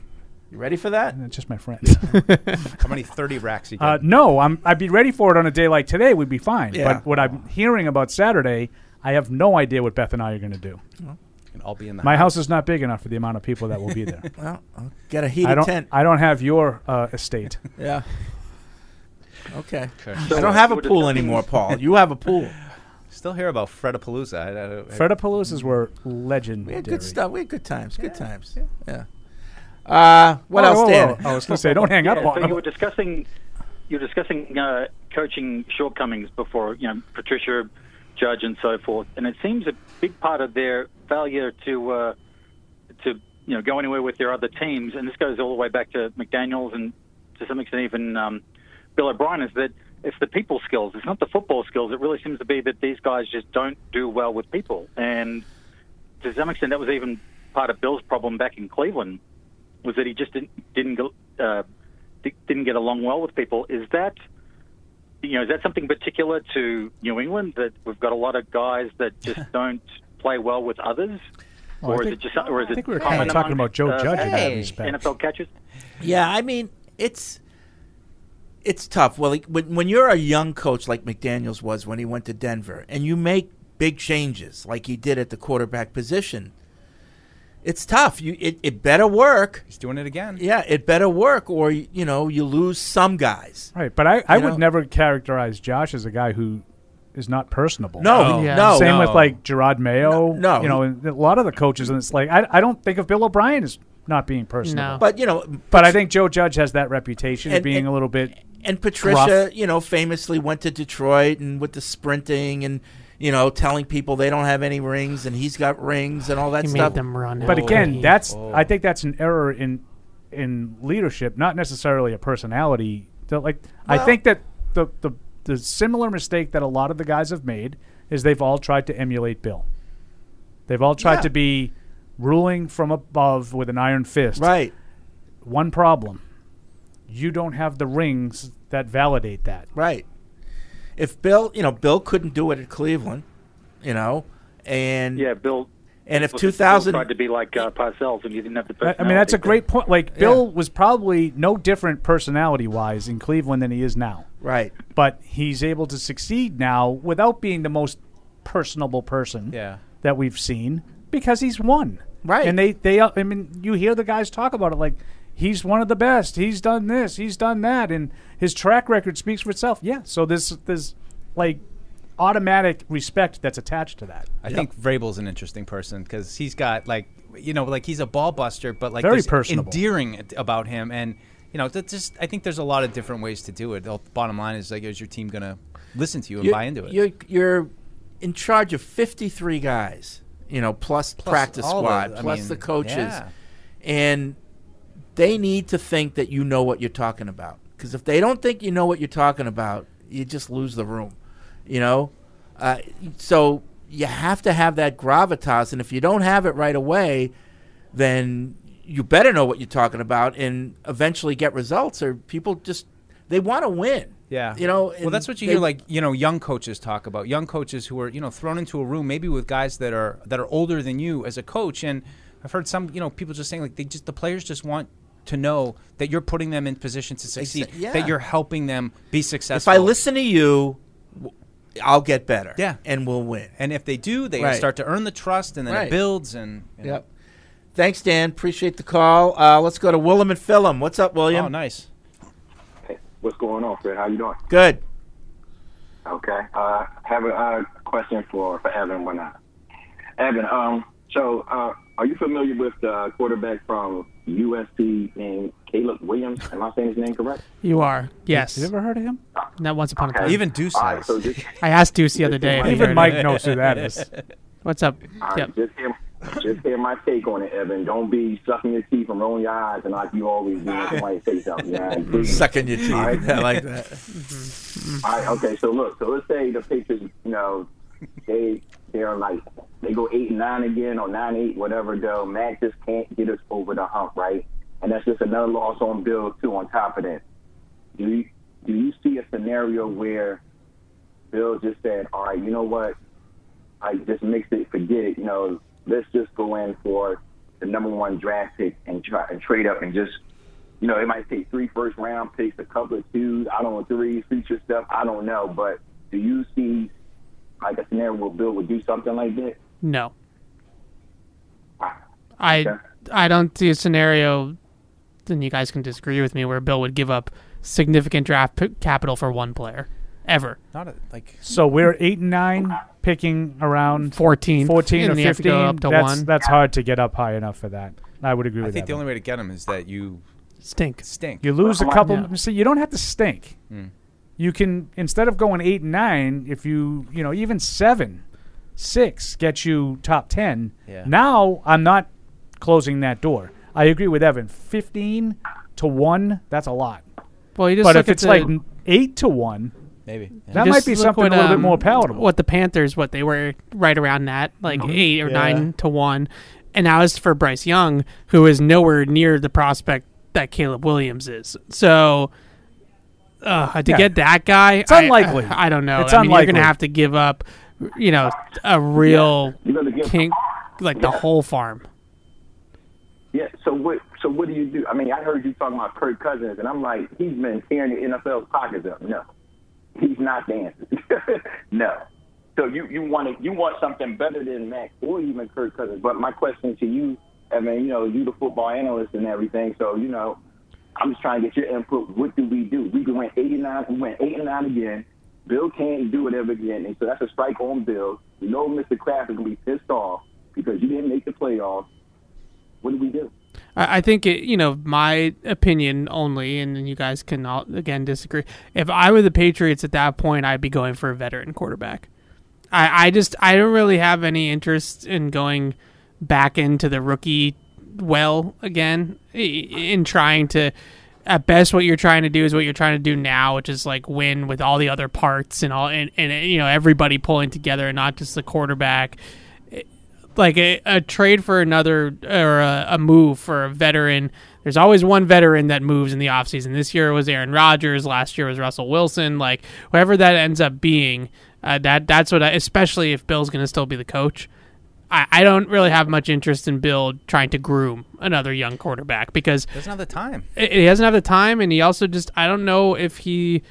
you ready for that? And just my friends. [LAUGHS] How many thirty racks you get? uh, no, I'm, I'd be ready for it on a day like today. We'd be fine. Yeah. But what I'm hearing about Saturday, I have no idea what Beth and I are going to do. Can all be in the My house is not big enough for the amount of people that will be there. [LAUGHS] Well, I'll get a heated I don't. tent. I don't have your uh, estate. [LAUGHS] Yeah. Okay. Okay. So, I don't have a pool anymore, [LAUGHS] Paul. You have a pool. Still hear about Fredapalooza. I, I, I, Fredapaloozas were legendary. We had good stuff. We had good times. Good times. Yeah. Uh, what Whoa, else, whoa, Dan? whoa. I was going to say, don't hang up Yeah, on so them. you were discussing you were discussing uh, coaching shortcomings before, you know, Patricia, Judge, and so forth, and it seems a big part of their failure to uh, to you know go anywhere with their other teams, and this goes all the way back to McDaniels and to some extent even um, Bill O'Brien, is that it's the people skills. It's not the football skills. It really seems to be that these guys just don't do well with people, and to some extent that was even part of Bill's problem back in Cleveland was that he just didn't didn't uh, didn't get along well with people. Is that you know is that something particular to New England that we've got a lot of guys that just don't play well with others, Well, I or is think- it just or is I it think we were kinda talking about Joe uh, Judge in that respect. NFL catches? Yeah, I mean it's it's tough. Well, like, when when you're a young coach like McDaniels was when he went to Denver, and you make big changes like he did at the quarterback position, it's tough. You it, it better work. He's doing it again. Yeah, it better work, or you know you lose some guys. Right, but I, I You would know? never characterize Josh as a guy who is not personable. No, he- no. Same with No. like Jerod Mayo. No, no, you know, and a lot of the coaches, and it's like I, I don't think of Bill O'Brien as not being personable. No. But you know, but I think Joe Judge has that reputation of And- being and- a little bit And Patricia, gruff. you know, famously went to Detroit and with the sprinting and you know telling people they don't have any rings and he's got rings and all that He made stuff. them run But again, that's Oh. I think that's an error in in leadership, not necessarily a personality. So, like I think that the, the the similar mistake that a lot of the guys have made is they've all tried to emulate Bill. They've all tried Yeah. to be ruling from above with an iron fist. Right. One problem. You don't have the rings that validate that. Right. If Bill, you know, Bill couldn't do it at Cleveland, you know, and Yeah, Bill. And if 2000 tried to be like uh, Parcells, and you didn't have the. I- I mean, that's a great point. Like Bill was probably no different personality wise in Cleveland than he is now. Right. But he's able to succeed now without being the most personable person Yeah. that we've seen because he's won. Right. And they they uh, I mean, you hear the guys talk about it like he's one of the best. He's done this, he's done that and his track record speaks for itself. Yeah. So this there's like automatic respect that's attached to that. I think Vrabel's an interesting person because he's got like you know like he's a ball buster, but like Very there's personable. endearing about him, and you know that's just I think there's a lot of different ways to do it. The bottom line is like, is your team gonna listen to you and You're- buy into it? You're you're in charge of 53 guys, you know, plus, Plus practice all the- squad, plus mean, the coaches, yeah. and they need to think that you know what you're talking about. Because if they don't think you know what you're talking about, you just lose the room, you know. Uh, so you have to have that gravitas, and if you don't have it right away, then you better know what you're talking about and eventually get results. Or people just they want to win. Yeah, you know. Well, that's what you they- hear, like you know, young coaches talk about. Young coaches who are you know thrown into a room, maybe with guys that are that are older than you as a coach. And I've heard some you know people just saying like they just the players just want to know that you're putting them in position to succeed, yeah. that you're helping them be successful. If. I listen to you, I'll get better. Yeah. and we'll win. and if they do, they Right. start to earn the trust, and then Right. it builds. And you know. Yep. Thanks, Dan. Appreciate the call. Uh, let's go to Willem and Philem. What's up, William? Oh, nice. Hey, What's going on, Fred? How you doing? Good. Okay. Uh, have a uh, question for for Evan. When I, Evan, um, so uh, are you familiar with the quarterback from USC named Caleb Williams? Am I saying his name correct? You are. Yes. Have you ever heard of him? Not once upon a time. Even Deuce All right, has. so just, I asked Deuce the other day. if he Even Mike it. knows who that is. [LAUGHS] What's up? all right, Yep. just hear, just hear my take on it, Evan. Don't be sucking your teeth and rolling your eyes and like you always do when somebody say something. [LAUGHS] Yeah. Sucking your teeth. All right? [LAUGHS] I like that. All right, okay, so look, so let's say the Patriots, you know, they they're like they go eight and nine again or nine eight, whatever though. Mac just can't get us over the hump, right? And that's just another loss on Bill too. On top of that, do you do you see a scenario where Bill just said, "All right, you know what? I just mix it, forget it. You know, let's just go in for the number one draft pick and try and trade up and just." You know, it might take three first round picks, a couple of twos, I don't know, three future stuff, I don't know. But do you see like a scenario where Bill would do something like that? No. I I don't see a scenario. Then you guys can disagree with me where Bill would give up significant draft p- capital for one player ever. Not a, like So we're eight and nine, picking around 14, 14 or and you have to go 15. up to that's, one. that's hard to get up high enough for that. I would agree I with think that. the only way to get him is that you stink. Stink. You lose a couple. yeah. See, you don't have to stink. Mm. You can instead of going eight and nine, if you you know even seven, six gets you top ten. Yeah. Now I'm not closing that door. I agree with Evan. Fifteen to one, that's a lot. Well, you just but if it's like eight to one, maybe that might be something what, a little bit um, more palatable. What the Panthers, what they were right around that, like Mhm. eight or Yeah. nine to one, and now as for Bryce Young, who is nowhere near the prospect that Caleb Williams is. So uh, to Yeah. get that guy, It's I- unlikely. [LAUGHS] I, don't know. It's I mean, You're going to have to give up, you know, a real You're gonna king, like the whole farm. Yeah. So what? So what do you do? I mean, I heard you talking about Kirk Cousins, and I'm like, he's been tearing the NFL's pockets up. No, he's not dancing. [LAUGHS] no. So you you want to you want something better than Mac or even Kirk Cousins. But my question to you, I mean, you know, you the football analyst and everything. So you know, I'm just trying to get your input. What do we do? We can went 89. We went eight and nine again. Bill can't do it ever again, and so that's a strike on Bill. We know Mr. Kraft is gonna be pissed off because you didn't make the playoffs. What do we do? I, I think it, you know my opinion only, and you guys can all again disagree. If I were the Patriots at that point, I'd be going for a veteran quarterback. I, I just I don't really have any interest in going back into the rookie well again in trying to at best what you're trying to do is what you're trying to do now which is like win with all the other parts and all and, and you know everybody pulling together and not just the quarterback. Like a, a trade for another or a, a move for a veteran there's always one veteran that moves in the offseason. This year was aaron rodgers last year was russell wilson like whoever that ends up being uh, that that's what I, especially if bill's going to still be the coach I, I don't really have much interest in bill trying to groom another young quarterback because Doesn't have the time. he doesn't have the time and he also just i don't know if he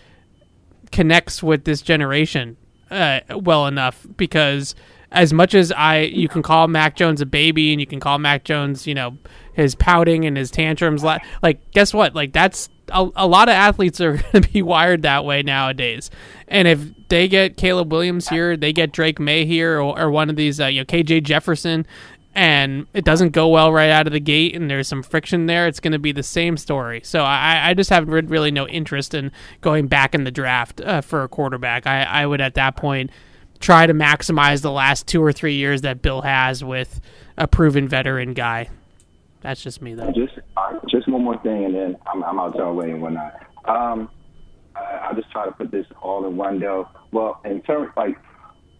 connects with this generation uh, well enough because as much as i you can call mac jones a baby and you can call mac jones you know his pouting and his tantrums like guess what like that's a, a lot of athletes are [LAUGHS] going to be wired that way nowadays and if they get caleb williams here they get drake maye here or, or one of these uh, you know kj jefferson and it doesn't go well right out of the gate and there's some friction there, it's going to be the same story. So I, I just have really no interest in going back in the draft uh, for a quarterback. I, I would at that point try to maximize the last two or three years that Bill has with a proven veteran guy. That's just me, though. Just just one more thing, and then I'm, I'm out your way and whatnot. Um, I, I'll just try to put this all in one though. Well, in terms like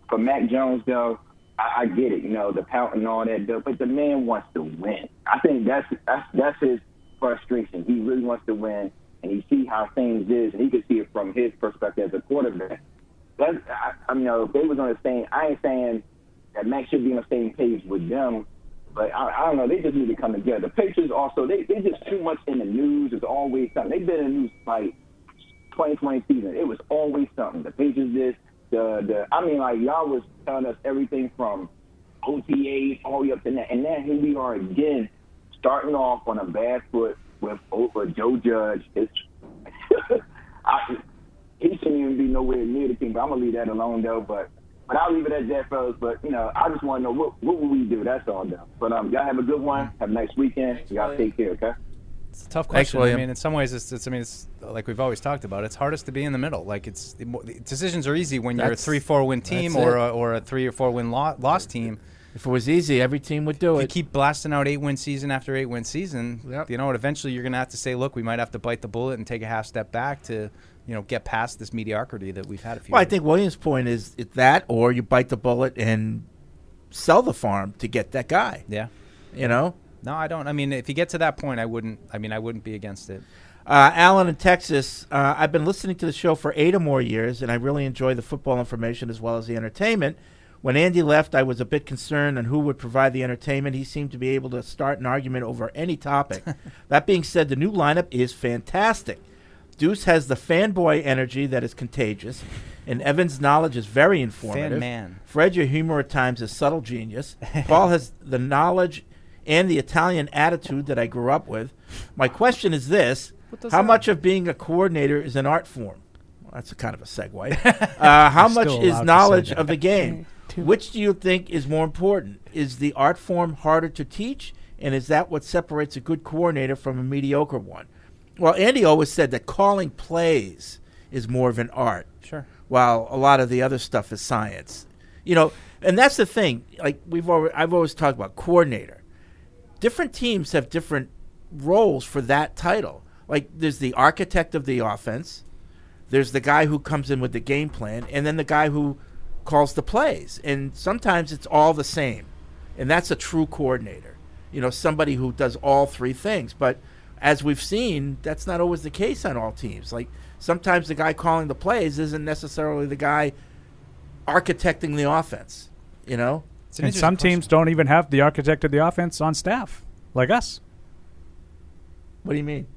for Mac Jones though, I, I get it, you know, the pout and all that, though, but the man wants to win. I think that's that's that's his frustration. He really wants to win, and he see how things is, and he can see it from his perspective as a quarterback. I, I mean, you know, if they was on the same, I ain't saying that Max should be on the same page with them, but I, I don't know. They just need to come together. The Patriots also, they they just too much in the news. It's always something. They've been in the news like 2020 season. It was always something. The Patriots this, the the. I mean, like y'all was telling us everything from OTAs all the way up to that, and now here we are again, starting off on a bad foot with over Joe Judge. It's [LAUGHS] I, he shouldn't even be nowhere near the team. But I'm gonna leave that alone though. But but I'll leave it at that, fellas. But you know, I just want to know what what will we do? That's all though. But um, y'all have a good one. Have a nice weekend. Y'all take care. Okay. It's a tough Thanks, question. I mean, in some ways, it's, it's. I mean, it's like we've always talked about. It's hardest to be in the middle. Like it's the decisions are easy when you're a That's- three, four win team or a, or a three or four win lo- loss team. If it was easy, every team would do If it. you keep blasting out eight win season after eight win season, you know what? Eventually, you're going to have to say, look, we might have to bite the bullet and take a half step back to, you know, get past this mediocrity that we've had a few. Well, I think Williams' point is it that, or you bite the bullet and sell the farm to get that guy. Yeah. You know. No, I don't. I mean, if you get to that point, I wouldn't. I mean, I wouldn't be against it. Uh, Alan in Texas, uh, I've been listening to the show for eight or more years, and I really enjoy the football information as well as the entertainment. When Andy left, I was a bit concerned on who would provide the entertainment. He seemed to be able to start an argument over any topic. [LAUGHS] that being said, the new lineup is fantastic. Deuce has the fanboy energy that is contagious, and Evan's knowledge is very informative. man. Fred, your humor at times is subtle genius. [LAUGHS] Paul has the knowledge and the Italian attitude that I grew up with. My question is this How that- much of being a coordinator is an art form? Well, that's a kind of a segue. [LAUGHS] uh, how much is knowledge of the game? [LAUGHS] Which do you think is more important? Is the art form harder to teach? And is that what separates a good coordinator from a mediocre one? Well, Andy always said that calling plays is more of an art. Sure. While a lot of the other stuff is science. You know, and that's the thing. Like we've already, I've always talked about coordinator. Different teams have different roles for that title. Like there's the architect of the offense, there's the guy who comes in with the game plan, and then the guy who calls the plays. And sometimes it's all the same. And that's a true coordinator. You know, somebody who does all three things. But as we've seen, that's not always the case on all teams. Like sometimes the guy calling the plays isn't necessarily the guy architecting the offense. You know? and some teams don't even have the architect of the offense on staff, like us. What do you mean?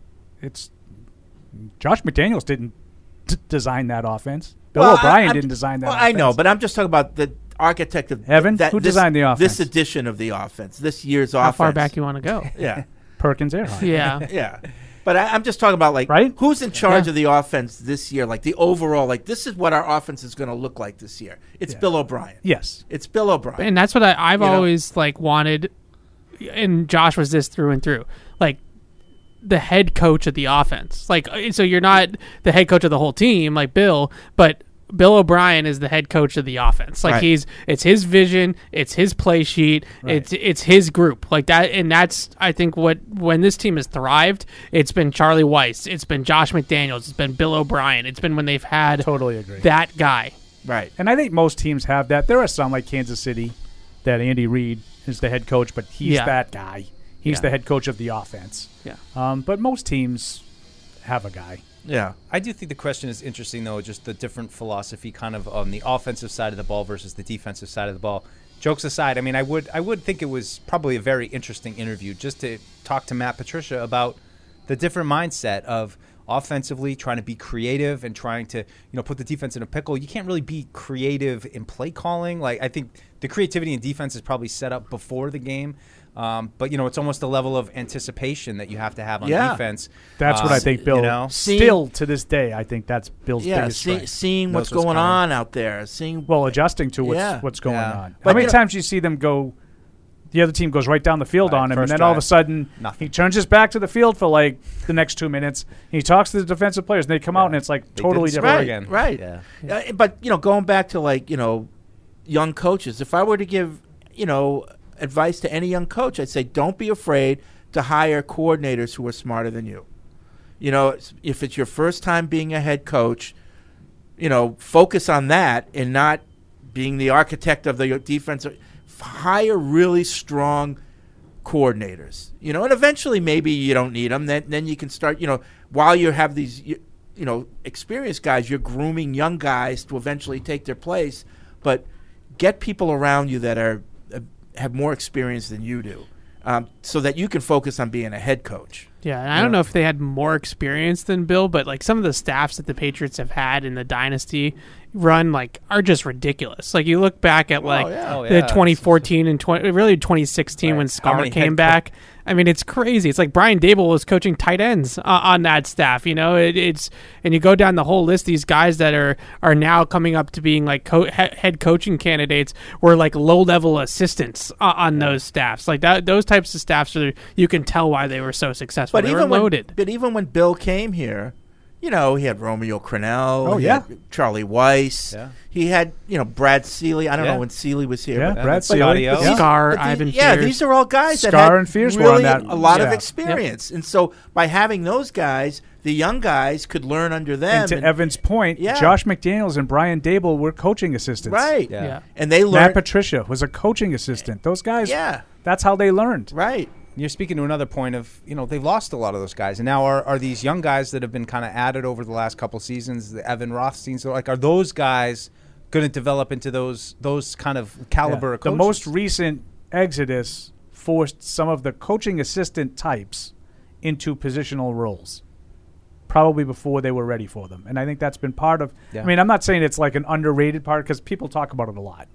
It's Josh McDaniels didn't d- design that offense. Bill Well, O'Brien I'm- didn't design that. Well, I know, but I'm just talking about the architect of Evan? That, Who this- designed the offense? This edition of the offense, this year's How offense. How far back you want to go? Yeah. [LAUGHS] Perkins Erhardt. [LAUGHS] Yeah. [LAUGHS] yeah. But I, I'm just talking about like Right? who's in charge Yeah. of the offense this year, like the overall, like this is what our offense is going to look like this year. It's Bill O'Brien. Yes. It's Bill O'Brien. and that's what I, I've You know? always like wanted and Josh was this through and through. Like the head coach of the offense. Like so you're not the head coach of the whole team like Bill, but Bill O'Brien is the head coach of the offense. Like Right. he's it's his vision, it's his play sheet, it's it's his group. Like that and that's I think what when this team has thrived, it's been Charlie Weis, it's been Josh McDaniels, it's been Bill O'Brien. It's been when they've had totally agree. that guy. Right. And I think most teams have that. There are some like Kansas City that Andy Reid is the head coach, but he's Yeah. that guy. He's Yeah. the head coach of the offense. Yeah. Um, but most teams have a guy. Yeah. I do think the question is interesting, though, just the different philosophy kind of on the offensive side of the ball versus the defensive side of the ball. Jokes aside, I mean, I would I would think it was probably a very interesting interview just to talk to Matt Patricia about the different mindset of offensively trying to be creative and trying to you know put the defense in a pickle. You can't really be creative in play calling. Like I think the creativity in defense is probably set up before the game. Um, but you know, it's almost a level of anticipation that you have to have on Yeah. defense. That's what I Um, think Bill You know, still to this day I think that's Bill's Yeah, biggest see, strength. seeing what's Knows going coming. on out there, seeing Well, adjusting to what's Yeah. what's going Yeah. on. But How many you know- times do you see them go? The other team goes right down the field Right, on him, and first then all of a sudden nothing. he turns his back to the field for like the next two minutes. He talks to the defensive players, and they come out, and it's like totally different. right, right. Uh, but you know, going back to like you know, young coaches. If I were to give you know advice to any young coach, I'd say don't be afraid to hire coordinators who are smarter than you. You know, if it's your first time being a head coach, you know, focus on that and not being the architect of the defense. Hire really strong coordinators. You know, and eventually maybe you don't need them. Then then you can start. You know, while you have these you, you know experienced guys, you're grooming young guys to eventually take their place. But get people around you that are have more experience than you do, um, so that you can focus on being a head coach. Yeah, and I don't know if they had more experience than Bill, but like some of the staffs that the Patriots have had in the dynasty run like are just ridiculous. Like you look back at like yeah. Oh, the yeah. 2014 and 20 really 2016 when How Scar came head back. I mean, it's crazy. It's like Brian Daboll was coaching tight ends uh, on that staff. You know, it, it's and you go down the whole list. These guys that are are now coming up to being like co- head coaching candidates were like low level assistants uh, on those staffs. Like that, those types of staffs are you can tell why they were so successful. But they even when but even when Bill came here, you know, he had Romeo Crennel. Oh, yeah. Charlie Weis. Yeah. He had you know Brad Seely. I don't Yeah. know when Seely was here. Yeah, but- Brad but- Seely. Yeah. these- Scar, but these- Ivan Yeah, Fears. these are all guys that Scar had and Fears were really on that- a lot of yeah. experience, and so by having those guys, the young guys could learn under them. And to and- Evan's point, Yeah. Josh McDaniels and Brian Daboll were coaching assistants. right, Yeah. Yeah. and they learned. Matt learned. Patricia was a coaching assistant. Those guys, Yeah. that's how they learned. right. You're speaking to another point of you know they've lost a lot of those guys, and now are, are these young guys that have been kind of added over the last couple seasons, the Evan Rothsteins, so like are those guys going to develop into those those kind of caliber Yeah. of The most recent exodus forced some of the coaching assistant types into positional roles, probably before they were ready for them. And I think that's been part of. Yeah. I mean, I'm not saying it's like an underrated part because people talk about it a lot,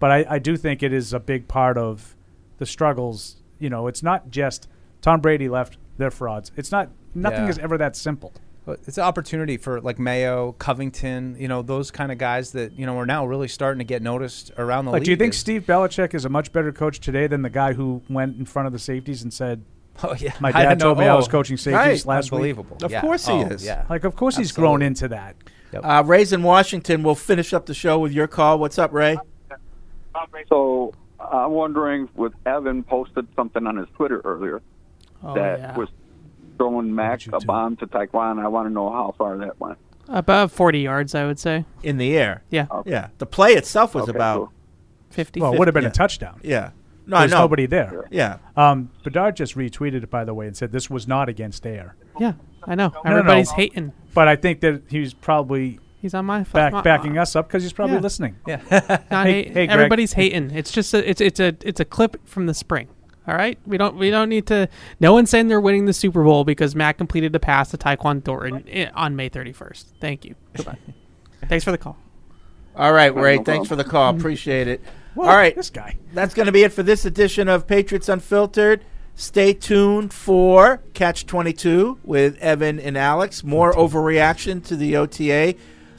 but I, I do think it is a big part of the struggles. You know, it's not just Tom Brady left; they're frauds. It's not. Nothing Yeah. is ever that simple. It's an opportunity for like Mayo, Covington, you know, those kind of guys that you know are now really starting to get noticed around the Like, league. do you think Steve Belichick is a much better coach today than the guy who went in front of the safeties and said, Oh yeah, "My [LAUGHS] dad didn't know- told me I was oh, coaching safeties Right. last week"? Unbelievable. Of Yeah. course he Oh, is. Yeah. Like, of course he's grown into that. Uh, Ray's in Washington. We'll finish up the show with your call. What's up, Ray? So I'm wondering, with Evan posted something on his Twitter earlier Oh, that yeah. was throwing Mac a bomb to Tyquan. I want to know how far that went. About 40 yards, I would say. In the air. Yeah. Yeah. The play itself was Okay, about cool. 50. Well, it would have been Yeah. a touchdown. yeah. No, There's I know. nobody there. Yeah. Um, Bedard just retweeted it, by the way, and said this was not against air. Yeah, I know. No, no, Everybody's no. hating. But I think that he's probably He's on my phone. back, backing uh, us up because he's probably Yeah. listening. Yeah. Not [LAUGHS] Hey- hate- hey, Greg. everybody's hating. It's just a, it's it's a it's a clip from the spring. All right, we don't we don't need to. No one's saying they're winning the Super Bowl because Matt completed the pass to Tyquan Thornton i- on May 31st. Thank you. [LAUGHS] Goodbye. Thanks for the call. All right, Ray. no thanks for the call. [LAUGHS] Appreciate it. What? All right. This guy. That's going to be it for this edition of Patriots Unfiltered. Stay tuned for Catch 22 with Evan and Alex. More overreaction to the OTA.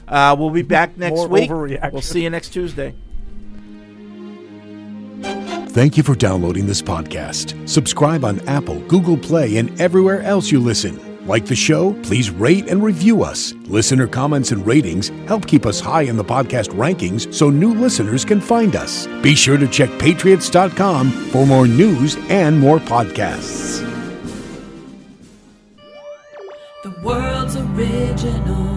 Uh, we'll be back [LAUGHS] next More week. overreaction. We'll see you next Tuesday. Thank you for downloading this podcast. Subscribe on Apple, Google Play, and everywhere else you listen. Like the show? Please rate and review us. Listener comments and ratings help keep us high in the podcast rankings so new listeners can find us. Be sure to check patriots.com for more news and more podcasts. The world's original.